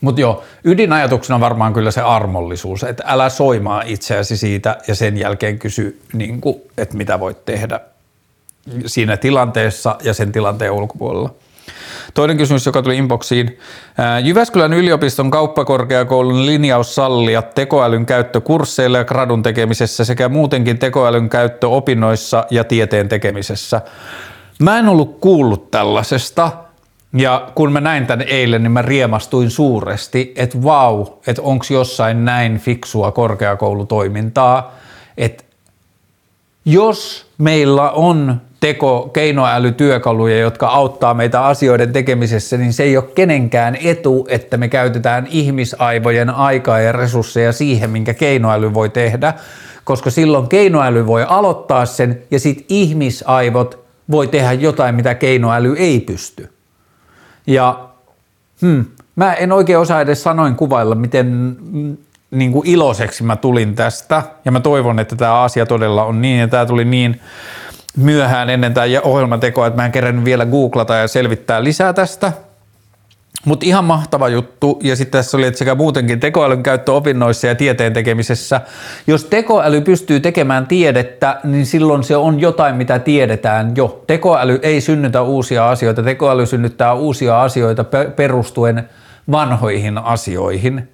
mutta joo, ydinajatuksena varmaan kyllä se armollisuus, että älä soimaa itseäsi siitä ja sen jälkeen kysy, niin että mitä voit tehdä siinä tilanteessa ja sen tilanteen ulkopuolella. Toinen kysymys, joka tuli inboxiin. Jyväskylän yliopiston kauppakorkeakoulun linjaus sallia tekoälyn käyttö kursseilla ja gradun tekemisessä sekä muutenkin tekoälyn käyttö opinnoissa ja tieteen tekemisessä. Mä en ollut kuullut tällaisesta – ja kun mä näin tämän eilen, niin mä riemastuin suuresti, että vau, että onko jossain näin fiksua korkeakoulutoimintaa, että jos meillä on teko, keinoälytyökaluja, jotka auttaa meitä asioiden tekemisessä, niin se ei ole kenenkään etu, että me käytetään ihmisaivojen aikaa ja resursseja siihen, minkä keinoäly voi tehdä, koska silloin keinoäly voi aloittaa sen ja sitten ihmisaivot voi tehdä jotain, mitä keinoäly ei pysty. Ja hmm, mä en oikein osaa edes sanoin kuvailla, miten mm, niin kuin iloiseksi mä tulin tästä. Ja mä toivon, että tämä asia todella on niin. Ja tämä tuli niin myöhään ennen tämä ohjelmatekoa, että mä en kerännyt vielä googlata ja selvittää lisää tästä. Mutta ihan mahtava juttu. Ja sitten tässä oli, että sekä muutenkin tekoälyn käyttö opinnoissa ja tieteen tekemisessä. Jos tekoäly pystyy tekemään tiedettä, niin silloin se on jotain, mitä tiedetään jo. Tekoäly ei synnytä uusia asioita. Tekoäly synnyttää uusia asioita perustuen vanhoihin asioihin.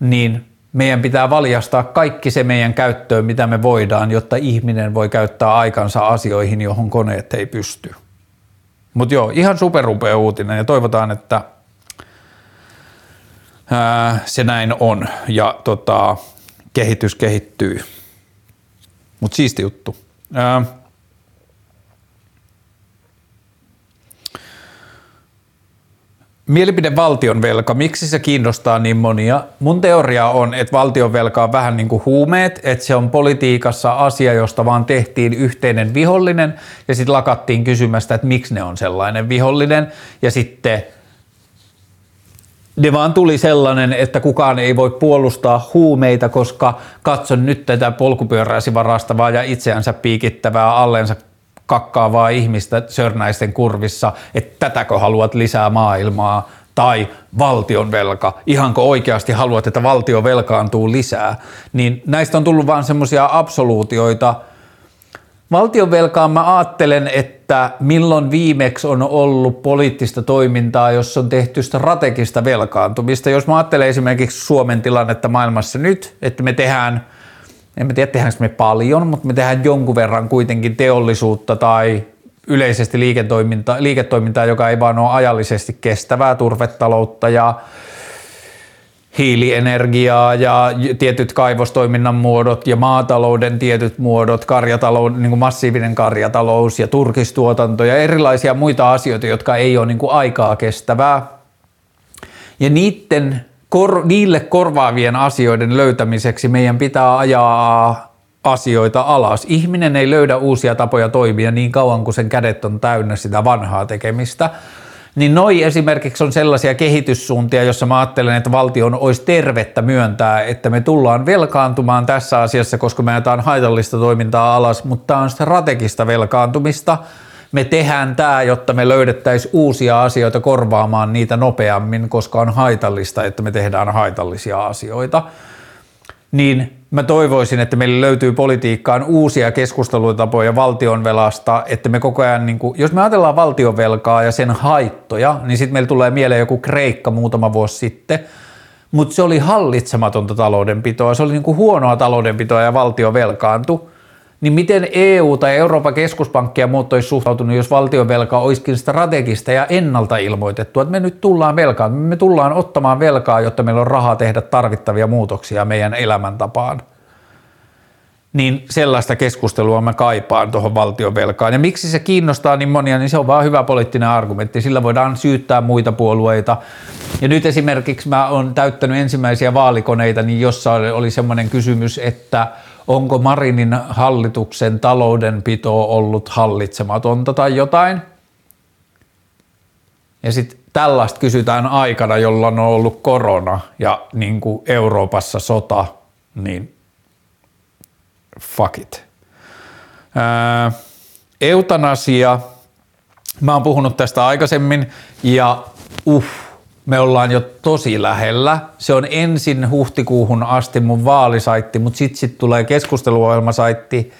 Niin meidän pitää valjastaa kaikki se meidän käyttöön, mitä me voidaan, jotta ihminen voi käyttää aikansa asioihin, johon koneet ei pysty. Mutta joo, ihan superupea uutinen ja toivotaan, että ää, se näin on ja tota, kehitys kehittyy. Mutta siisti juttu. Ää, Mielipide valtionvelka, miksi se kiinnostaa niin monia? Mun teoria on, että valtionvelka on vähän niin kuin huumeet, että se on politiikassa asia, josta vaan tehtiin yhteinen vihollinen ja sitten lakattiin kysymästä, että miksi ne on sellainen vihollinen ja sitten ne vaan tuli sellainen, että kukaan ei voi puolustaa huumeita, koska katson nyt tätä polkupyöräisi varastavaa ja itseänsä piikittävää allensa kakkaavaa ihmistä sörnäisten kurvissa, että tätäkö haluat lisää maailmaa, tai valtion velka, ihanko oikeasti haluat, että valtio velkaantuu lisää, niin näistä on tullut vaan semmoisia absoluutioita. Valtion velkaan mä ajattelen, että milloin viimeksi on ollut poliittista toimintaa, jos on tehty strategista velkaantumista. Jos mä ajattelen esimerkiksi Suomen tilannetta maailmassa nyt, että me tehdään – en tiedä tehdäänkö me paljon, mutta me tehdään jonkun verran kuitenkin teollisuutta tai yleisesti liiketoiminta, liiketoimintaa, joka ei vaan ole ajallisesti kestävää, turvetaloutta ja hiilienergiaa ja tietyt kaivostoiminnan muodot ja maatalouden tietyt muodot, karjatalous, niin kuin massiivinen karjatalous ja turkistuotanto ja erilaisia muita asioita, jotka ei ole niin kuin aikaa kestävää. Ja niiden kor, niille korvaavien asioiden löytämiseksi meidän pitää ajaa asioita alas. Ihminen ei löydä uusia tapoja toimia niin kauan kuin sen kädet on täynnä sitä vanhaa tekemistä. Niin noi esimerkiksi on sellaisia kehityssuuntia, jossa mä ajattelen, että valtion olisi tervettä myöntää, että me tullaan velkaantumaan tässä asiassa, koska me ajetaan haitallista toimintaa alas, mutta tämä on strategista velkaantumista, me tehdään tämä, jotta me löydettäisiin uusia asioita korvaamaan niitä nopeammin, koska on haitallista, että me tehdään haitallisia asioita. Niin mä toivoisin, että meillä löytyy politiikkaan uusia keskustelutapoja valtionvelasta, että me koko ajan, niin kuin, jos me ajatellaan valtionvelkaa ja sen haittoja, niin sitten meillä tulee mieleen joku Kreikka muutama vuosi sitten, mutta se oli hallitsematonta taloudenpitoa, se oli niin kuin huonoa taloudenpitoa ja valtio velkaantui niin miten EU tai Euroopan keskuspankki ja muut olisi suhtautunut, jos valtionvelka olisikin strategista ja ennalta ilmoitettu, että me nyt tullaan velkaan, me tullaan ottamaan velkaa, jotta meillä on rahaa tehdä tarvittavia muutoksia meidän elämäntapaan. Niin sellaista keskustelua mä kaipaan tuohon valtionvelkaan. Ja miksi se kiinnostaa niin monia, niin se on vaan hyvä poliittinen argumentti. Sillä voidaan syyttää muita puolueita. Ja nyt esimerkiksi mä oon täyttänyt ensimmäisiä vaalikoneita, niin jossa oli semmoinen kysymys, että – onko Marinin hallituksen taloudenpito ollut hallitsematonta tai jotain. Ja sitten tällaista kysytään aikana, jolloin on ollut korona ja niin kuin Euroopassa sota, niin fuck it. Ää, eutanasia, mä oon puhunut tästä aikaisemmin ja uff, me ollaan jo tosi lähellä. Se on ensin huhtikuuhun asti mun vaalisaitti, mutta sitten sit tulee keskusteluohjelmasaitti.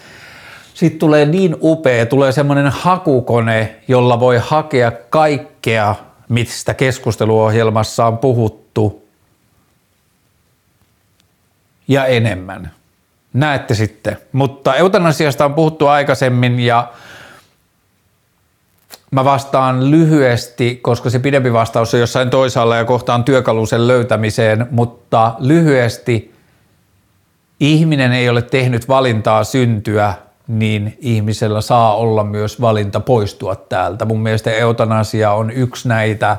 Sitten tulee niin upea, tulee semmoinen hakukone, jolla voi hakea kaikkea, mistä keskusteluohjelmassa on puhuttu ja enemmän. Näette sitten. Mutta eutanasiasta on puhuttu aikaisemmin ja Mä vastaan lyhyesti, koska se pidempi vastaus on jossain toisaalla ja kohtaan työkalusen löytämiseen, mutta lyhyesti ihminen ei ole tehnyt valintaa syntyä, niin ihmisellä saa olla myös valinta poistua täältä. Mun mielestä eutanasia on yksi näitä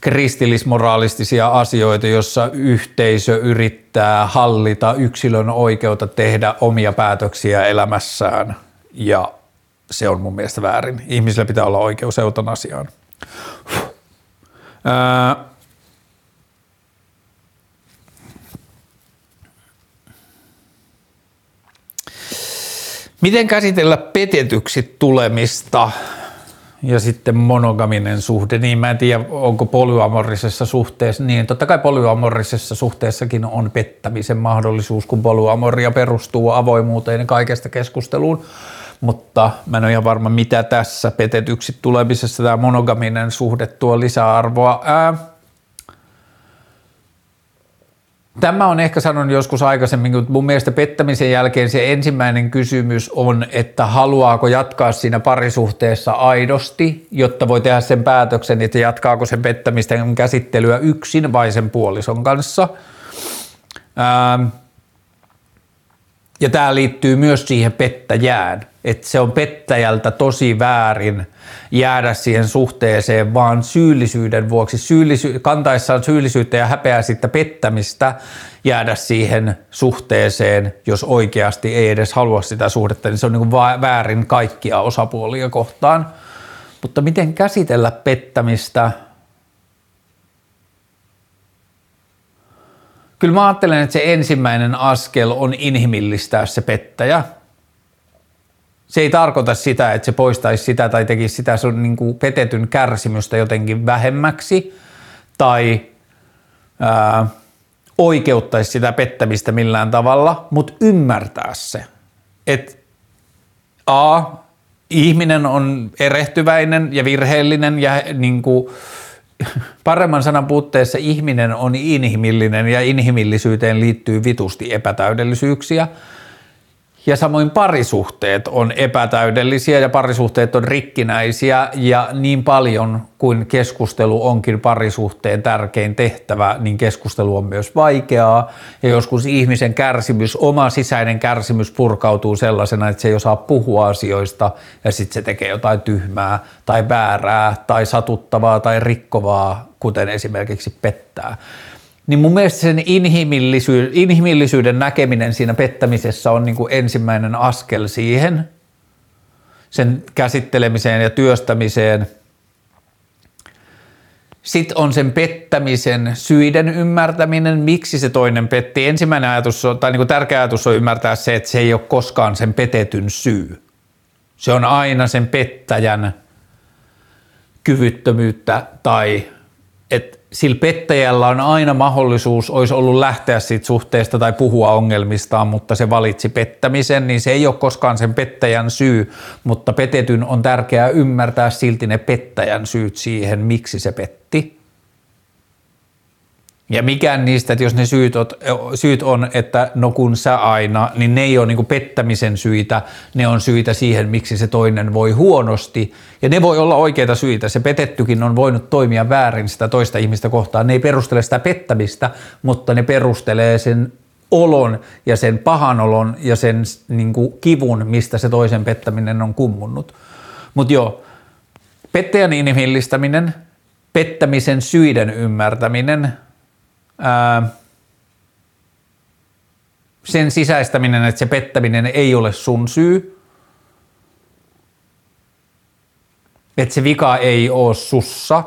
kristillismoralistisia asioita, jossa yhteisö yrittää hallita yksilön oikeutta tehdä omia päätöksiä elämässään ja se on mun mielestä väärin. Ihmisillä pitää olla oikeus eutanasiaan. Ää, Miten käsitellä petetyksi tulemista ja sitten monogaminen suhde, niin mä en tiedä, onko polyamorisessa suhteessa, niin totta kai polyamorisessa suhteessakin on pettämisen mahdollisuus, kun polyamoria perustuu avoimuuteen ja kaikesta keskusteluun, mutta mä en ole ihan varma, mitä tässä petetyksi tulemisessa tämä monogaminen suhde tuo lisäarvoa. Ää, Tämä on ehkä sanonut joskus aikaisemmin, mutta mun mielestä pettämisen jälkeen se ensimmäinen kysymys on, että haluaako jatkaa siinä parisuhteessa aidosti, jotta voi tehdä sen päätöksen, että jatkaako sen pettämisten käsittelyä yksin vai sen puolison kanssa. Ja tämä liittyy myös siihen pettäjään, että se on pettäjältä tosi väärin jäädä siihen suhteeseen vaan syyllisyyden vuoksi, syyllisy- kantaessaan syyllisyyttä ja häpeää sitten pettämistä jäädä siihen suhteeseen, jos oikeasti ei edes halua sitä suhdetta, niin se on niin väärin kaikkia osapuolia kohtaan. Mutta miten käsitellä pettämistä – Kyllä mä ajattelen, että se ensimmäinen askel on inhimillistää se pettäjä. Se ei tarkoita sitä, että se poistaisi sitä tai tekisi sitä sun niin kuin petetyn kärsimystä jotenkin vähemmäksi tai ää, oikeuttaisi sitä pettämistä millään tavalla, mutta ymmärtää se, että A, ihminen on erehtyväinen ja virheellinen ja niin kuin, [LAUGHS] paremman sanan puutteessa ihminen on inhimillinen ja inhimillisyyteen liittyy vitusti epätäydellisyyksiä – ja samoin parisuhteet on epätäydellisiä ja parisuhteet on rikkinäisiä ja niin paljon kuin keskustelu onkin parisuhteen tärkein tehtävä, niin keskustelu on myös vaikeaa. Ja joskus ihmisen kärsimys, oma sisäinen kärsimys purkautuu sellaisena, että se ei osaa puhua asioista ja sitten se tekee jotain tyhmää tai väärää tai satuttavaa tai rikkovaa, kuten esimerkiksi pettää niin mun mielestä sen inhimillisyy- inhimillisyyden näkeminen siinä pettämisessä on niin kuin ensimmäinen askel siihen, sen käsittelemiseen ja työstämiseen. Sitten on sen pettämisen syiden ymmärtäminen, miksi se toinen petti. Ensimmäinen ajatus on, tai niin kuin tärkeä ajatus on ymmärtää se, että se ei ole koskaan sen petetyn syy. Se on aina sen pettäjän kyvyttömyyttä tai että sillä pettäjällä on aina mahdollisuus, olisi ollut lähteä siitä suhteesta tai puhua ongelmistaan, mutta se valitsi pettämisen, niin se ei ole koskaan sen pettäjän syy, mutta petetyn on tärkeää ymmärtää silti ne pettäjän syyt siihen, miksi se petti. Ja mikään niistä, että jos ne syyt, on, syyt on, että no kun sä aina, niin ne ei ole niin pettämisen syitä, ne on syitä siihen, miksi se toinen voi huonosti. Ja ne voi olla oikeita syitä. Se petettykin on voinut toimia väärin sitä toista ihmistä kohtaan. Ne ei perustele sitä pettämistä, mutta ne perustelee sen olon ja sen pahan olon ja sen niin kivun, mistä se toisen pettäminen on kummunnut. Mutta joo, pettäjän inhimillistäminen, pettämisen syiden ymmärtäminen – ää, sen sisäistäminen, että se pettäminen ei ole sun syy, että se vika ei ole sussa.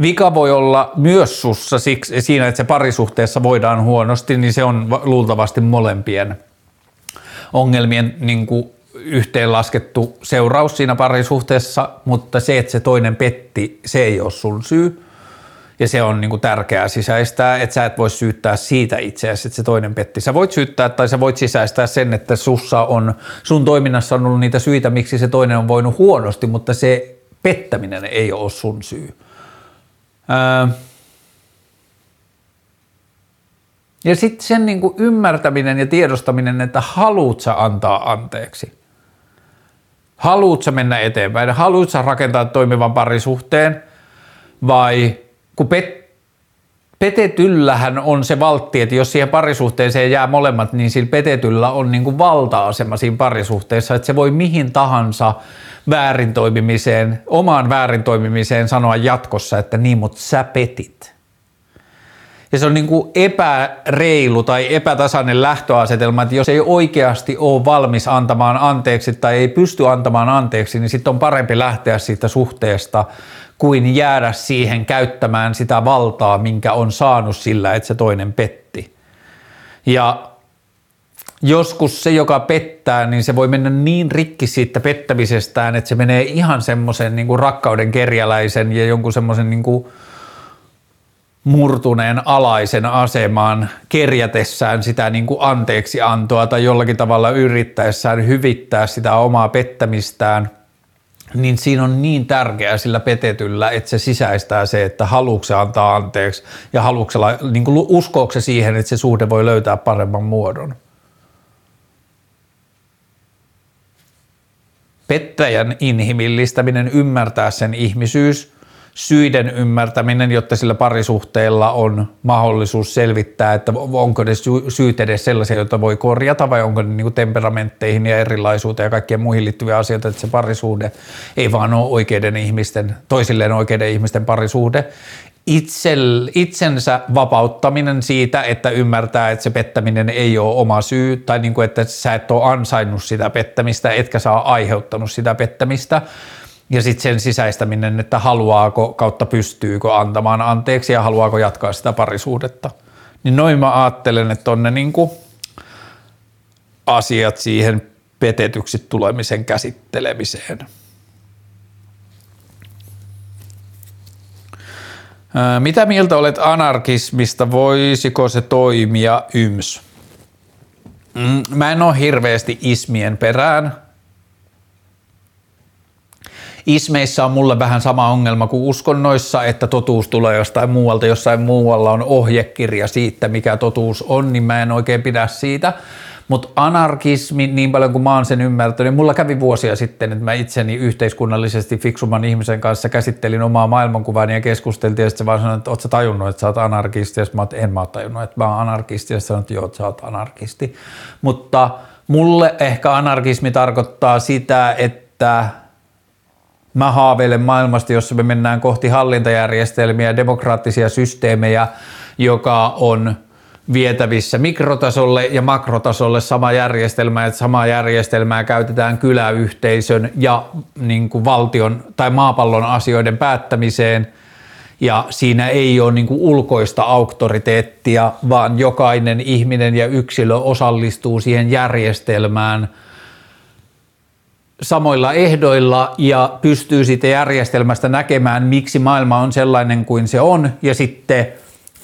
Vika voi olla myös sussa siksi, siinä, että se parisuhteessa voidaan huonosti, niin se on luultavasti molempien ongelmien niin kuin yhteenlaskettu seuraus siinä parisuhteessa, mutta se, että se toinen petti, se ei ole sun syy. Ja se on niin kuin tärkeää sisäistää, että sä et voi syyttää siitä itseäsi, että se toinen petti. Sä voit syyttää tai sä voit sisäistää sen, että sussa on, sun toiminnassa on ollut niitä syitä, miksi se toinen on voinut huonosti, mutta se pettäminen ei ole sun syy. Ää, ja sitten sen niin kuin ymmärtäminen ja tiedostaminen, että haluut sä antaa anteeksi. Haluut sä mennä eteenpäin, haluut sä rakentaa toimivan parisuhteen vai kun pet, petetyllähän on se valtti, että jos siihen parisuhteeseen jää molemmat, niin sillä petetyllä on niin kuin valta-asema siinä parisuhteessa, että se voi mihin tahansa väärintoimimiseen, omaan väärintoimimiseen sanoa jatkossa, että niin, mutta sä petit. Ja se on niin kuin epäreilu tai epätasainen lähtöasetelma, että jos ei oikeasti ole valmis antamaan anteeksi tai ei pysty antamaan anteeksi, niin sitten on parempi lähteä siitä suhteesta kuin jäädä siihen käyttämään sitä valtaa, minkä on saanut sillä, että se toinen petti. Ja joskus se, joka pettää, niin se voi mennä niin rikki siitä pettämisestään, että se menee ihan semmoisen niin rakkauden kerjäläisen ja jonkun semmoisen niin murtuneen alaisen asemaan kerjätessään sitä niin kuin anteeksi antoa tai jollakin tavalla yrittäessään hyvittää sitä omaa pettämistään – niin siinä on niin tärkeää sillä petetyllä, että se sisäistää se, että haluuko antaa anteeksi ja haluuko niin uskooko se siihen, että se suhde voi löytää paremman muodon. Pettäjän inhimillistäminen, ymmärtää sen ihmisyys – syiden ymmärtäminen, jotta sillä parisuhteella on mahdollisuus selvittää, että onko ne syyt edes sellaisia, joita voi korjata vai onko ne niin temperamentteihin ja erilaisuuteen ja kaikkien muihin liittyviä asioita, että se parisuhde ei vaan ole oikeiden ihmisten, toisilleen oikeiden ihmisten parisuhde. Itsel, itsensä vapauttaminen siitä, että ymmärtää, että se pettäminen ei ole oma syy tai niin kuin, että sä et ole ansainnut sitä pettämistä, etkä saa aiheuttanut sitä pettämistä – ja sitten sen sisäistäminen, että haluaako kautta pystyykö antamaan anteeksi ja haluaako jatkaa sitä parisuudetta. Niin noin mä ajattelen, että on ne niinku asiat siihen petetyksi tulemisen käsittelemiseen. Mitä mieltä olet anarkismista? Voisiko se toimia yms? Mm, mä en ole hirveästi ismien perään, Ismeissä on mulle vähän sama ongelma kuin uskonnoissa, että totuus tulee jostain muualta, jossain muualla on ohjekirja siitä, mikä totuus on, niin mä en oikein pidä siitä. Mutta anarkismi, niin paljon kuin mä oon sen ymmärtänyt, niin mulla kävi vuosia sitten, että mä itseni yhteiskunnallisesti fiksuman ihmisen kanssa käsittelin omaa maailmankuvaani ja keskusteltiin, ja sitten se vaan sanoi, että oot sä tajunnut, että sä oot anarkisti, ja mä oot, en mä oot tajunnut, että mä oon anarkisti, ja sanoin, että joo, että sä oot anarkisti. Mutta mulle ehkä anarkismi tarkoittaa sitä, että Mä haaveilen maailmasta, jossa me mennään kohti hallintajärjestelmiä demokraattisia systeemejä, joka on vietävissä mikrotasolle ja makrotasolle sama järjestelmä, että samaa järjestelmää käytetään kyläyhteisön ja niin kuin valtion tai maapallon asioiden päättämiseen. Ja siinä ei ole niin kuin ulkoista auktoriteettia, vaan jokainen ihminen ja yksilö osallistuu siihen järjestelmään – samoilla ehdoilla ja pystyy sitten järjestelmästä näkemään, miksi maailma on sellainen kuin se on. Ja sitten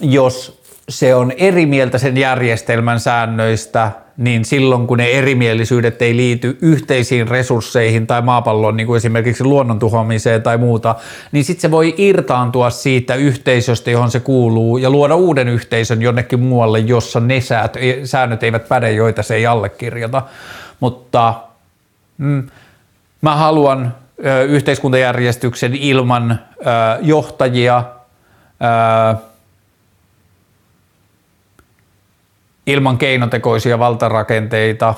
jos se on eri mieltä sen järjestelmän säännöistä, niin silloin kun ne erimielisyydet ei liity yhteisiin resursseihin tai maapallon niin kuin esimerkiksi luonnon tuhoamiseen tai muuta, niin sitten se voi irtaantua siitä yhteisöstä, johon se kuuluu ja luoda uuden yhteisön jonnekin muualle, jossa ne säät, säännöt eivät päde, joita se ei allekirjoita. Mutta mm, mä haluan ö, yhteiskuntajärjestyksen ilman ö, johtajia, ö, ilman keinotekoisia valtarakenteita.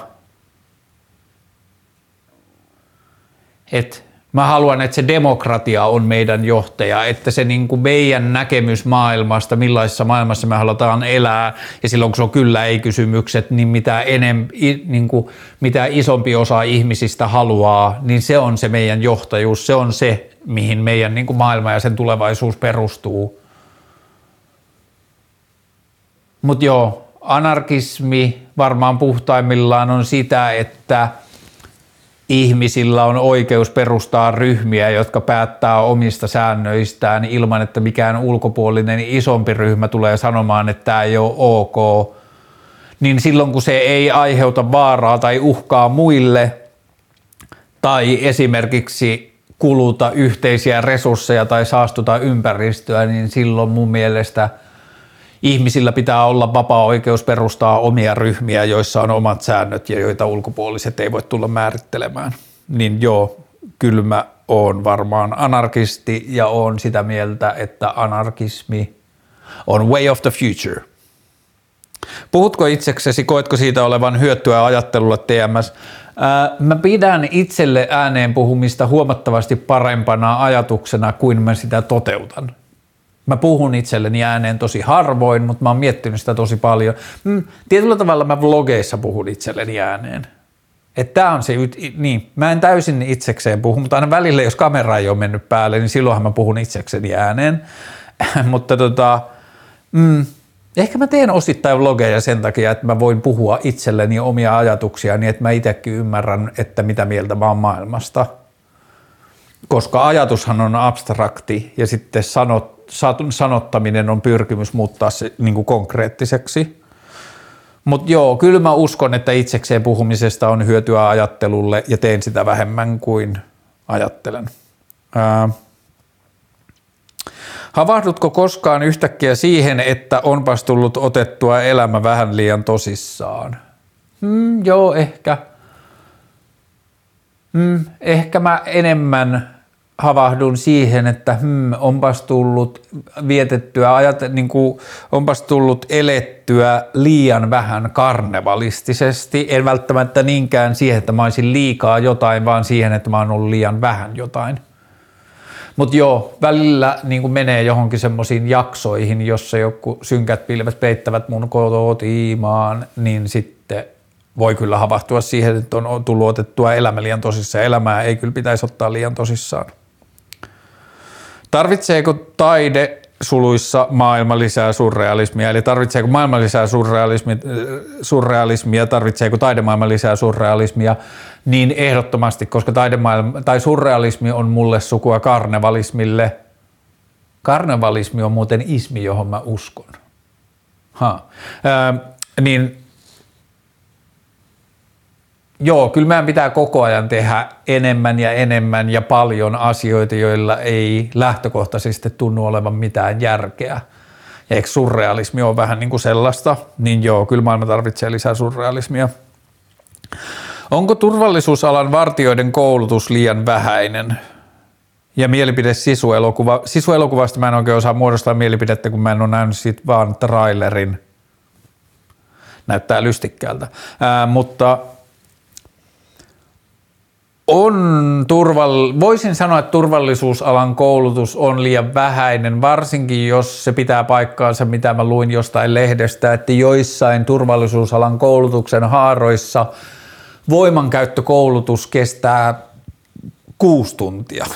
Et mä haluan, että se demokratia on meidän johtaja, että se niin kuin meidän näkemys maailmasta, millaisessa maailmassa me halutaan elää, ja silloin kun se on kyllä ei-kysymykset, niin mitä, enem, niin kuin, mitä isompi osa ihmisistä haluaa, niin se on se meidän johtajuus, se on se, mihin meidän niin kuin maailma ja sen tulevaisuus perustuu. Mutta joo, anarkismi varmaan puhtaimmillaan on sitä, että ihmisillä on oikeus perustaa ryhmiä, jotka päättää omista säännöistään ilman, että mikään ulkopuolinen isompi ryhmä tulee sanomaan, että tämä ei ole ok, niin silloin kun se ei aiheuta vaaraa tai uhkaa muille tai esimerkiksi kuluta yhteisiä resursseja tai saastuta ympäristöä, niin silloin mun mielestä – ihmisillä pitää olla vapaa oikeus perustaa omia ryhmiä, joissa on omat säännöt ja joita ulkopuoliset ei voi tulla määrittelemään. Niin joo, kyllä mä oon varmaan anarkisti ja on sitä mieltä, että anarkismi on way of the future. Puhutko itseksesi, koetko siitä olevan hyötyä ajattelulle TMS? Ää, mä pidän itselle ääneen puhumista huomattavasti parempana ajatuksena kuin mä sitä toteutan. Mä puhun itselleni ääneen tosi harvoin, mutta mä oon miettinyt sitä tosi paljon. Mm, tietyllä tavalla mä vlogeissa puhun itselleni ääneen. Että on se, niin, mä en täysin itsekseen puhu, mutta aina välillä, jos kamera ei ole mennyt päälle, niin silloinhan mä puhun itsekseni ääneen. [LAUGHS] mutta tota, mm, ehkä mä teen osittain vlogeja sen takia, että mä voin puhua itselleni omia ajatuksia niin, että mä itsekin ymmärrän, että mitä mieltä mä oon maailmasta. Koska ajatushan on abstrakti ja sitten sanot, sanottaminen on pyrkimys muuttaa se niin kuin konkreettiseksi. Mutta joo, kyllä mä uskon, että itsekseen puhumisesta on hyötyä ajattelulle ja teen sitä vähemmän kuin ajattelen. Ää, Havahdutko koskaan yhtäkkiä siihen, että onpas tullut otettua elämä vähän liian tosissaan? Hmm, joo, ehkä. Hmm, ehkä mä enemmän havahdun siihen, että hmm, onpas tullut vietettyä, ajat, niin kuin, onpas tullut elettyä liian vähän karnevalistisesti. En välttämättä niinkään siihen, että mä olisin liikaa jotain, vaan siihen, että mä oon ollut liian vähän jotain. Mutta joo, välillä niin menee johonkin semmoisiin jaksoihin, jossa joku synkät pilvet peittävät mun kotimaan, niin sitten voi kyllä havahtua siihen, että on tullut otettua elämä liian tosissaan. Elämää ei kyllä pitäisi ottaa liian tosissaan. Tarvitseeko taide suluissa maailma lisää surrealismia, eli tarvitseeko maailma lisää surrealismia, surrealismia tarvitseeko taidemaailma lisää surrealismia, niin ehdottomasti, koska taidemaailma, tai surrealismi on mulle sukua karnevalismille. Karnevalismi on muuten ismi, johon mä uskon. Ha. Ö, niin Joo, kyllä meidän pitää koko ajan tehdä enemmän ja enemmän ja paljon asioita, joilla ei lähtökohtaisesti tunnu olevan mitään järkeä. Ja eikö surrealismi ole vähän niin kuin sellaista, niin joo, kyllä maailma tarvitsee lisää surrealismia. Onko turvallisuusalan vartijoiden koulutus liian vähäinen? Ja mielipide sisuelokuva. Sisuelokuvasta mä en oikein osaa muodostaa mielipidettä, kun mä en ole nähnyt siitä vaan trailerin. Näyttää lystikkäältä. Ää, mutta on turval... Voisin sanoa, että turvallisuusalan koulutus on liian vähäinen, varsinkin jos se pitää paikkaansa, mitä mä luin jostain lehdestä, että joissain turvallisuusalan koulutuksen haaroissa voimankäyttökoulutus kestää kuusi tuntia.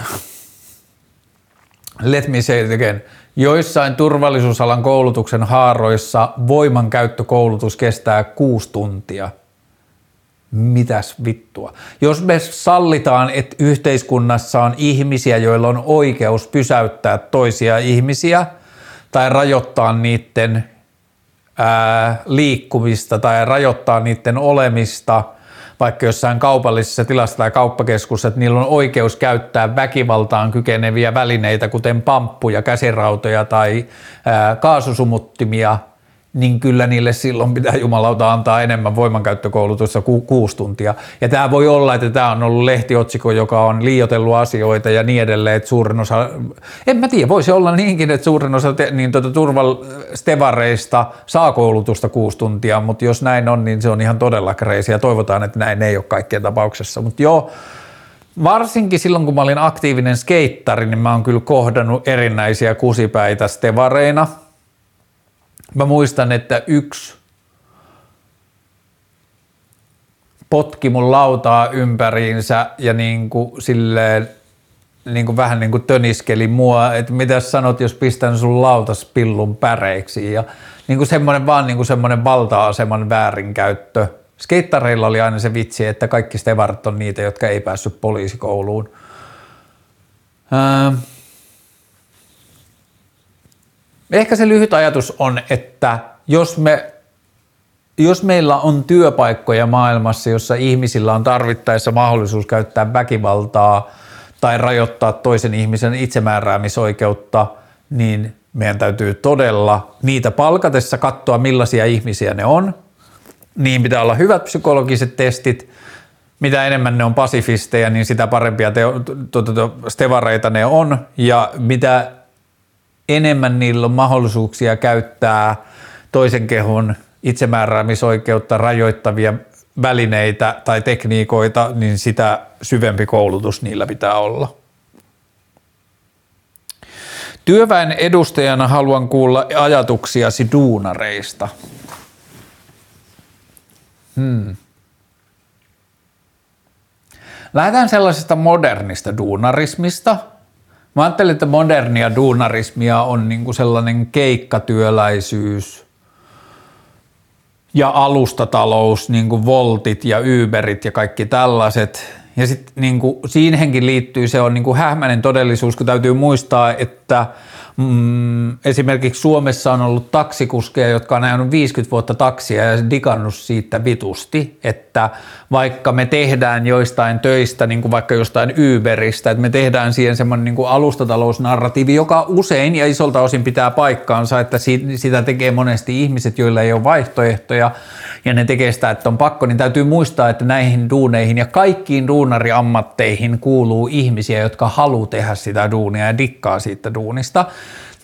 Let me say it again. Joissain turvallisuusalan koulutuksen haaroissa voimankäyttökoulutus kestää kuusi tuntia – mitäs vittua. Jos me sallitaan, että yhteiskunnassa on ihmisiä, joilla on oikeus pysäyttää toisia ihmisiä tai rajoittaa niiden ää, liikkumista tai rajoittaa niiden olemista – vaikka jossain kaupallisessa tilassa tai kauppakeskussa, että niillä on oikeus käyttää väkivaltaan kykeneviä välineitä, kuten pamppuja, käsirautoja tai ää, kaasusumuttimia niin kyllä niille silloin pitää jumalauta antaa enemmän voimankäyttökoulutusta kuin kuusi tuntia. Ja tämä voi olla, että tämä on ollut lehtiotsikko, joka on liiotellut asioita ja niin edelleen, että suurin osa, en mä tiedä, voisi olla niinkin, että suurin osa te, niin tuota, turvalstevareista saa koulutusta kuusi tuntia, mutta jos näin on, niin se on ihan todella kreisiä ja toivotaan, että näin ei ole kaikkien tapauksessa. Mutta joo, varsinkin silloin, kun mä olin aktiivinen skeittari, niin mä oon kyllä kohdannut erinäisiä kusipäitä stevareina – Mä muistan, että yksi potki mun lautaa ympäriinsä ja niin kuin silleen, niin kuin vähän niin kuin töniskeli mua, että mitä sanot, jos pistän sun lautas pillun päreiksi ja niin kuin semmoinen vaan niin kuin semmoinen valta-aseman väärinkäyttö. Skeittareilla oli aina se vitsi, että kaikki stevarit on niitä, jotka ei päässyt poliisikouluun. Öö, Ehkä se lyhyt ajatus on, että jos, me, jos meillä on työpaikkoja maailmassa, jossa ihmisillä on tarvittaessa mahdollisuus käyttää väkivaltaa tai rajoittaa toisen ihmisen itsemääräämisoikeutta, niin meidän täytyy todella niitä palkatessa katsoa, millaisia ihmisiä ne on. Niin pitää olla hyvät psykologiset testit. Mitä enemmän ne on pasifisteja, niin sitä parempia teo, to, to, to, stevareita ne on. Ja mitä enemmän niillä on mahdollisuuksia käyttää toisen kehon itsemääräämisoikeutta rajoittavia välineitä tai tekniikoita, niin sitä syvempi koulutus niillä pitää olla. Työväen edustajana haluan kuulla ajatuksiasi duunareista. Hmm. Lähdetään sellaisesta modernista duunarismista – Mä ajattelin, että modernia duunarismia on niin kuin sellainen keikkatyöläisyys ja alustatalous, niin kuin Voltit ja Uberit ja kaikki tällaiset. Ja sitten niin siihenkin liittyy, se on niin kuin hähmäinen todellisuus, kun täytyy muistaa, että – Mm, esimerkiksi Suomessa on ollut taksikuskeja, jotka on ajanut 50 vuotta taksia ja digannut siitä vitusti, että vaikka me tehdään joistain töistä, niin kuin vaikka jostain Uberistä, että me tehdään siihen semmoinen niin kuin alustatalousnarratiivi, joka usein ja isolta osin pitää paikkaansa, että sitä tekee monesti ihmiset, joilla ei ole vaihtoehtoja ja ne tekee sitä, että on pakko, niin täytyy muistaa, että näihin duuneihin ja kaikkiin duunariammatteihin kuuluu ihmisiä, jotka haluaa tehdä sitä duunia ja dikkaa siitä duunista.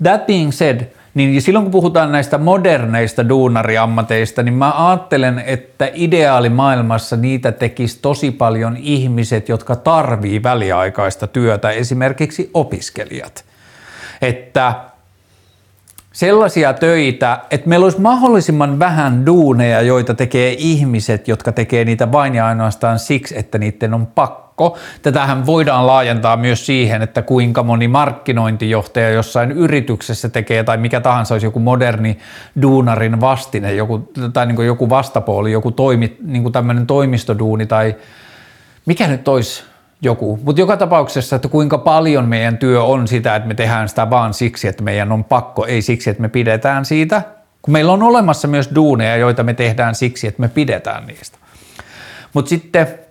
That being said, niin silloin kun puhutaan näistä moderneista duunariammateista, niin mä ajattelen, että ideaalimaailmassa niitä tekisi tosi paljon ihmiset, jotka tarvii väliaikaista työtä, esimerkiksi opiskelijat. Että sellaisia töitä, että meillä olisi mahdollisimman vähän duuneja, joita tekee ihmiset, jotka tekee niitä vain ja ainoastaan siksi, että niiden on pakko. Tätähän voidaan laajentaa myös siihen, että kuinka moni markkinointijohtaja jossain yrityksessä tekee tai mikä tahansa olisi joku moderni duunarin vastine joku, tai niin joku vastapuoli, joku toimi, niin tämmöinen toimistoduuni tai mikä nyt olisi joku. Mutta joka tapauksessa, että kuinka paljon meidän työ on sitä, että me tehdään sitä vaan siksi, että meidän on pakko, ei siksi, että me pidetään siitä. Kun meillä on olemassa myös duuneja, joita me tehdään siksi, että me pidetään niistä. Mutta sitten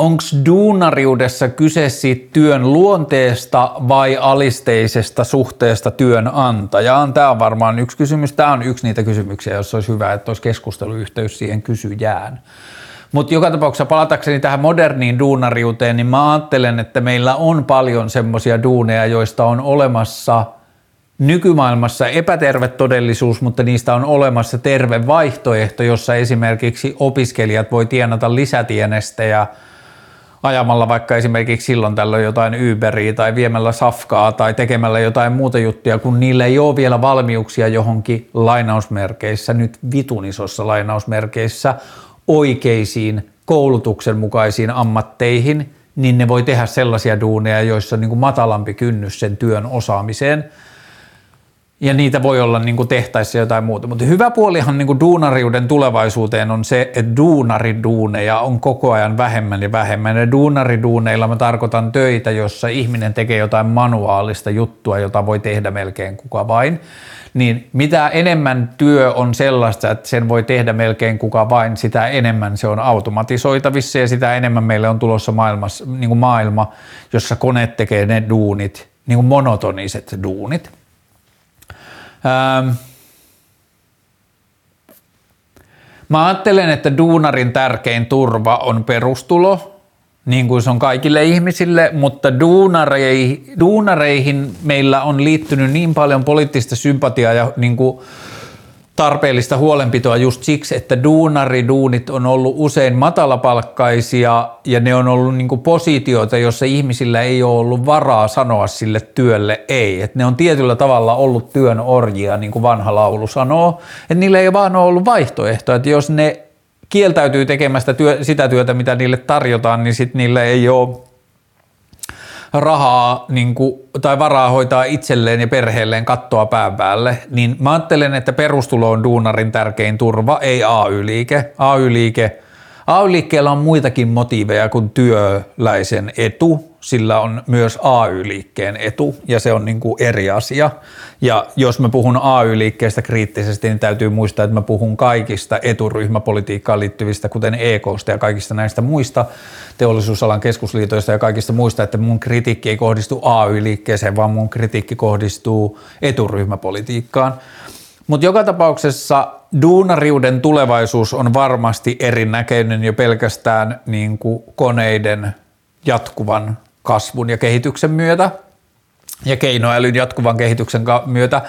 onko duunariudessa kyse siitä työn luonteesta vai alisteisesta suhteesta työnantajaan? Tämä on varmaan yksi kysymys. Tämä on yksi niitä kysymyksiä, jos olisi hyvä, että olisi keskusteluyhteys siihen kysyjään. Mutta joka tapauksessa palatakseni tähän moderniin duunariuteen, niin mä ajattelen, että meillä on paljon semmoisia duuneja, joista on olemassa nykymaailmassa epäterve todellisuus, mutta niistä on olemassa terve vaihtoehto, jossa esimerkiksi opiskelijat voi tienata lisätienestejä ajamalla vaikka esimerkiksi silloin tällöin jotain Uberia tai viemällä safkaa tai tekemällä jotain muuta juttuja, kun niillä ei ole vielä valmiuksia johonkin lainausmerkeissä, nyt vitunisossa lainausmerkeissä oikeisiin koulutuksen mukaisiin ammatteihin, niin ne voi tehdä sellaisia duuneja, joissa on niin kuin matalampi kynnys sen työn osaamiseen. Ja niitä voi olla niin kuin tehtaissa jotain muuta. Mutta hyvä puolihan niin kuin duunariuden tulevaisuuteen on se, että duunariduuneja on koko ajan vähemmän ja vähemmän. Ja duunariduuneilla mä tarkoitan töitä, jossa ihminen tekee jotain manuaalista juttua, jota voi tehdä melkein kuka vain. Niin mitä enemmän työ on sellaista, että sen voi tehdä melkein kuka vain, sitä enemmän se on automatisoitavissa ja sitä enemmän meille on tulossa maailmassa, niin kuin maailma, jossa koneet tekee ne duunit, niin kuin monotoniset duunit. Ähm, mä ajattelen, että duunarin tärkein turva on perustulo, niin kuin se on kaikille ihmisille, mutta duunareihin, duunareihin meillä on liittynyt niin paljon poliittista sympatiaa ja niin kuin tarpeellista huolenpitoa just siksi, että duunariduunit on ollut usein matalapalkkaisia ja ne on ollut niin kuin positioita, jossa ihmisillä ei ole ollut varaa sanoa sille työlle ei. Et ne on tietyllä tavalla ollut työn orjia, niin kuin vanha laulu sanoo. Et niillä ei vaan ole ollut vaihtoehtoa, että jos ne kieltäytyy tekemästä työ, sitä työtä, mitä niille tarjotaan, niin sitten niille ei ole rahaa niin kuin, tai varaa hoitaa itselleen ja perheelleen kattoa pään päälle, niin mä ajattelen, että perustulo on duunarin tärkein turva, ei AY-liike. AY-liike AY-liikkeellä on muitakin motiiveja kuin työläisen etu, sillä on myös AY-liikkeen etu ja se on niin kuin eri asia. Ja jos mä puhun AY-liikkeestä kriittisesti, niin täytyy muistaa, että mä puhun kaikista eturyhmäpolitiikkaan liittyvistä, kuten EKsta ja kaikista näistä muista teollisuusalan keskusliitoista ja kaikista muista, että mun kritiikki ei kohdistu AY-liikkeeseen, vaan mun kritiikki kohdistuu eturyhmäpolitiikkaan. Mutta joka tapauksessa duunariuden tulevaisuus on varmasti erinäköinen jo pelkästään niin kuin koneiden jatkuvan kasvun ja kehityksen myötä ja keinoälyn jatkuvan kehityksen myötä.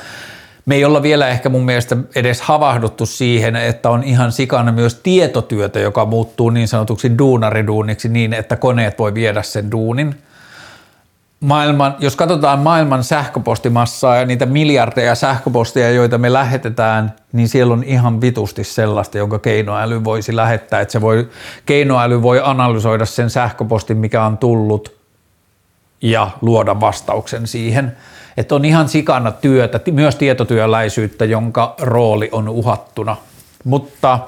Me ei olla vielä ehkä mun mielestä edes havahduttu siihen, että on ihan sikana myös tietotyötä, joka muuttuu niin sanotuksi duunariduuniksi niin, että koneet voi viedä sen duunin – maailman, jos katsotaan maailman sähköpostimassaa ja niitä miljardeja sähköposteja, joita me lähetetään, niin siellä on ihan vitusti sellaista, jonka keinoäly voisi lähettää. Että se voi, keinoäly voi analysoida sen sähköpostin, mikä on tullut ja luoda vastauksen siihen. Että on ihan sikana työtä, myös tietotyöläisyyttä, jonka rooli on uhattuna. Mutta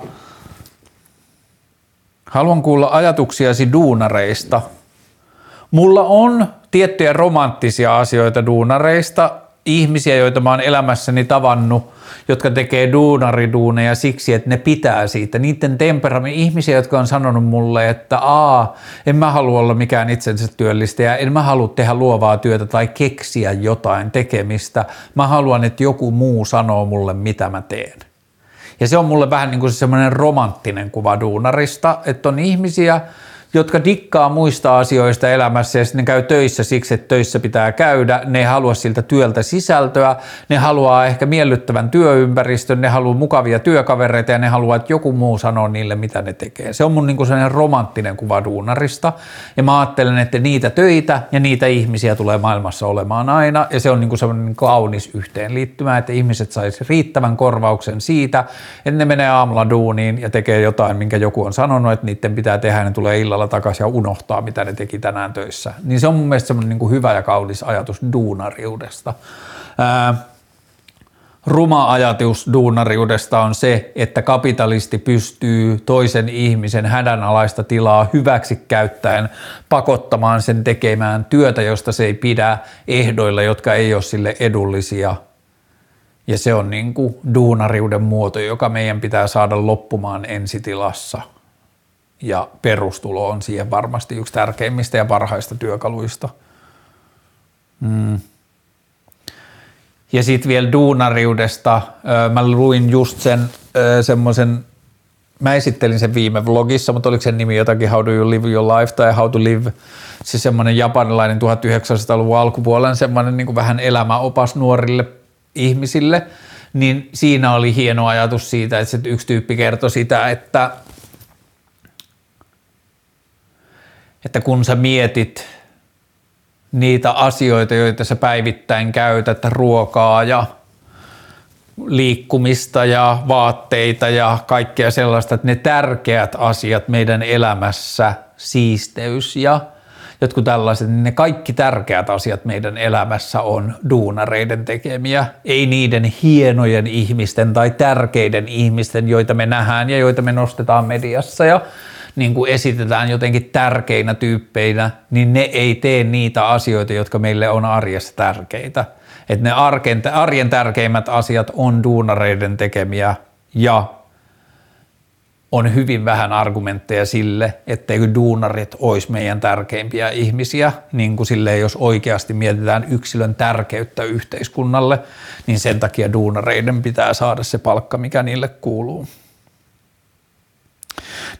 haluan kuulla ajatuksiasi duunareista. Mulla on tiettyjä romanttisia asioita duunareista, ihmisiä, joita mä oon elämässäni tavannut, jotka tekee duunariduuneja siksi, että ne pitää siitä. Niiden temperamentti, ihmisiä, jotka on sanonut mulle, että aa, en mä halua olla mikään itsensä työllistäjä, en mä halua tehdä luovaa työtä tai keksiä jotain tekemistä. Mä haluan, että joku muu sanoo mulle, mitä mä teen. Ja se on mulle vähän niin kuin semmoinen romanttinen kuva duunarista, että on ihmisiä, jotka dikkaa muista asioista elämässä ja ne käy töissä siksi, että töissä pitää käydä. Ne ei halua siltä työltä sisältöä, ne haluaa ehkä miellyttävän työympäristön, ne haluaa mukavia työkavereita ja ne haluaa, että joku muu sanoo niille, mitä ne tekee. Se on mun niin sellainen romanttinen kuva duunarista ja mä ajattelen, että niitä töitä ja niitä ihmisiä tulee maailmassa olemaan aina ja se on niin sellainen niin kaunis yhteenliittymä, että ihmiset saisi riittävän korvauksen siitä, että ne menee aamulla duuniin ja tekee jotain, minkä joku on sanonut, että niiden pitää tehdä ja ne tulee illalla illalla takaisin ja unohtaa, mitä ne teki tänään töissä. Niin se on mun mielestä semmoinen niin hyvä ja kaunis ajatus duunariudesta. Ää, ruma ajatus duunariudesta on se, että kapitalisti pystyy toisen ihmisen hädänalaista tilaa hyväksi käyttäen pakottamaan sen tekemään työtä, josta se ei pidä ehdoilla, jotka ei ole sille edullisia. Ja se on niin kuin duunariuden muoto, joka meidän pitää saada loppumaan ensitilassa – ja perustulo on siihen varmasti yksi tärkeimmistä ja parhaista työkaluista. Mm. Ja sitten vielä duunariudesta, mä luin just sen semmoisen, mä esittelin sen viime vlogissa, mutta oliko sen nimi jotakin How do you live your life tai How to live, se semmoinen japanilainen 1900-luvun alkupuolen semmoinen niin vähän elämäopas nuorille ihmisille, niin siinä oli hieno ajatus siitä, että yksi tyyppi kertoi sitä, että että kun sä mietit niitä asioita, joita sä päivittäin käytät, ruokaa ja liikkumista ja vaatteita ja kaikkea sellaista, että ne tärkeät asiat meidän elämässä, siisteys ja, jotkut tällaiset, niin ne kaikki tärkeät asiat meidän elämässä on duunareiden tekemiä, ei niiden hienojen ihmisten tai tärkeiden ihmisten, joita me nähdään ja joita me nostetaan mediassa ja niin kuin esitetään jotenkin tärkeinä tyyppeinä, niin ne ei tee niitä asioita, jotka meille on arjessa tärkeitä. Että ne arjen, arjen tärkeimmät asiat on duunareiden tekemiä ja on hyvin vähän argumentteja sille, etteikö duunarit olisi meidän tärkeimpiä ihmisiä, niin kuin silleen, jos oikeasti mietitään yksilön tärkeyttä yhteiskunnalle, niin sen takia duunareiden pitää saada se palkka, mikä niille kuuluu.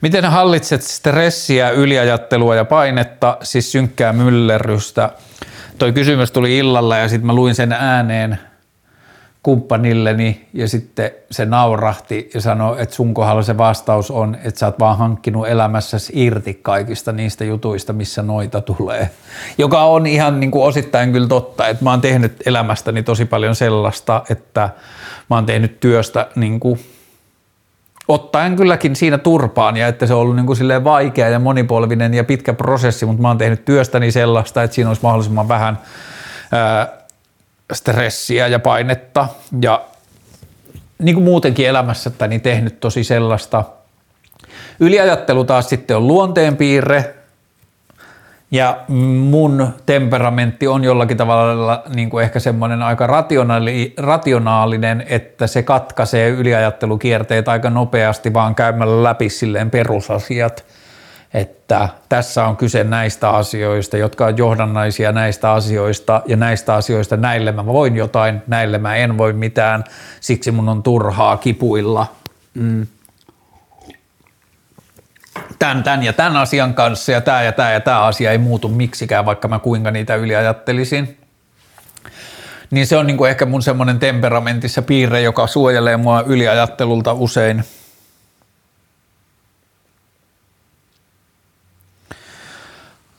Miten hallitset stressiä, yliajattelua ja painetta, siis synkkää myllerrystä? Toi kysymys tuli illalla ja sitten mä luin sen ääneen kumppanilleni ja sitten se naurahti ja sanoi, että sun kohdalla se vastaus on, että sä oot vaan hankkinut elämässäsi irti kaikista niistä jutuista, missä noita tulee. Joka on ihan niin kuin osittain kyllä totta, että mä oon tehnyt elämästäni tosi paljon sellaista, että mä oon tehnyt työstä niin kuin ottaen kylläkin siinä turpaan ja että se on ollut niin kuin silleen vaikea ja monipolvinen ja pitkä prosessi, mutta mä oon tehnyt työstäni sellaista, että siinä olisi mahdollisimman vähän ää, stressiä ja painetta ja niin kuin muutenkin elämässä, että niin tehnyt tosi sellaista. Yliajattelu taas sitten on luonteenpiirre, ja mun temperamentti on jollakin tavalla niin kuin ehkä semmoinen aika rationaali, rationaalinen, että se katkaisee yliajattelukierteet aika nopeasti vaan käymällä läpi silleen perusasiat. Että tässä on kyse näistä asioista, jotka on johdannaisia näistä asioista ja näistä asioista näille mä voin jotain, näille mä en voi mitään, siksi mun on turhaa kipuilla. Mm tämän, tämän ja tämän asian kanssa ja tämä ja tämä ja tämä asia ei muutu miksikään, vaikka mä kuinka niitä yliajattelisin. Niin se on niin kuin ehkä mun semmoinen temperamentissa piirre, joka suojelee mua yliajattelulta usein –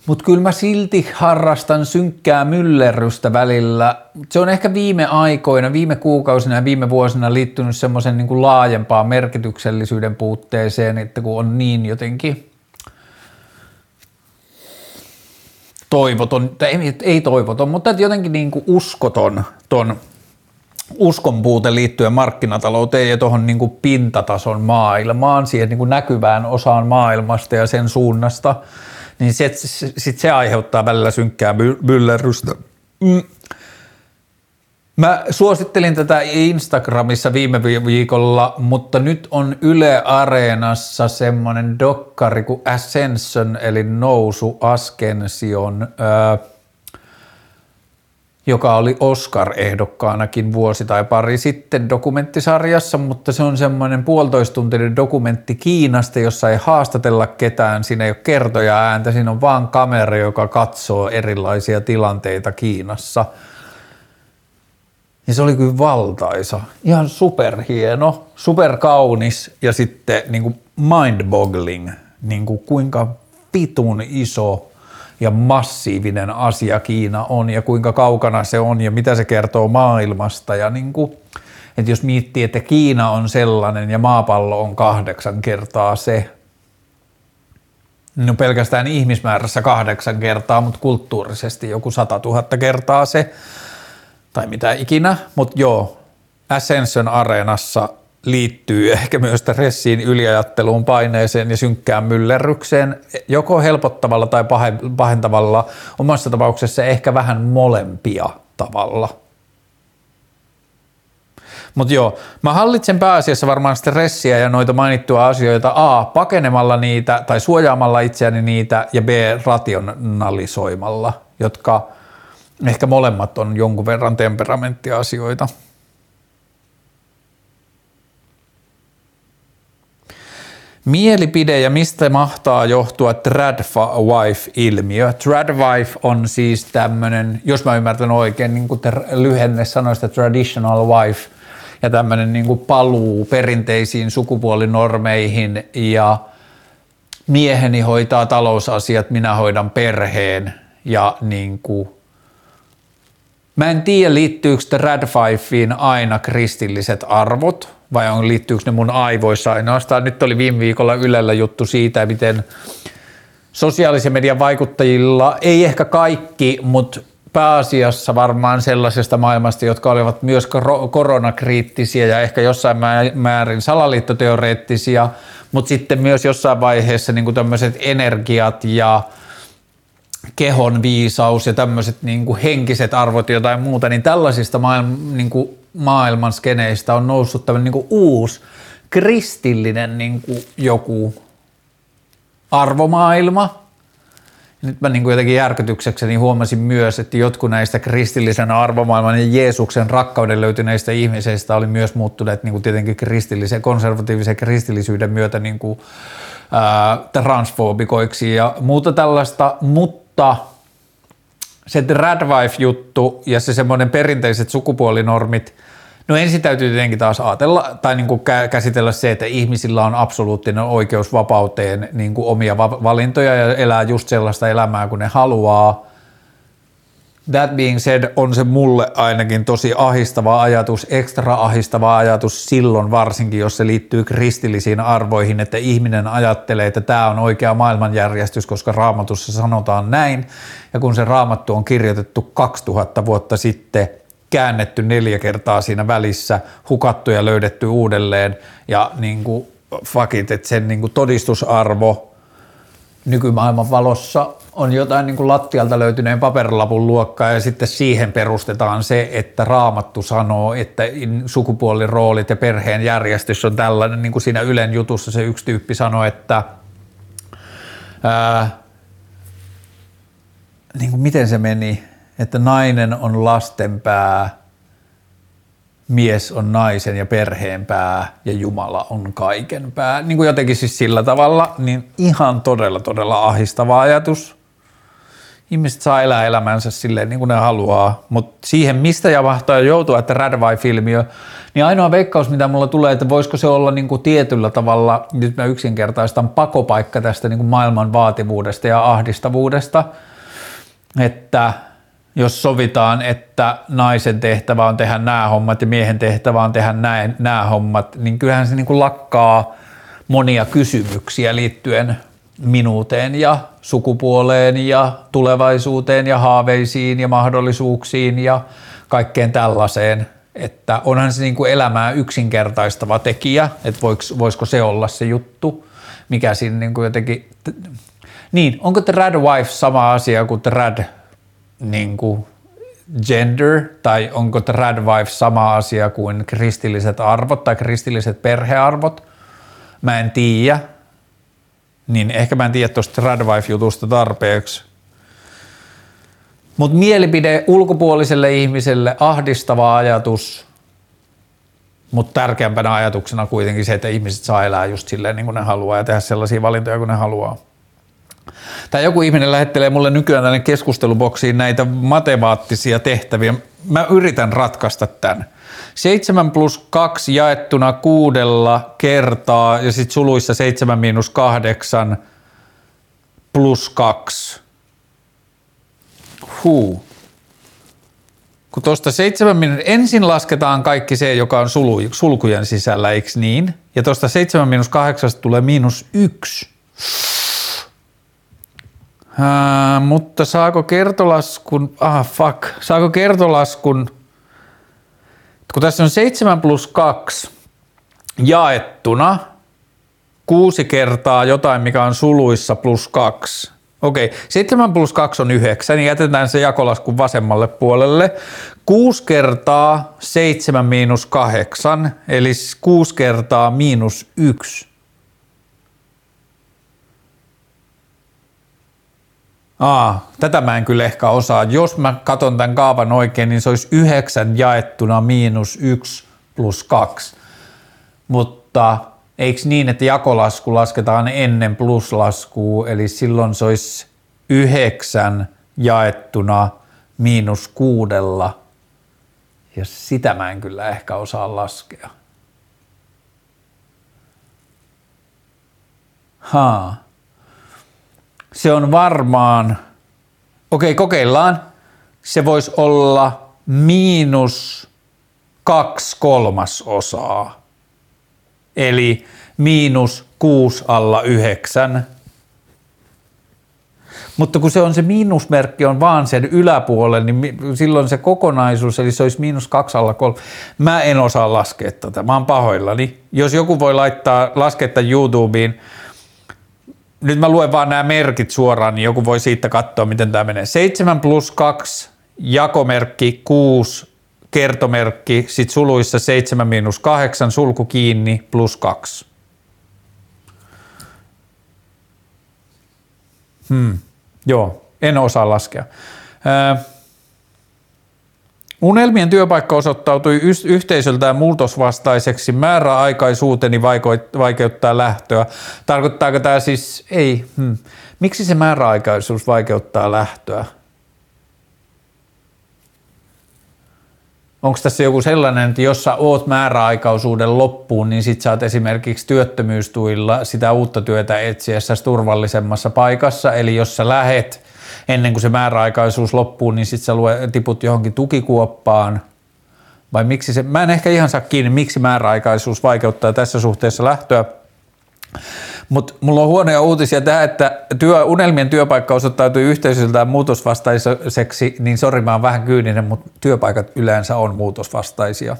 Mutta kyllä mä silti harrastan synkkää myllerrystä välillä. Se on ehkä viime aikoina, viime kuukausina ja viime vuosina liittynyt semmoisen niin laajempaan merkityksellisyyden puutteeseen, että kun on niin jotenkin toivoton, tai ei, ei toivoton, mutta jotenkin niin kuin uskoton ton uskon puute liittyen markkinatalouteen ja tuohon niin pintatason maailmaan, siihen niin kuin näkyvään osaan maailmasta ja sen suunnasta – niin sit, sit se aiheuttaa välillä synkkää myllerrystä. Mm. Mä suosittelin tätä Instagramissa viime viikolla, mutta nyt on Yle Areenassa semmonen dokkari kuin Ascension, eli Nousu Ascension. Öö, joka oli Oscar-ehdokkaanakin vuosi tai pari sitten dokumenttisarjassa, mutta se on semmoinen puolitoistuntinen dokumentti Kiinasta, jossa ei haastatella ketään, siinä ei ole kertoja ääntä, siinä on vaan kamera, joka katsoo erilaisia tilanteita Kiinassa. Ja se oli kyllä valtaisa, ihan superhieno, superkaunis ja sitten niin kuin mind-boggling, niin kuin kuinka vitun iso ja massiivinen asia Kiina on ja kuinka kaukana se on ja mitä se kertoo maailmasta ja niin kuin, että jos miettii, että Kiina on sellainen ja maapallo on kahdeksan kertaa se, no pelkästään ihmismäärässä kahdeksan kertaa, mutta kulttuurisesti joku sata tuhatta kertaa se, tai mitä ikinä, mutta joo, Ascension Areenassa liittyy ehkä myös stressiin, yliajatteluun, paineeseen ja synkkään myllerrykseen, joko helpottavalla tai pahentavalla, omassa tapauksessa ehkä vähän molempia tavalla. Mutta joo, mä hallitsen pääasiassa varmaan stressiä ja noita mainittuja asioita A, pakenemalla niitä tai suojaamalla itseäni niitä ja B, rationalisoimalla, jotka ehkä molemmat on jonkun verran temperamenttiasioita. Mielipide ja mistä mahtaa johtua Tradwife-ilmiö? Tradwife on siis tämmöinen, jos mä ymmärtän oikein, niin kuin lyhenne sanoista traditional wife, ja tämmöinen niin kuin paluu perinteisiin sukupuolinormeihin ja mieheni hoitaa talousasiat, minä hoidan perheen ja niin kuin Mä en tiedä, liittyykö Tradfifeen aina kristilliset arvot, vai on, liittyykö ne mun aivoissa ainoastaan. Nyt oli viime viikolla Ylellä juttu siitä, miten sosiaalisen median vaikuttajilla, ei ehkä kaikki, mutta pääasiassa varmaan sellaisesta maailmasta, jotka olivat myös koronakriittisiä ja ehkä jossain määrin salaliittoteoreettisia, mutta sitten myös jossain vaiheessa niin tämmöiset energiat ja kehon viisaus ja tämmöiset niin henkiset arvot ja jotain muuta, niin tällaisista maailman, niin maailman skeneistä on noussut tämmöinen niin uusi kristillinen niin kuin joku arvomaailma. Nyt mä niin kuin jotenkin järkytyksekseni huomasin myös, että jotkut näistä kristillisen arvomaailman ja Jeesuksen rakkauden löytyneistä ihmisistä oli myös muuttuneet niin kuin tietenkin kristillisen, konservatiivisen kristillisyyden myötä niin kuin, ää, transfobikoiksi ja muuta tällaista, mutta se Radwife-juttu ja se semmoinen perinteiset sukupuolinormit – No ensin täytyy tietenkin taas ajatella tai niin kuin käsitellä se, että ihmisillä on absoluuttinen oikeus vapauteen niin kuin omia valintoja ja elää just sellaista elämää kuin ne haluaa. That being said, on se mulle ainakin tosi ahistava ajatus, ekstra ahistava ajatus silloin varsinkin, jos se liittyy kristillisiin arvoihin, että ihminen ajattelee, että tämä on oikea maailmanjärjestys, koska raamatussa sanotaan näin. Ja kun se raamattu on kirjoitettu 2000 vuotta sitten – käännetty neljä kertaa siinä välissä, hukattu ja löydetty uudelleen ja niin kuin fuck it, että sen niin kuin todistusarvo nykymaailman valossa on jotain niin kuin lattialta löytyneen paperilapun luokkaa ja sitten siihen perustetaan se, että raamattu sanoo, että sukupuoliroolit ja perheen järjestys on tällainen, niin kuin siinä Ylen jutussa se yksi tyyppi sanoi, että ää, niin kuin miten se meni, että nainen on lasten pää, mies on naisen ja perheen pää ja Jumala on kaiken pää. Niin kuin jotenkin siis sillä tavalla, niin ihan todella todella ahistava ajatus. Ihmiset saa elää elämänsä silleen niin kuin ne haluaa, mutta siihen mistä ja mahtaa joutua, että Radwai-filmiö, niin ainoa veikkaus, mitä mulla tulee, että voisiko se olla niin kuin tietyllä tavalla, nyt mä yksinkertaistan, pakopaikka tästä niin kuin maailman vaativuudesta ja ahdistavuudesta, että jos sovitaan, että naisen tehtävä on tehdä nämä hommat ja miehen tehtävä on tehdä näin, nämä hommat, niin kyllähän se niin kuin lakkaa monia kysymyksiä liittyen minuuteen ja sukupuoleen ja tulevaisuuteen ja haaveisiin ja mahdollisuuksiin ja kaikkeen tällaiseen. Että onhan se niin kuin elämää yksinkertaistava tekijä, että voisiko se olla se juttu, mikä siinä niin kuin jotenkin... Niin, onko The Rad Wife sama asia kuin The Rad niin kuin gender tai onko tradwife sama asia kuin kristilliset arvot tai kristilliset perhearvot. Mä en tiedä. Niin ehkä mä en tiedä tuosta tradwife-jutusta tarpeeksi. Mutta mielipide ulkopuoliselle ihmiselle ahdistava ajatus, mutta tärkeämpänä ajatuksena kuitenkin se, että ihmiset saa elää just silleen niin kuin ne haluaa ja tehdä sellaisia valintoja kuin ne haluaa. Tai joku ihminen lähettelee mulle nykyään tänne keskusteluboksiin näitä matemaattisia tehtäviä. Mä yritän ratkaista tämän. 7 plus 2 jaettuna kuudella kertaa ja sitten suluissa 7 miinus 8 plus 2. Huu. Kun tuosta 7 miinus, ensin lasketaan kaikki se, joka on sulu, sulkujen sisällä, eikö niin? Ja tuosta 7 miinus 8 tulee miinus 1 Ää, mutta saako kertolaskun, ah fuck, saako kertolaskun, kun tässä on 7 plus 2 jaettuna, kuusi kertaa jotain, mikä on suluissa plus 2. Okei, 7 plus 2 on 9, niin jätetään se jakolaskun vasemmalle puolelle. 6 kertaa 7 miinus 8, eli 6 kertaa miinus 1. Aa, tätä mä en kyllä ehkä osaa. Jos mä katson tämän kaavan oikein, niin se olisi 9 jaettuna miinus 1 plus 2. Mutta eikö niin, että jakolasku lasketaan ennen pluslaskua, eli silloin se olisi 9 jaettuna miinus kuudella. Ja sitä mä en kyllä ehkä osaa laskea. Haa se on varmaan, okei okay, kokeillaan, se voisi olla miinus kaksi kolmasosaa. Eli miinus kuusi alla yhdeksän. Mutta kun se on se miinusmerkki on vaan sen yläpuolella, niin silloin se kokonaisuus, eli se olisi miinus kaksi alla kolme. Mä en osaa laskea tätä, mä oon pahoillani. Jos joku voi laittaa, laskea YouTubeen, nyt mä luen vaan nämä merkit suoraan, niin joku voi siitä katsoa, miten tämä menee. 7 plus 2, jakomerkki 6, kertomerkki, sit suluissa 7 miinus 8, sulku kiinni, plus 2. Hmm. Joo, en osaa laskea. Ää, Unelmien työpaikka osoittautui yhteisöltään muutosvastaiseksi. Määräaikaisuuteni vaikeuttaa lähtöä. Tarkoittaako tämä siis, ei, hmm. miksi se määräaikaisuus vaikeuttaa lähtöä? Onko tässä joku sellainen, että jos sä oot määräaikaisuuden loppuun, niin sit sä oot esimerkiksi työttömyystuilla sitä uutta työtä etsiessä turvallisemmassa paikassa, eli jos sä lähet ennen kuin se määräaikaisuus loppuu, niin sit sä lue, tiput johonkin tukikuoppaan, vai miksi se, mä en ehkä ihan saa kiinni, miksi määräaikaisuus vaikeuttaa tässä suhteessa lähtöä, mutta mulla on huonoja uutisia tähän, että työ, unelmien työpaikka osoittautui yhteisöltään muutosvastaiseksi, niin sori mä oon vähän kyyninen, mutta työpaikat yleensä on muutosvastaisia.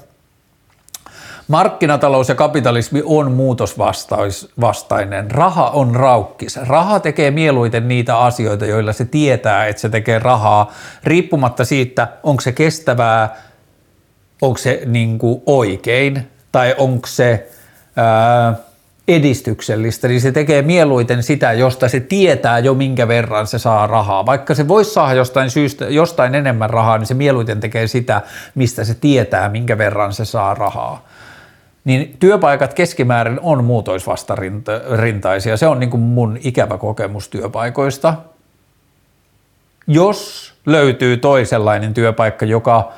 Markkinatalous ja kapitalismi on muutosvastainen. Raha on raukkis. Raha tekee mieluiten niitä asioita, joilla se tietää, että se tekee rahaa, riippumatta siitä, onko se kestävää, onko se niin oikein tai onko se ää, edistyksellistä, niin se tekee mieluiten sitä, josta se tietää jo minkä verran se saa rahaa. Vaikka se voisi saada jostain syystä, jostain enemmän rahaa, niin se mieluiten tekee sitä, mistä se tietää, minkä verran se saa rahaa. Niin työpaikat keskimäärin on muutoisvastarintaisia. Se on niin kuin mun ikävä kokemus työpaikoista. Jos löytyy toisenlainen työpaikka, joka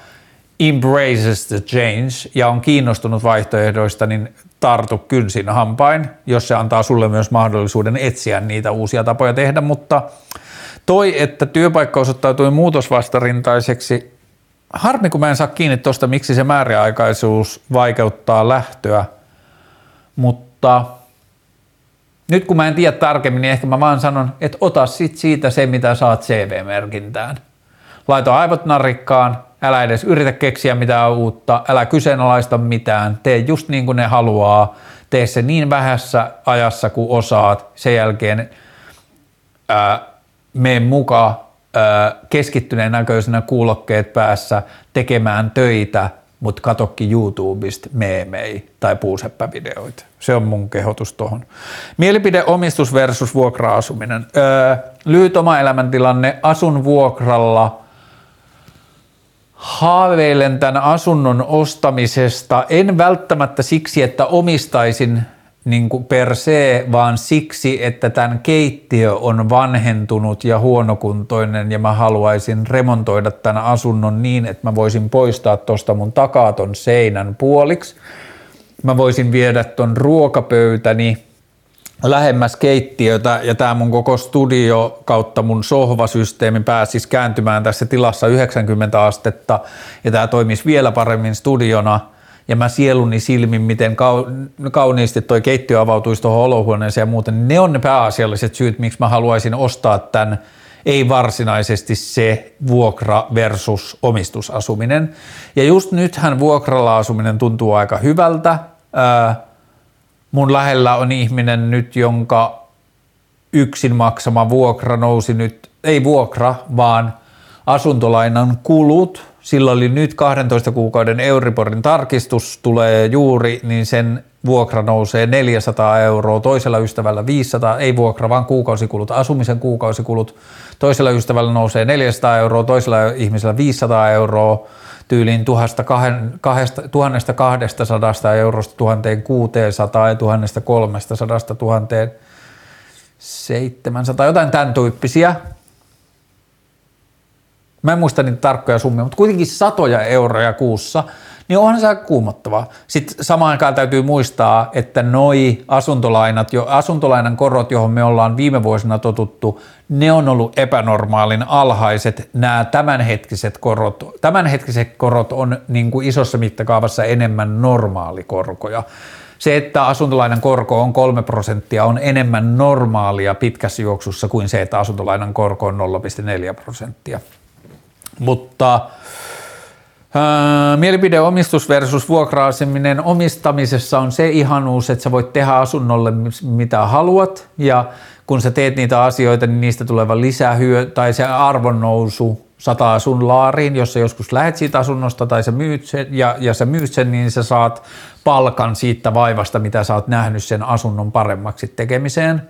embraces the change ja on kiinnostunut vaihtoehdoista, niin tartu kynsin hampain, jos se antaa sulle myös mahdollisuuden etsiä niitä uusia tapoja tehdä, mutta toi, että työpaikka osoittautui muutosvastarintaiseksi, harmi kun mä en saa kiinni tuosta, miksi se määräaikaisuus vaikeuttaa lähtöä, mutta nyt kun mä en tiedä tarkemmin, niin ehkä mä vaan sanon, että ota sit siitä se, mitä saat CV-merkintään. Laita aivot narikkaan, älä edes yritä keksiä mitään uutta, älä kyseenalaista mitään, tee just niin kuin ne haluaa, tee se niin vähässä ajassa kuin osaat, sen jälkeen ää, mene mukaan keskittyneen näköisenä kuulokkeet päässä tekemään töitä, mutta katokki YouTubesta meemei tai puuseppävideoita. Se on mun kehotus tuohon. Mielipide omistus versus vuokra-asuminen. Öö, lyhyt oma elämäntilanne, asun vuokralla – haaveilen tämän asunnon ostamisesta, en välttämättä siksi, että omistaisin niin kuin per se, vaan siksi, että tämän keittiö on vanhentunut ja huonokuntoinen ja mä haluaisin remontoida tämän asunnon niin, että mä voisin poistaa tuosta mun takaton seinän puoliksi. Mä voisin viedä ton ruokapöytäni lähemmäs keittiötä ja tämä mun koko studio kautta mun sohvasysteemi pääsisi kääntymään tässä tilassa 90 astetta ja tämä toimisi vielä paremmin studiona ja mä sieluni silmin, miten kauniisti toi keittiö avautuisi tuohon olohuoneeseen ja muuten, ne on ne pääasialliset syyt, miksi mä haluaisin ostaa tämän, ei varsinaisesti se vuokra versus omistusasuminen. Ja just nythän vuokralla asuminen tuntuu aika hyvältä, mun lähellä on ihminen nyt, jonka yksin maksama vuokra nousi nyt, ei vuokra, vaan asuntolainan kulut. Sillä oli nyt 12 kuukauden Euriborin tarkistus tulee juuri, niin sen vuokra nousee 400 euroa, toisella ystävällä 500, ei vuokra, vaan kuukausikulut, asumisen kuukausikulut. Toisella ystävällä nousee 400 euroa, toisella ihmisellä 500 euroa, tyyliin 1200 eurosta 1600 ja 1300 1700, jotain tämän tyyppisiä. Mä en muista niitä tarkkoja summia, mutta kuitenkin satoja euroja kuussa – niin onhan se aika kuumottavaa. Sitten samaan aikaan täytyy muistaa, että noi asuntolainat, jo, asuntolainan korot, johon me ollaan viime vuosina totuttu, ne on ollut epänormaalin alhaiset. Nämä tämänhetkiset korot, tämänhetkiset korot on niin kuin isossa mittakaavassa enemmän normaalikorkoja. Se, että asuntolainan korko on 3 prosenttia, on enemmän normaalia pitkässä juoksussa kuin se, että asuntolainan korko on 0,4 prosenttia. Mutta ää, mielipideomistus versus vuokra omistamisessa on se ihanuus, että sä voit tehdä asunnolle mitä haluat ja kun sä teet niitä asioita, niin niistä tuleva lisähyö tai se arvonnousu sataa sun laariin, jos sä joskus lähet siitä asunnosta tai sä myyt sen, ja, ja sä myyt sen, niin sä saat palkan siitä vaivasta, mitä sä oot nähnyt sen asunnon paremmaksi tekemiseen.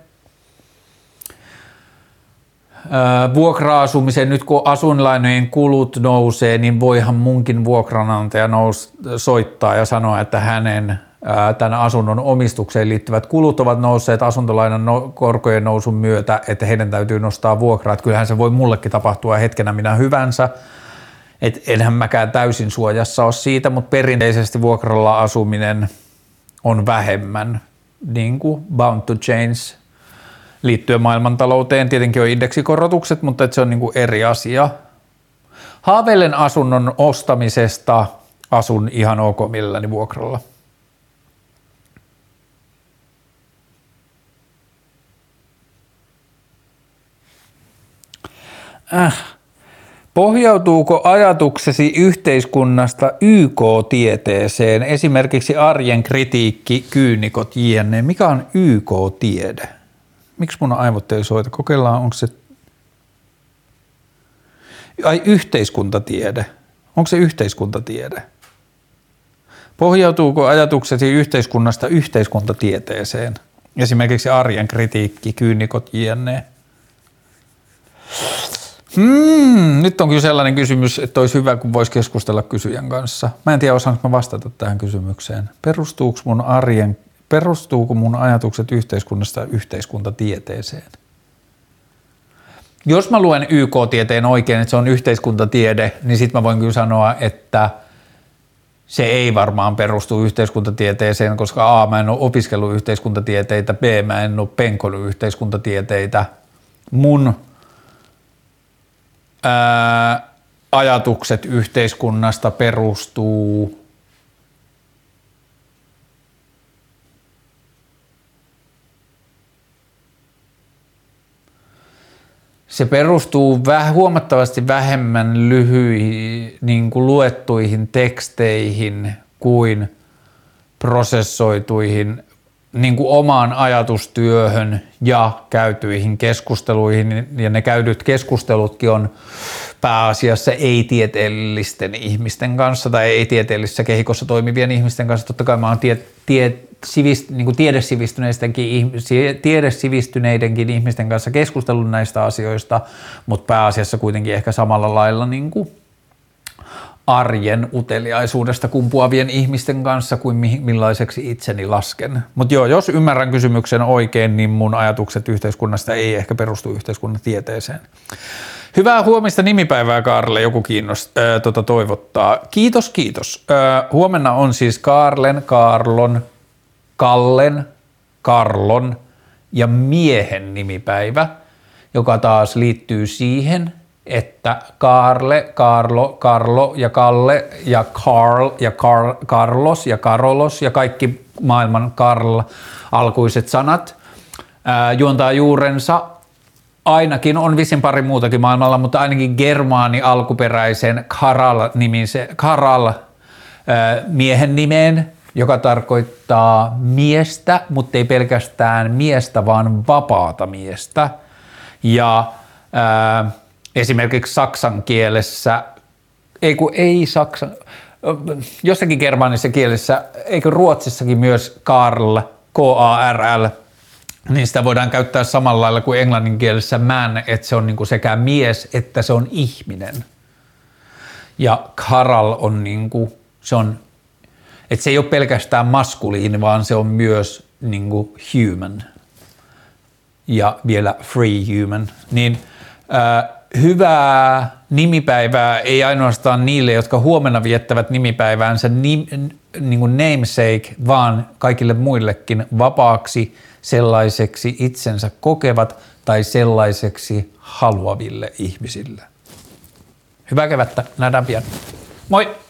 Vuokra-asumisen, nyt kun asunlainojen kulut nousee, niin voihan munkin vuokranantaja nous, soittaa ja sanoa, että hänen tämän asunnon omistukseen liittyvät kulut ovat nousseet asuntolainan no, korkojen nousun myötä, että heidän täytyy nostaa vuokraa. Että kyllähän se voi mullekin tapahtua hetkenä minä hyvänsä. Et enhän mäkään täysin suojassa ole siitä, mutta perinteisesti vuokralla asuminen on vähemmän niin kuin bound to change liittyen maailmantalouteen. Tietenkin on indeksikorotukset, mutta se on niin kuin eri asia. Haaveilen asunnon ostamisesta asun ihan ok milläni vuokralla. Äh. Pohjautuuko ajatuksesi yhteiskunnasta YK-tieteeseen, esimerkiksi arjen kritiikki, kyynikot, jne? Mikä on YK-tiede? Miksi mun aivot ei soita? Kokeillaan, onko se... Ai yhteiskuntatiede. Onko se yhteiskuntatiede? Pohjautuuko ajatuksesi yhteiskunnasta yhteiskuntatieteeseen? Esimerkiksi arjen kritiikki, kyynikot, jne. Hmm, nyt on kyllä sellainen kysymys, että olisi hyvä, kun voisi keskustella kysyjän kanssa. Mä en tiedä, osaanko mä vastata tähän kysymykseen. Perustuuko mun arjen, perustuuko mun ajatukset yhteiskunnasta yhteiskuntatieteeseen? Jos mä luen YK-tieteen oikein, että se on yhteiskuntatiede, niin sitten mä voin kyllä sanoa, että se ei varmaan perustu yhteiskuntatieteeseen, koska A, mä en ole opiskellut yhteiskuntatieteitä, B, mä en ole penkonut yhteiskuntatieteitä. Mun ää, ajatukset yhteiskunnasta perustuu se perustuu väh, huomattavasti vähemmän lyhyihin niin kuin luettuihin teksteihin kuin prosessoituihin niin kuin omaan ajatustyöhön ja käytyihin keskusteluihin, ja ne käydyt keskustelutkin on pääasiassa ei-tieteellisten ihmisten kanssa tai ei-tieteellisessä kehikossa toimivien ihmisten kanssa. Totta kai mä oon tie, tie, sivist, niin kuin tiedesivistyneidenkin, tiedesivistyneidenkin ihmisten kanssa keskustellut näistä asioista, mutta pääasiassa kuitenkin ehkä samalla lailla niin kuin arjen uteliaisuudesta kumpuavien ihmisten kanssa kuin millaiseksi itseni lasken. Mutta joo, jos ymmärrän kysymyksen oikein, niin mun ajatukset yhteiskunnasta ei ehkä perustu yhteiskunnan tieteeseen. Hyvää huomista nimipäivää Kaarle, joku kiinnost, äh, tota, toivottaa. Kiitos, kiitos. Äh, huomenna on siis Kaarlen, Karlon, Kallen, Karlon ja miehen nimipäivä, joka taas liittyy siihen, että Karle, Karlo, Karlo ja Kalle ja Karl ja Karl, Carlos ja Karolos ja kaikki maailman Karl alkuiset sanat ää, juontaa juurensa. Ainakin, on visin pari muutakin maailmalla, mutta ainakin germaani alkuperäisen Karal, nimisen, Karal ää, miehen nimeen, joka tarkoittaa miestä, mutta ei pelkästään miestä, vaan vapaata miestä. Ja ää, esimerkiksi saksan kielessä, ei kun ei saksan, jossakin germaanisessa kielessä, eikö ruotsissakin myös Karl, K-A-R-L, niin sitä voidaan käyttää samalla lailla kuin englannin kielessä man, että se on niin kuin sekä mies että se on ihminen. Ja Karal on niin kuin, se on, että se ei ole pelkästään maskuliini, vaan se on myös niin kuin human ja vielä free human. Niin ää, hyvää nimipäivää ei ainoastaan niille, jotka huomenna viettävät nimipäiväänsä nim, niin kuin namesake, vaan kaikille muillekin vapaaksi sellaiseksi itsensä kokevat tai sellaiseksi haluaville ihmisille. Hyvää kevättä, nähdään pian. Moi!